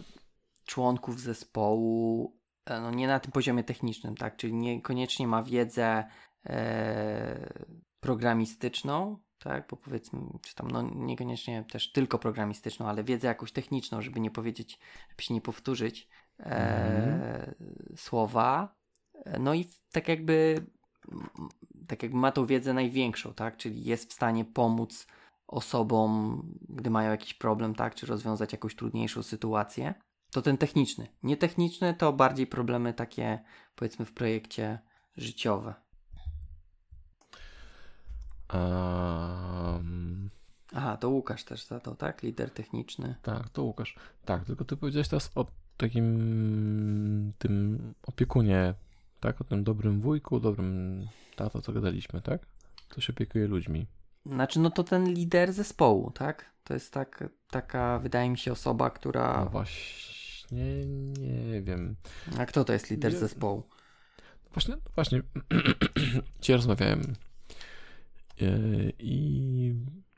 członków zespołu, e, no nie na tym poziomie technicznym, tak, czyli niekoniecznie ma wiedzę e, programistyczną, tak, bo powiedzmy, czy tam, no niekoniecznie też tylko programistyczną, ale wiedzę jakąś techniczną, żeby nie powiedzieć, żeby się nie powtórzyć e, mm. słowa. No i tak jakby, tak jakby ma tą wiedzę największą, tak, czyli jest w stanie pomóc osobom, gdy mają jakiś problem, tak, czy rozwiązać jakąś trudniejszą sytuację. To ten techniczny. Nietechniczny to bardziej problemy takie, powiedzmy, w projekcie życiowe. Um... Aha, to Łukasz też za to, tak? Lider techniczny. Tak, to Łukasz. Tak, tylko ty powiedziałeś teraz o takim tym opiekunie, tak? O tym dobrym wujku, dobrym tato, co gadaliśmy, tak? To się opiekuje ludźmi. Znaczy, no to ten lider zespołu, tak? To jest tak, taka, wydaje mi się, osoba, która... No właśnie, nie wiem. A kto to jest lider nie... zespołu? Właśnie, właśnie, dzisiaj rozmawiałem I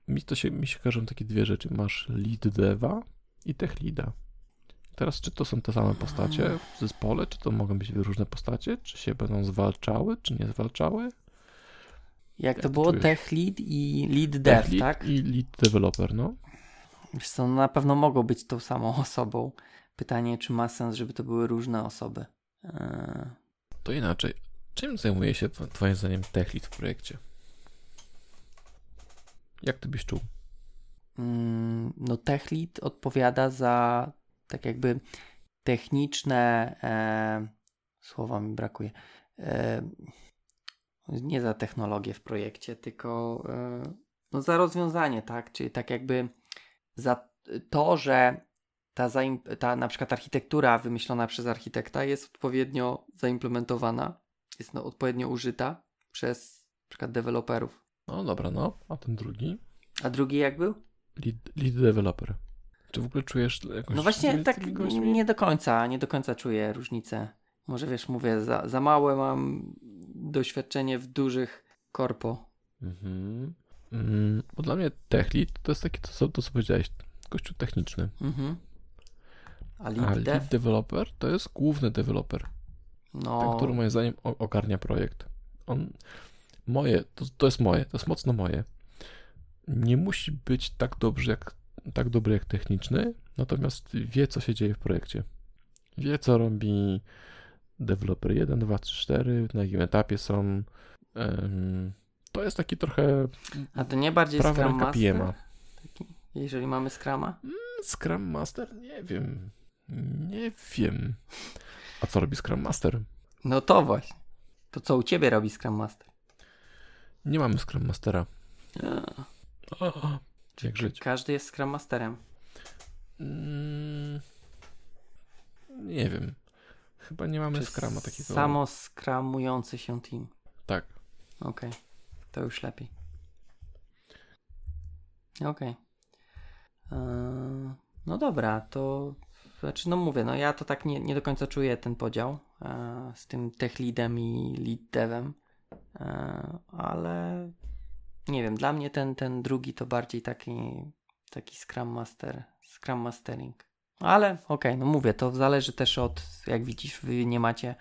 mi to się, mi się każą takie dwie rzeczy. Masz lead deva i tech leada. Teraz, czy to są te same postacie w zespole, czy to mogą być różne postacie, czy się będą zwalczały, czy nie zwalczały? Jak, to było? Tech lead i lead dev, lead tak? I lead developer, no. Wiesz co, no na pewno mogą być tą samą osobą. Pytanie, czy ma sens, żeby to były różne osoby. Eee... To inaczej. Czym zajmuje się twoim zdaniem tech lead w projekcie? Jak ty byś czuł? Mm, no, tech lead odpowiada za tak jakby techniczne, e, słowa mi brakuje, e, nie za technologię w projekcie, tylko e, no za rozwiązanie, tak? Czyli tak jakby za to, że ta, zaim- ta na przykład architektura wymyślona przez architekta jest odpowiednio zaimplementowana, jest no, odpowiednio użyta przez na przykład deweloperów. No dobra, no. A ten drugi? A drugi jak był? Lead, lead developer. Czy w ogóle czujesz jakąś No właśnie tak nie do końca, nie do końca czuję różnicę. Może wiesz, mówię, za, za małe mam doświadczenie w dużych korpo. Mhm. Mm, bo dla mnie tech lead to jest takie, to, co- to co powiedziałeś, gościu techniczny. Mhm. A A lead dev? lead developer to jest główny deweloper. No, ten, który moim zdaniem ogarnia projekt. On, moje, to, to jest moje, to jest mocno moje. Nie musi być tak dobrze jak, tak dobry jak techniczny, natomiast wie, co się dzieje w projekcie. Wie, co robi deweloper 1, 2, 3, 4, na jakim etapie są. To jest taki trochę a to nie bardziej Scrum Master? Taki, jeżeli mamy Scrama? Scrum Master? Nie wiem. Nie wiem. A co robi Scrum Master? No to właśnie. To co u ciebie robi Scrum Master? Nie mamy Scrum Mastera. Jak żyć? Każdy jest Scrum Masterem. Mm, nie wiem. Chyba nie mamy Czy skrama takiego. Samo skramujący się team. Tak. Okej, to już lepiej. Okej. Eee, No dobra, to znaczy, no mówię, no ja to tak nie, nie do końca czuję ten podział e, z tym tech leadem i lead devem, e, ale nie wiem, dla mnie ten, ten drugi to bardziej taki, taki Scrum Master, Scrum Mastering. Ale okej, no mówię, to zależy też od, jak widzisz, wy nie macie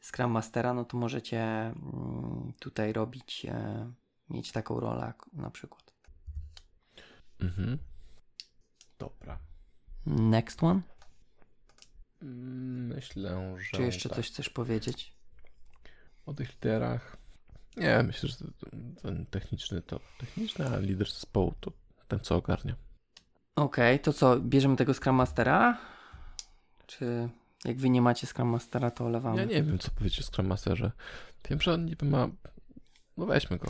Scrum Mastera, no to możecie mm, tutaj robić, e, mieć taką rolę na przykład. Mhm. Dobra. Next one? Mm, Myślę, że. Czy jeszcze tak. coś chcesz powiedzieć? O tych liderach. Nie, myślę, że ten techniczny to techniczny, a lider zespołu to ten, co ogarnia. Okej, to co, bierzemy tego Scrum Mastera? Czy jak wy nie macie Scrum Mastera, to olewamy? Ja nie wiem, co powiedzieć o Scrum Masterze. Wiem, że on niby ma. No weźmy go.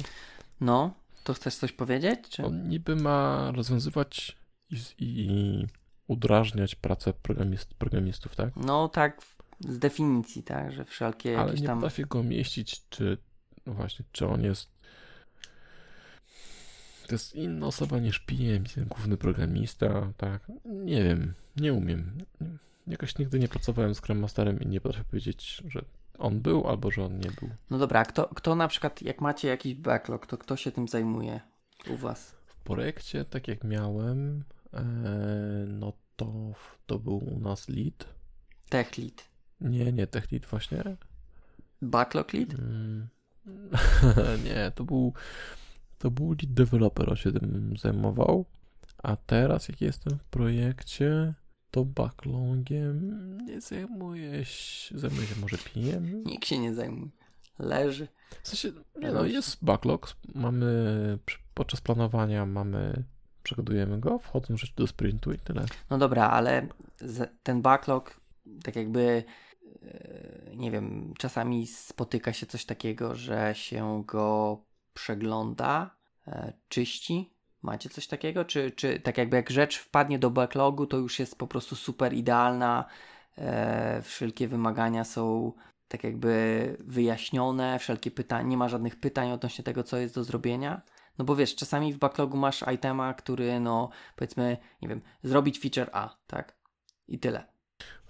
No, to chcesz coś powiedzieć? Czy... On niby ma rozwiązywać i, i udrażniać pracę programist, programistów, tak? No tak, z definicji, tak, że wszelkie Ale jakieś nie tam... potrafię go mieścić, czy no właśnie, czy on jest to jest inna osoba niż PM, główny programista, tak, nie wiem, nie umiem. Jakoś nigdy nie pracowałem z Scrum Masterem i nie potrafię powiedzieć, że on był albo że on nie był. No dobra, a kto, kto na przykład, jak macie jakiś backlog, to kto się tym zajmuje u was? W projekcie, tak jak miałem, e, no to to był u nas lead. Tech lead. Nie, nie, tech lead właśnie. Backlog lead? Mm. nie, to był to był lead developer, on się tym zajmował. A teraz, jak jestem w projekcie, to backlogiem nie zajmuję się, zajmuję się może PM. Nikt się nie zajmuje. Leży. W sensie, nie no, jest backlog, mamy podczas planowania mamy, przegadujemy go, wchodzą rzeczy do sprintu i tyle. No dobra, ale ten backlog, tak jakby, nie wiem, czasami spotyka się coś takiego, że się go przegląda, e, czyści. Macie coś takiego? Czy, czy tak jakby jak rzecz wpadnie do backlogu, to już jest po prostu super idealna, e, wszelkie wymagania są tak jakby wyjaśnione, wszelkie pytania, nie ma żadnych pytań odnośnie tego, co jest do zrobienia? No bo wiesz, czasami w backlogu masz itema, który no powiedzmy, nie wiem, zrobić feature A, tak? I tyle.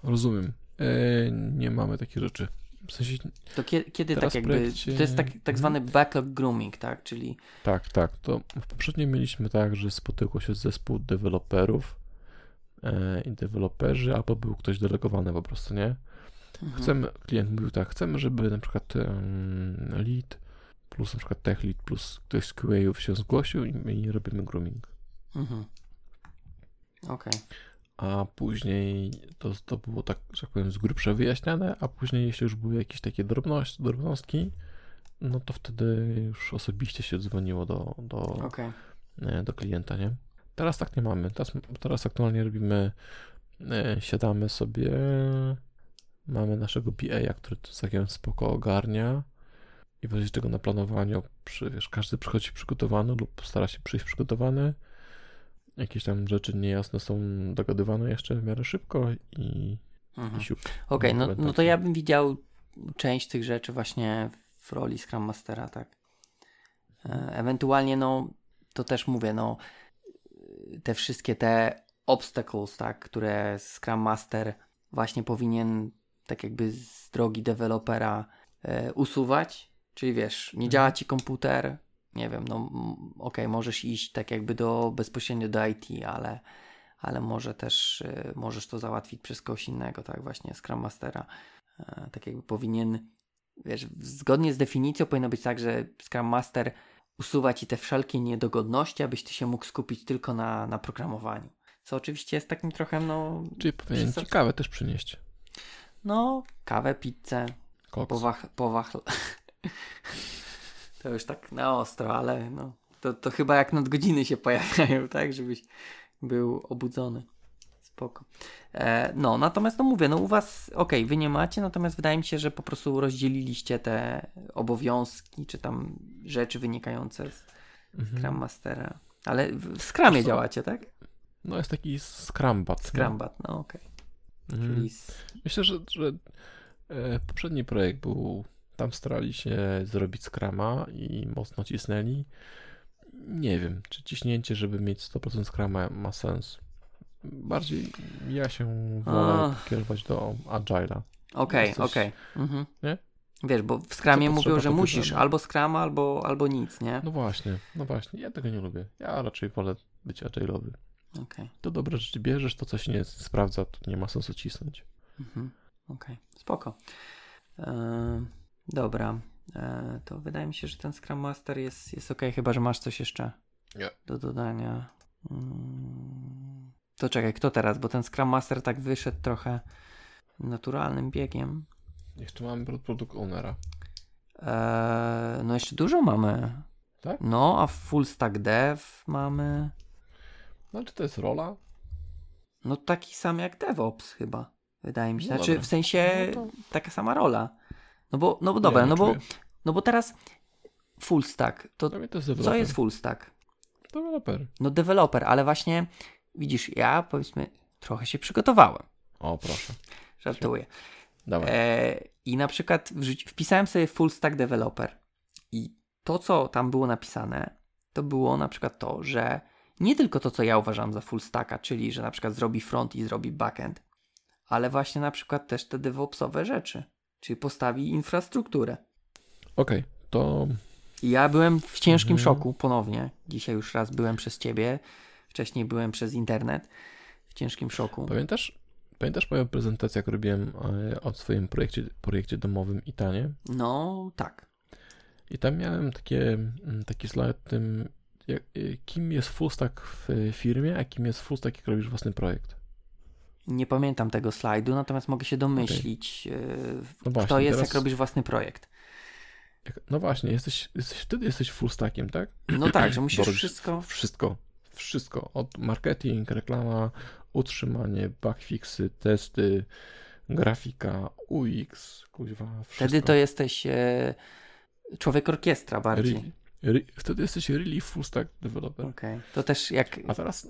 Rozumiem. E, nie mamy takich rzeczy. W sensie, To kie, kiedy Teraz tak jakby, projekcie- to jest tak, tak zwany backlog grooming, tak? Czyli tak, tak. To w poprzednim mieliśmy tak, że spotykał się zespół deweloperów e, i deweloperzy, albo był ktoś delegowany po prostu, nie? mhm. Chcemy, klient mówił tak, chcemy, żeby na przykład um, lead plus na przykład tech lead plus ktoś z QA-ów się zgłosił i, i robimy grooming. Mhm. Okej. A później to, to było tak, że tak powiem, z grubsza wyjaśniane, a później jeśli już były jakieś takie drobności, drobnostki, no to wtedy już osobiście się dzwoniło do, do, Okej. e, do klienta, nie? Teraz tak nie mamy. Teraz, teraz aktualnie robimy e, siadamy sobie, mamy naszego BA, który to całkiem spoko ogarnia i w razie czego na planowaniu, przy, wiesz, każdy przychodzi przygotowany lub stara się przyjść przygotowany. Jakieś tam rzeczy niejasne są dogadywane jeszcze w miarę szybko i, Mhm. i siup. Okej, no, no to ja bym widział część tych rzeczy właśnie w roli Scrum Mastera, tak. E, Ewentualnie, no, to też mówię, no, te wszystkie te obstacles, tak, które Scrum Master właśnie powinien tak jakby z drogi dewelopera e, usuwać, czyli wiesz, nie działa ci komputer, nie wiem, no okej, możesz iść tak jakby do bezpośrednio do IT, ale ale może też y, możesz to załatwić przez kogoś innego, tak właśnie Scrum Mastera. E, tak jakby powinien, wiesz, zgodnie z definicją powinno być tak, że Scrum Master usuwa ci te wszelkie niedogodności, abyś ty się mógł skupić tylko na, na programowaniu. Co oczywiście jest takim trochę, no, Czyli powinien Przystęp- ciekawe też przynieść. no, kawę, pizzę, powach, powach. To już tak na ostro, ale no, to, to chyba jak nadgodziny się pojawiają, tak, żebyś był obudzony. Spoko. E, no, natomiast no mówię, no u was, okej, wy nie macie, natomiast wydaje mi się, że po prostu rozdzieliliście te obowiązki, czy tam rzeczy wynikające z Mhm. Scrum Mastera. Ale w Scrumie działacie, tak? No jest taki Scrumbat. Scrumbat, no okej. Mhm. Czyli. Myślę, że, że e, poprzedni projekt był, tam starali się zrobić Scrama i mocno cisnęli. Nie wiem, czy ciśnięcie, żeby mieć 100% Scrama ma sens. Bardziej ja się wolę kierować do Agile'a. Okej, Jesteś- okej. Mhm. Nie? Wiesz, bo w Scrumie Co mówią, że musisz albo Scrama, albo, albo nic, nie? No właśnie, no właśnie, ja tego nie lubię. Ja raczej wolę być Agile'owy. Okej. To dobre rzeczy bierzesz, to co się nie sprawdza, to nie ma sensu cisnąć. Mhm. Okej, spoko. E, dobra, e, to wydaje mi się, że ten Scrum Master jest, jest ok, chyba że masz coś jeszcze Nie. do dodania. Mm, to czekaj, kto teraz? Bo ten Scrum Master tak wyszedł trochę naturalnym biegiem. Jeszcze mamy pro- produkt ownera. E, no jeszcze dużo mamy. Tak? No, a full stack dev mamy. No czy to jest rola? No taki sam jak DevOps chyba. Wydaje mi się. No Znaczy dobra. w sensie No to- taka sama rola. No bo, no bo dobra, no bo, no bo teraz full stack. To to jest co jest full stack? Deweloper. No deweloper, ale właśnie widzisz, ja powiedzmy trochę się przygotowałem. O, proszę. Żartuję. Dawaj. E, I na przykład wpisałem sobie full stack developer i to, co tam było napisane, to było na przykład to, że nie tylko to, co ja uważam za full stacka, czyli że na przykład zrobi front i zrobi backend, ale właśnie na przykład też te DevOpsowe rzeczy, czyli postawi infrastrukturę. Okej, to I ja byłem w ciężkim Mhm. szoku ponownie. Dzisiaj już raz byłem przez ciebie, wcześniej byłem przez internet. W ciężkim szoku. pamiętasz, pamiętasz moją prezentację, jak robiłem e, o swoim projekcie, projekcie domowym Itanie? No, tak. I tam miałem takie, mm, taki slajd tym, jak, e, kim jest full stack w firmie, a kim jest full stack, jak robisz własny projekt. Nie pamiętam tego slajdu, natomiast mogę się domyślić, yy, No kto właśnie, jest, teraz- jak robisz własny projekt. No właśnie, jesteś, jesteś, wtedy jesteś full stackiem, tak? No tak, że musisz wszystko. Wszystko. Wszystko. Od marketing, reklama, utrzymanie, bugfixy, testy, grafika, UX, kuźwa, wszystko. Wtedy to jesteś e, człowiek orkiestra bardziej. Really, wtedy jesteś really full stack developer. Okej. To też jak A teraz,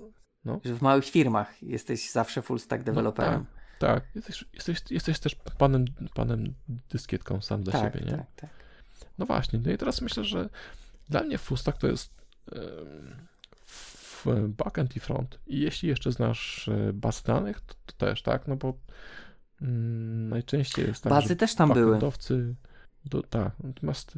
że w małych firmach jesteś zawsze full stack deweloperem. tak, jesteś, jesteś, jesteś też panem, panem dyskietką sam dla tak, siebie, nie? tak, tak. No właśnie, no i teraz myślę, że dla mnie full stack to jest backend i front. I jeśli jeszcze znasz e, bazy danych, to, to też, tak? No bo mm, najczęściej jest tak, Bazy też tam były. do, tak, natomiast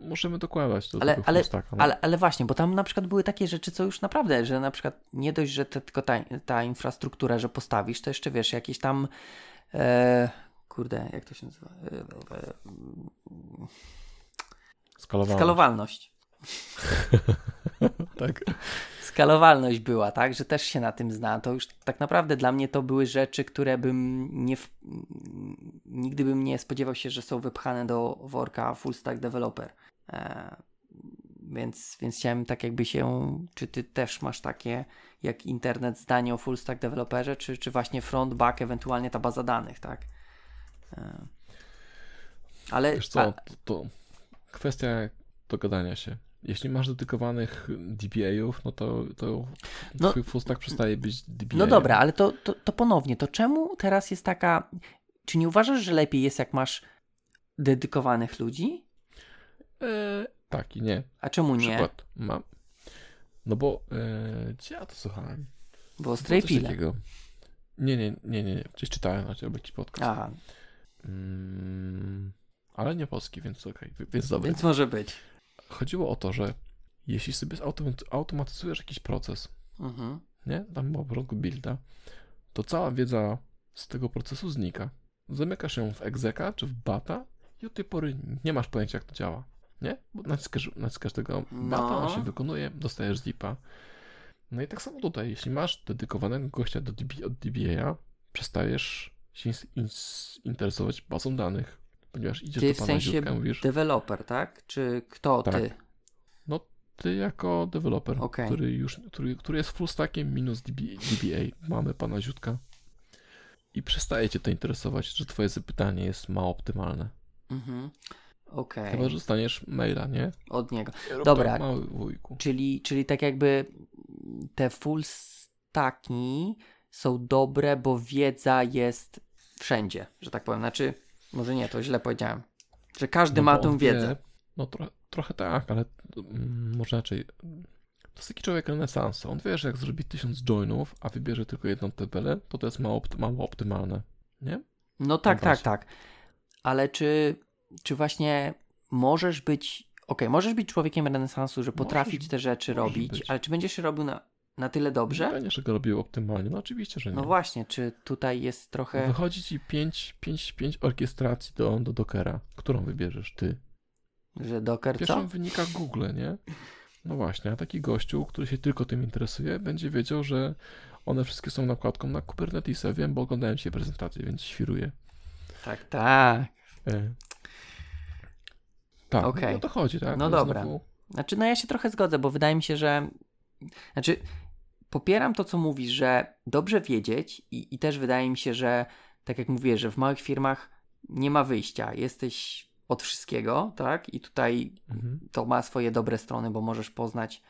możemy dokładać do Ale- tego ale- stacka. No. Ale, ale właśnie, bo tam na przykład były takie rzeczy, co już naprawdę, że na przykład nie dość, że te, tylko ta, ta infrastruktura, że postawisz, to jeszcze wiesz, jakieś tam e, kurde, jak to się nazywa? E, e, Skalowane. skalowalność. Tak. Skalowalność była, tak, że też się na tym zna. To już tak naprawdę dla mnie to były rzeczy, które bym nie. W... Nigdy bym nie spodziewał się, że są wypchane do worka full stack developer. E... Więc, więc chciałem tak jakby się, czy ty też masz takie jak internet zdanie o full stack deweloperze, czy, czy właśnie front, back, ewentualnie ta baza danych, tak? E, ale... Wiesz co, to, to kwestia dogadania się. Jeśli masz dedykowanych DBA-ów, no to, to no, twój full stack przestaje być DBA. No dobra, ale to, to, to ponownie, to czemu teraz jest taka... Czy nie uważasz, że lepiej jest, jak masz dedykowanych ludzi? E, tak i nie. A czemu nie? Przykład mam. No bo e, gdzie ja to słuchałem? Bo Stray takiego. Nie, nie, nie, nie, Gdzieś czytałem na ciebie jakiś podcast. Aha. Mm, ale nie polski, więc okej, okay, więc dobry. Więc może być. Chodziło o to, że jeśli sobie automatyzujesz jakiś proces, mhm. nie? Tam po początku builda, to cała wiedza z tego procesu znika. Zamykasz ją w exeka czy w bata i od tej pory nie masz pojęcia, jak to działa. Nie? Bo naciskasz, naciskasz tego bata, no. on się wykonuje, dostajesz zipa. No i tak samo tutaj, jeśli masz dedykowanego gościa do DB, od DBA, przestajesz się interesować bazą danych, ponieważ idziesz ty do pana w sensie Ziutka, mówisz... deweloper, tak? Czy kto tak. ty? No ty jako deweloper, okay. który już, który, który jest full stackiem minus DBA, DBA. Mamy pana Ziutka i przestaje cię to interesować, że twoje zapytanie jest mało optymalne. Mhm. Okej. Okay. Chyba, że dostaniesz maila, nie? Od niego. Rób Dobra. mały wujku. Czyli, czyli tak jakby te full stacki są dobre, bo wiedza jest wszędzie, że tak powiem. Znaczy, może nie, to źle powiedziałem. Że każdy no ma tą wiedzę. Wie, no tro, trochę tak, ale mm, może inaczej. To jest taki człowiek renesansu. On wie, że jak zrobi tysiąc joinów, a wybierze tylko jedną tabelę, to to jest mało, mało optymalne, nie? No tak, no tak, tak. Ale czy czy właśnie możesz być, ok, możesz być człowiekiem renesansu, że potrafić te rzeczy robić, być. ale czy będziesz je robił na, na tyle dobrze? Nie będziesz go robił optymalnie, no oczywiście, że nie. No właśnie, czy tutaj jest trochę... Wychodzi ci pięć, pięć, pięć orkiestracji do, do Dockera. Którą wybierzesz ty? Że Docker Pierwszą co? wynika Google, nie? No właśnie, a taki gościu, który się tylko tym interesuje, będzie wiedział, że one wszystkie są nakładką na Kubernetesa. Wiem, bo oglądałem dzisiaj prezentację, więc świruję. Tak, tak. E. Tak, okay. no to chodzi, tak? No dobra. Znowu... Znaczy, no ja się trochę zgodzę, bo wydaje mi się, że. Znaczy, popieram to, co mówisz, że dobrze wiedzieć, i, i też wydaje mi się, że tak jak mówię, że w małych firmach nie ma wyjścia. Jesteś od wszystkiego, tak? I tutaj mhm. to ma swoje dobre strony, bo możesz poznać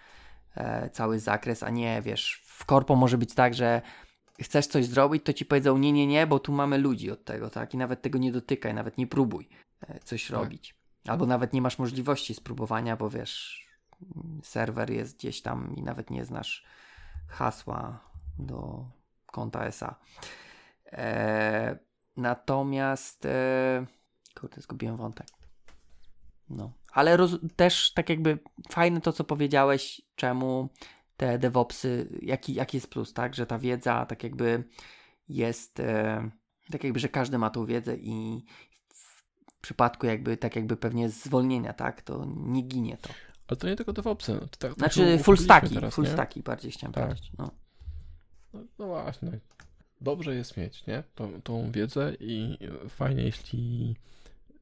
e, cały zakres, a nie wiesz, w korpo może być tak, że chcesz coś zrobić, to ci powiedzą nie, nie, nie, bo tu mamy ludzi od tego, tak? I nawet tego nie dotykaj, nawet nie próbuj e, coś tak. robić. Albo nawet nie masz możliwości spróbowania, bo wiesz, serwer jest gdzieś tam i nawet nie znasz hasła do konta SA. E, natomiast e, kurde, zgubiłem wątek. No, ale roz, też tak jakby fajne to, co powiedziałeś, czemu te DevOpsy, jaki, jaki jest plus, tak, że ta wiedza tak jakby jest, e, tak jakby, że każdy ma tą wiedzę i, w przypadku jakby, tak jakby pewnie zwolnienia, tak, to nie ginie to. Ale to nie tylko DevOpsy. No, tak, znaczy full stacki, teraz, full stacki bardziej chciałem tak. powiedzieć. No. No, no. właśnie. Dobrze jest mieć, nie? Tą, tą wiedzę i fajnie, jeśli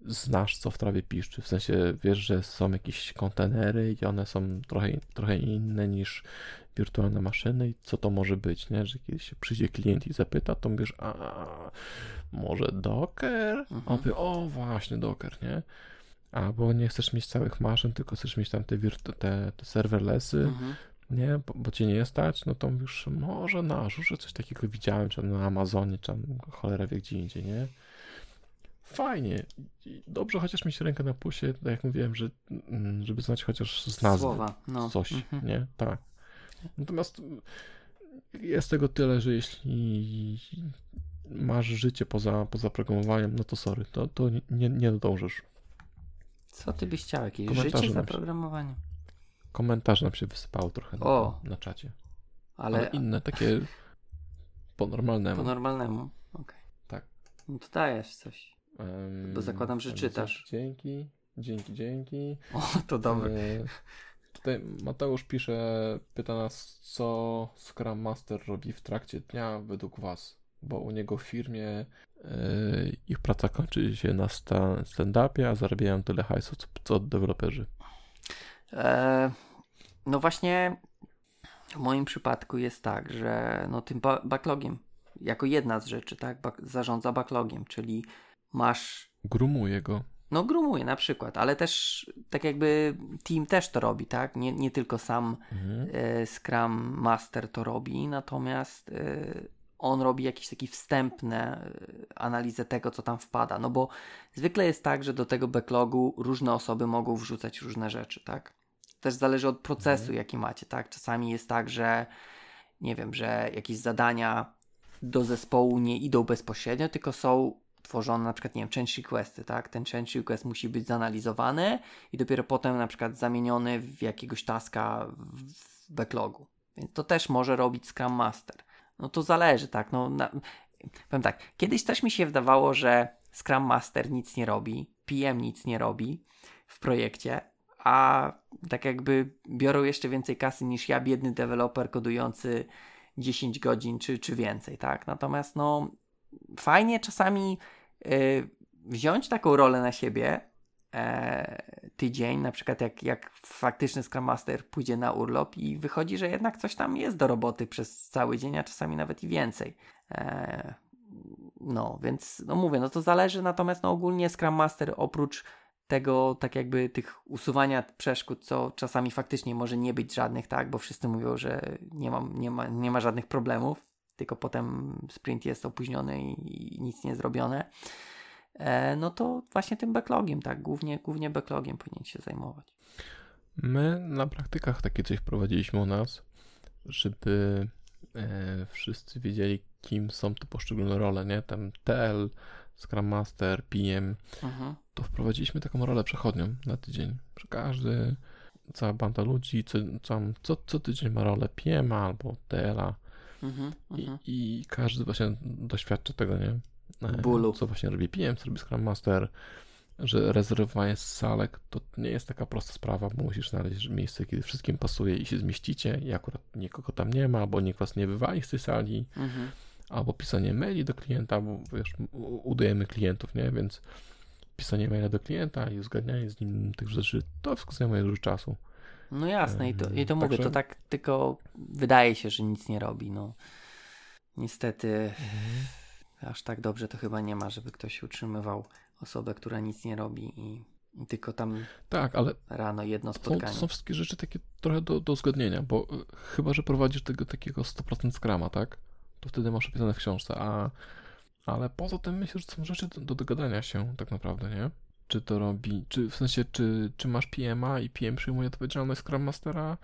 znasz, co w trawie piszczy. W sensie wiesz, że są jakieś kontenery i one są trochę, trochę inne niż wirtualne maszyny i co to może być, nie? Że kiedy się przyjdzie klient i zapyta, to mówisz, a może Docker? Mhm. Powie, o właśnie Docker, nie? Albo nie chcesz mieć całych maszyn, tylko chcesz mieć tam te, te, te serverlessy, mhm. nie? Bo, bo cię nie stać, no to już może na Azure coś takiego widziałem, czy na Amazonie, czy cholera wie gdzie indziej, nie? Fajnie. Dobrze chociaż mieć rękę na pusie, tak jak mówiłem, że, mm, żeby znać chociaż z nazwy Słowa, no. coś, mhm. nie? Tak. Natomiast jest tego tyle, że jeśli masz życie poza, poza programowaniem, no to sorry, to, to nie, nie dążysz. Co ty byś chciał? Jakieś życie za programowaniem? Komentarze nam się wysypało trochę na, na czacie. Ale... Ale... inne, takie po normalnemu. Po normalnemu, okej. Okay. Tak. No to dajesz coś. Um, Bo zakładam, że czytasz. Dzięki, dzięki, dzięki. O, to dobre. E, tutaj Mateusz pisze, pyta nas, co Scrum Master robi w trakcie dnia według Was? Bo u niego w firmie yy, ich praca kończy się na sta- stand-upie, a zarabiają tyle hajsu, co, co deweloperzy. E, no właśnie w moim przypadku jest tak, że no tym ba backlogiem, jako jedna z rzeczy, tak, ba zarządza backlogiem, czyli masz... Grumuje go. No grumuje na przykład, ale też tak jakby team też to robi, tak? Nie, nie tylko sam mhm. e, Scrum Master to robi, natomiast e, on robi jakieś takie wstępne e, analizę tego, co tam wpada. No bo zwykle jest tak, że do tego backlogu różne osoby mogą wrzucać różne rzeczy, tak? Też zależy od procesu, mhm. jaki macie, tak? Czasami jest tak, że nie wiem, że jakieś zadania do zespołu nie idą bezpośrednio, tylko są tworzone na przykład, nie wiem, change requesty, tak? Ten change request musi być zanalizowany i dopiero potem na przykład zamieniony w jakiegoś taska w backlogu. Więc to też może robić Scrum Master. No to zależy, tak? No, na, powiem tak, kiedyś też mi się wydawało, że Scrum Master nic nie robi, PM nic nie robi w projekcie, a tak jakby biorą jeszcze więcej kasy niż ja, biedny deweloper kodujący 10 godzin czy, czy więcej, tak? Natomiast no fajnie czasami y, wziąć taką rolę na siebie e, tydzień, na przykład jak, jak faktyczny Scrum Master pójdzie na urlop i wychodzi, że jednak coś tam jest do roboty przez cały dzień, a czasami nawet i więcej. E, no, więc no mówię, no to zależy, natomiast no ogólnie Scrum Master oprócz tego, tak jakby tych usuwania przeszkód, co czasami faktycznie może nie być żadnych, tak, bo wszyscy mówią, że nie ma, nie ma, nie ma żadnych problemów, tylko potem sprint jest opóźniony i, i nic nie zrobione, e, no to właśnie tym backlogiem, tak, głównie, głównie backlogiem powinien się zajmować. My na praktykach takie coś wprowadziliśmy u nas, żeby e, wszyscy wiedzieli, kim są te poszczególne role, nie? Tam TL, Scrum Master, PM, mhm. to wprowadziliśmy taką rolę przechodnią na tydzień. Że każdy, cała banda ludzi co, co, co, tydzień ma rolę PM albo TL-a mhm, I, mhm. i, każdy właśnie doświadcza tego, nie? E, Bólu. Co właśnie robi PM, co robi Scrum Master, że rezerwowanie salek to nie jest taka prosta sprawa, bo musisz znaleźć miejsce, kiedy wszystkim pasuje i się zmieścicie i akurat nikogo tam nie ma, albo nikt was nie wywali z tej sali. Mhm albo pisanie maili do klienta, bo wiesz, udajemy klientów, nie? Więc pisanie maila do klienta i uzgadnianie z nim tych rzeczy, to wszystko zajmuje dużo czasu. No jasne, i to, i to mówię, Także... to tak tylko wydaje się, że nic nie robi, no. Niestety mhm. aż tak dobrze to chyba nie ma, żeby ktoś utrzymywał osobę, która nic nie robi i, i tylko tam tak, ale rano jedno spotkanie. Są, są wszystkie rzeczy takie trochę do, do uzgodnienia, bo e, chyba, że prowadzisz tego takiego 100% skrama, tak? to wtedy masz opisane w książce, a ale poza tym myślę, że są rzeczy do, do dogadania się tak naprawdę, nie? Czy to robi, czy w sensie, czy, czy masz PMA i PM przyjmuje odpowiedzialność Scrum Mastera,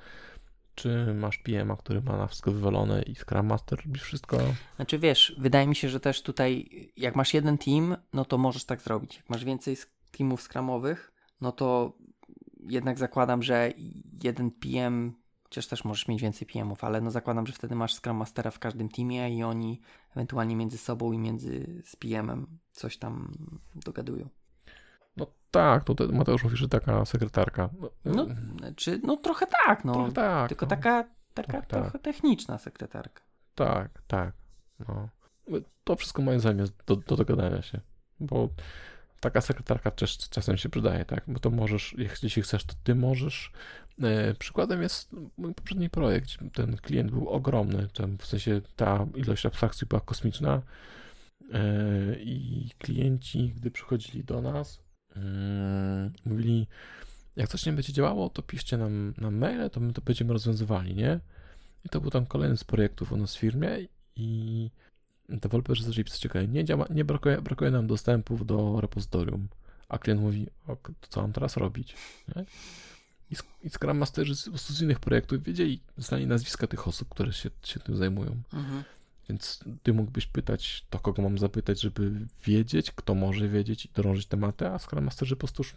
czy masz PMA, który ma na wszystko wywalone i Scrum Master robi wszystko? Znaczy wiesz, wydaje mi się, że też tutaj, jak masz jeden team, no to możesz tak zrobić. Jak masz więcej teamów Scrumowych, no to jednak zakładam, że jeden PM Chociaż też możesz mieć więcej PM-ów, ale no zakładam, że wtedy masz Scrum Mastera w każdym teamie i oni ewentualnie między sobą i między z PM-em coś tam dogadują. No tak, to Mateusz mówi, że taka sekretarka. No, czy, no trochę tak, no. Trochę tak, tylko no. taka, taka trochę, trochę tak. techniczna sekretarka. Tak, tak. No. To wszystko moim zdaniem jest do, do dogadania się, bo taka sekretarka też czasem się przydaje, tak? Bo to możesz, jeśli chcesz, to ty możesz. E, przykładem jest mój poprzedni projekt. Ten klient był ogromny, w sensie ta ilość abstrakcji była kosmiczna e, i klienci, gdy przychodzili do nas, mówili, jak coś nie będzie działało, to piszcie nam na maile, to my to będziemy rozwiązywali, nie? I to był tam kolejny z projektów u nas w firmie i deweloperzy zaczęli pisać, ok, nie, działa, nie brakuje, brakuje nam dostępów do repozytorium, a klient mówi, ok, to co mam teraz robić? Nie? I, I Scrum Masterzy z, z innych projektów wiedzieli, znali nazwiska tych osób, które się, się tym zajmują. Mhm. Więc ty mógłbyś pytać, to kogo mam zapytać, żeby wiedzieć, kto może wiedzieć i drążyć tematy, a Scrum Masterzy po prostu już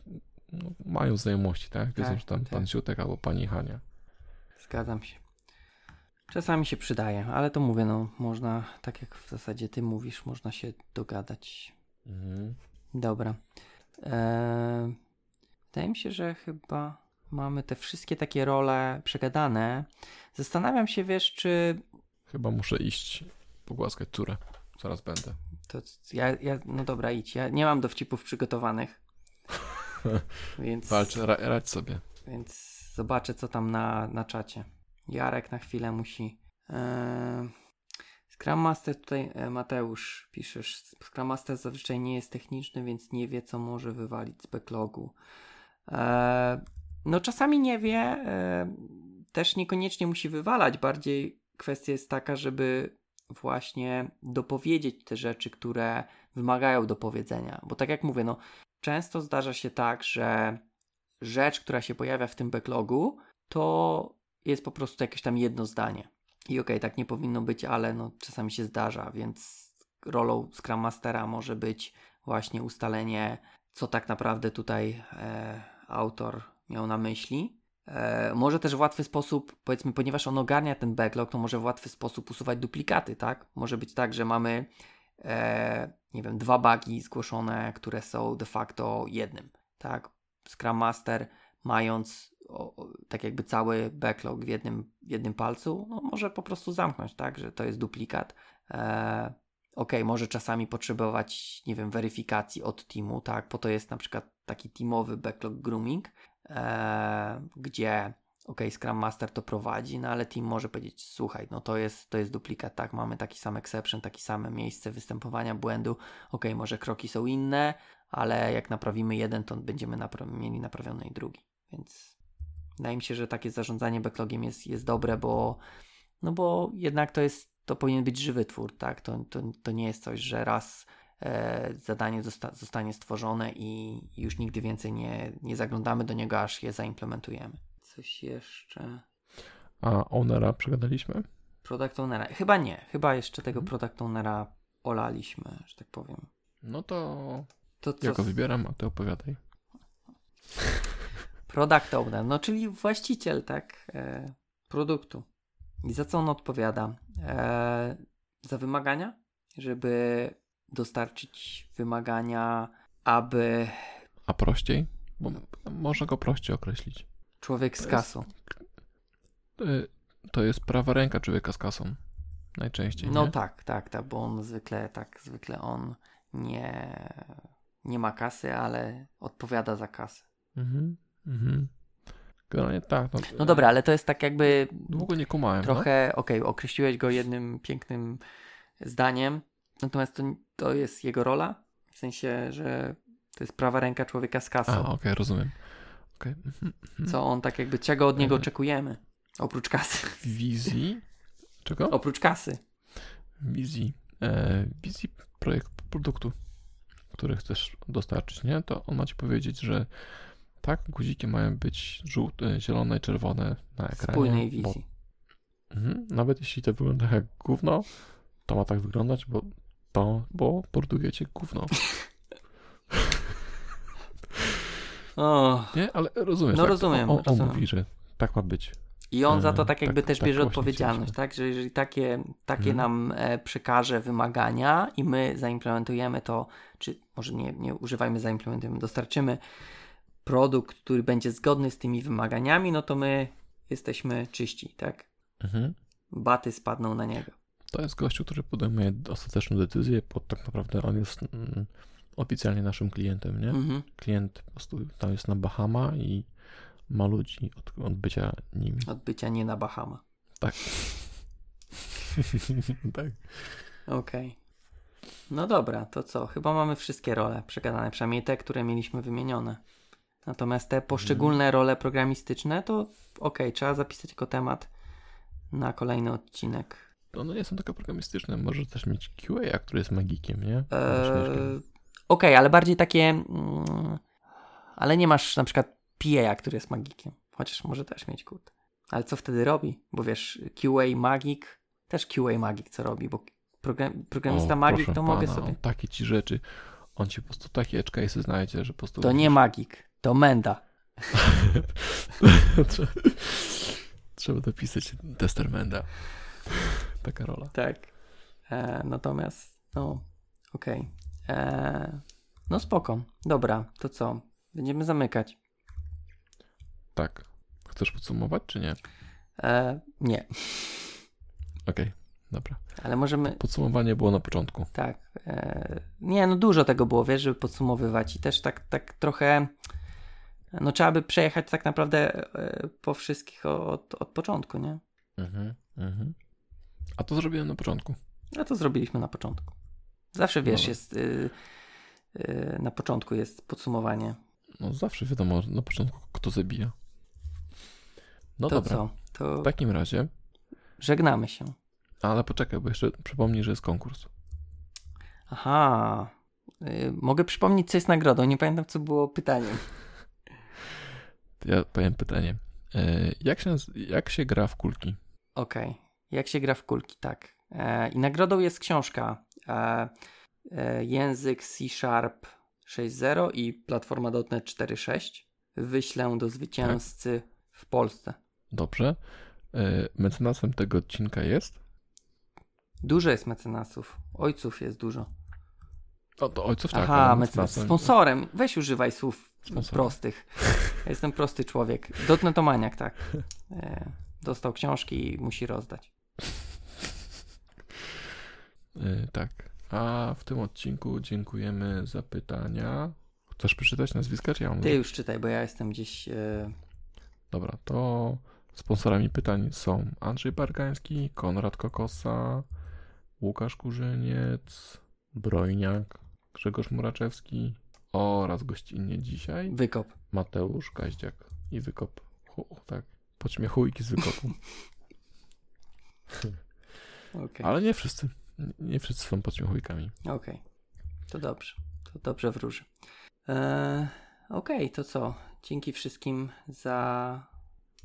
no, mają znajomości, tak? Wiedzą, tak, że tam tak. pan Siutek albo pani Hania. Zgadzam się. Czasami się przydaje, ale to mówię, no można, tak jak w zasadzie ty mówisz, można się dogadać. Mhm. Dobra. Eee, wydaje mi się, że chyba mamy te wszystkie takie role przegadane. Zastanawiam się, wiesz, czy... Chyba muszę iść pogłaskać córę. Zaraz będę. To ja, ja, no dobra, idź. Ja nie mam dowcipów przygotowanych. więc... Walcz, ra, radź sobie. Więc zobaczę co tam na, na czacie. Jarek na chwilę musi. Eee, Scrum Master tutaj e, Mateusz piszesz. Scrum Master zazwyczaj nie jest techniczny, więc nie wie co może wywalić z backlogu. Eee, no czasami nie wie, e, też niekoniecznie musi wywalać. Bardziej kwestia jest taka, żeby właśnie dopowiedzieć te rzeczy, które wymagają dopowiedzenia. Bo tak jak mówię, no często zdarza się tak, że rzecz, która się pojawia w tym backlogu, to jest po prostu jakieś tam jedno zdanie. I okej, okay, tak nie powinno być, ale no czasami się zdarza, więc rolą Scrum Mastera może być właśnie ustalenie, co tak naprawdę tutaj e, autor miał na myśli. E, może też w łatwy sposób, powiedzmy, ponieważ on ogarnia ten backlog, to może w łatwy sposób usuwać duplikaty, tak? Może być tak, że mamy, e, nie wiem, dwa bugi zgłoszone, które są de facto jednym, tak? Scrum Master, mając o, tak jakby cały backlog w jednym, jednym palcu, no może po prostu zamknąć, tak? Że to jest duplikat. E, ok, może czasami potrzebować, nie wiem, weryfikacji od teamu, tak? Po to jest na przykład taki teamowy backlog grooming, e, gdzie ok, Scrum Master to prowadzi, no ale team może powiedzieć, słuchaj, no to jest, to jest duplikat, tak, mamy taki sam exception, takie same miejsce występowania błędu, ok, może kroki są inne, ale jak naprawimy jeden, to będziemy napra- mieli naprawiony i drugi, więc wydaje mi się, że takie zarządzanie backlogiem jest, jest dobre, bo no bo jednak to jest, to powinien być żywy twór, tak, to, to, to nie jest coś, że raz zadanie zosta- zostanie stworzone i już nigdy więcej nie, nie zaglądamy do niego, aż je zaimplementujemy. Coś jeszcze. A ownera przegadaliśmy? Product ownera. Chyba nie. Chyba jeszcze tego hmm. product ownera olaliśmy, że tak powiem. No to, to co ja go wybieram, a ty opowiadaj. Product owner, no czyli właściciel, tak, e, produktu. I za co on odpowiada? E, za wymagania, żeby dostarczyć wymagania, aby. A prościej? Bo można go prościej określić. Człowiek z kasą. To jest, to jest prawa ręka człowieka z kasą. Najczęściej. No nie? tak, tak, tak, bo on zwykle, tak, zwykle on nie, nie ma kasy, ale odpowiada za kasę. Mhm, mhm. Generalnie tak. No, no dobra, ale to jest tak jakby. Długo nie kumałem. Trochę, no? okej, okay, określiłeś go jednym pięknym zdaniem, natomiast to, to jest jego rola. W sensie, że to jest prawa ręka człowieka z kasą. A, okej, okay, rozumiem. Okay. Mhm, mhm. Co on tak jakby, czego od niego e, oczekujemy? Oprócz kasy. Wizji? Czego? Oprócz kasy. Wizji. E, wizji projektu, produktu, który chcesz dostarczyć, nie? To on ma ci powiedzieć, że tak, guziki mają być żółte, zielone i czerwone na ekranie. Spójnej wizji. Bo, mhm, nawet jeśli to wygląda jak gówno, to ma tak wyglądać, bo to, bo produkujecie gówno. O. Nie, ale rozumiem. No tak? rozumiem. On, on, rozumiem. mówi, że tak ma być. I on za to tak jakby tak, też tak bierze odpowiedzialność, tak? Że jeżeli takie, takie hmm. nam e, przekaże wymagania i my zaimplementujemy to, czy może nie, nie używajmy zaimplementujemy, dostarczymy produkt, który będzie zgodny z tymi wymaganiami, no to my jesteśmy czyści, tak? Mhm. Baty spadną na niego. To jest gościu, który podejmuje ostateczną decyzję, bo tak naprawdę on jest mm, oficjalnie naszym klientem, nie? Mhm. Klient po prostu tam jest na Bahama i ma ludzi od, od bycia nimi. Od bycia nie na Bahama. Tak. tak. Okej. Okay. No dobra, to co? Chyba mamy wszystkie role przegadane, przynajmniej te, które mieliśmy wymienione. Natomiast te poszczególne mhm. role programistyczne, to okej, okay, trzeba zapisać jako temat na kolejny odcinek. No, no nie są takie programistyczne, może też mieć QA, który jest magikiem, nie? Eee, Okej, okay, ale bardziej takie. Mm, ale nie masz na przykład PA, który jest magikiem. Chociaż może też mieć kurde. Ale co wtedy robi? Bo wiesz, QA magik, też QA magik co robi, bo program, programista o, magik to pana, mogę sobie. takie ci rzeczy. On ci po prostu takie edge cases znajdzie, że po prostu. To nie magik, to menda. trzeba dopisać tester menda. Taka rola. Tak. E, natomiast, no, okej. Okay. Eee, no spoko. Dobra, to co? Będziemy zamykać. Tak. Chcesz podsumować, czy nie? Eee, nie. Okej, okay, dobra. Ale możemy. Podsumowanie było na początku. Tak. Eee, nie, no dużo tego było, wiesz, żeby podsumowywać i też tak, tak trochę. No trzeba by przejechać tak naprawdę e, po wszystkich od, od początku, nie? Mhm, mhm. A to zrobiłem na początku. A to zrobiliśmy na początku. Zawsze wiesz, Dobra. jest y, y, na początku jest podsumowanie. No zawsze wiadomo na początku, kto zabija. No to dobra, co? To w takim razie, żegnamy się. ale poczekaj, bo jeszcze przypomnij, że jest konkurs. Aha. Y, mogę przypomnieć, co jest nagrodą. Nie pamiętam, co było pytaniem. Ja powiem pytanie. Jak się, jak się gra w kulki? Okej. Jak się gra w kulki, tak. E, I nagrodą jest książka e, e, Język C Sharp 6.0 i platforma .NET 4.6. Wyślę do zwycięzcy w Polsce. Dobrze. E, Mecenasem tego odcinka jest? Dużo jest mecenasów. Ojców jest dużo. O, to ojców tak. Aha, mecenasem- Sponsorem. Weź używaj słów Sponsorem. prostych. Ja jestem prosty człowiek. Dotnetomaniak, tak. E, dostał książki i musi rozdać. E, Tak. A w tym odcinku dziękujemy za pytania. Chcesz przeczytać nazwiska, czy ja mam? Ty już czytaj, bo ja jestem gdzieś... E, Dobra, to sponsorami pytań są Andrzej Bargański, Konrad Kokosa, Łukasz Kurzyniec, Brojniak, Grzegorz Muraczewski oraz gościnnie dzisiaj wykop. Mateusz Gaździak i Wykop. Hu, tak, podśmiechujki z Wykopu. Okej. Ale nie wszyscy. Nie wszyscy są podśmiechujkami. Okej. To dobrze. To dobrze wróży. E, Okej, to co? Dzięki wszystkim za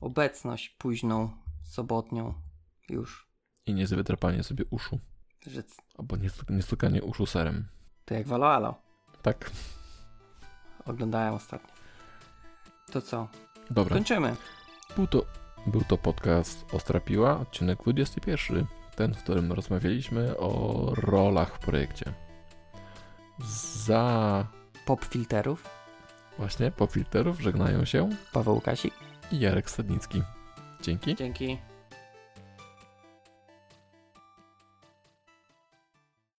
obecność późną, sobotnią już. I nie za wydrapanie sobie uszu. Że Albo nie, nie uszu serem. to jak Valo Alo. Tak, Oglądałem ostatnio. To co? dobra. Kończymy. Był to, był to podcast Ostra Piła, odcinek 21. Ten, w którym rozmawialiśmy o rolach w projekcie. Za Pop filterów. właśnie po filterów żegnają się Paweł Kasik. i Jarek Stadnicki. Dzięki. Dzięki.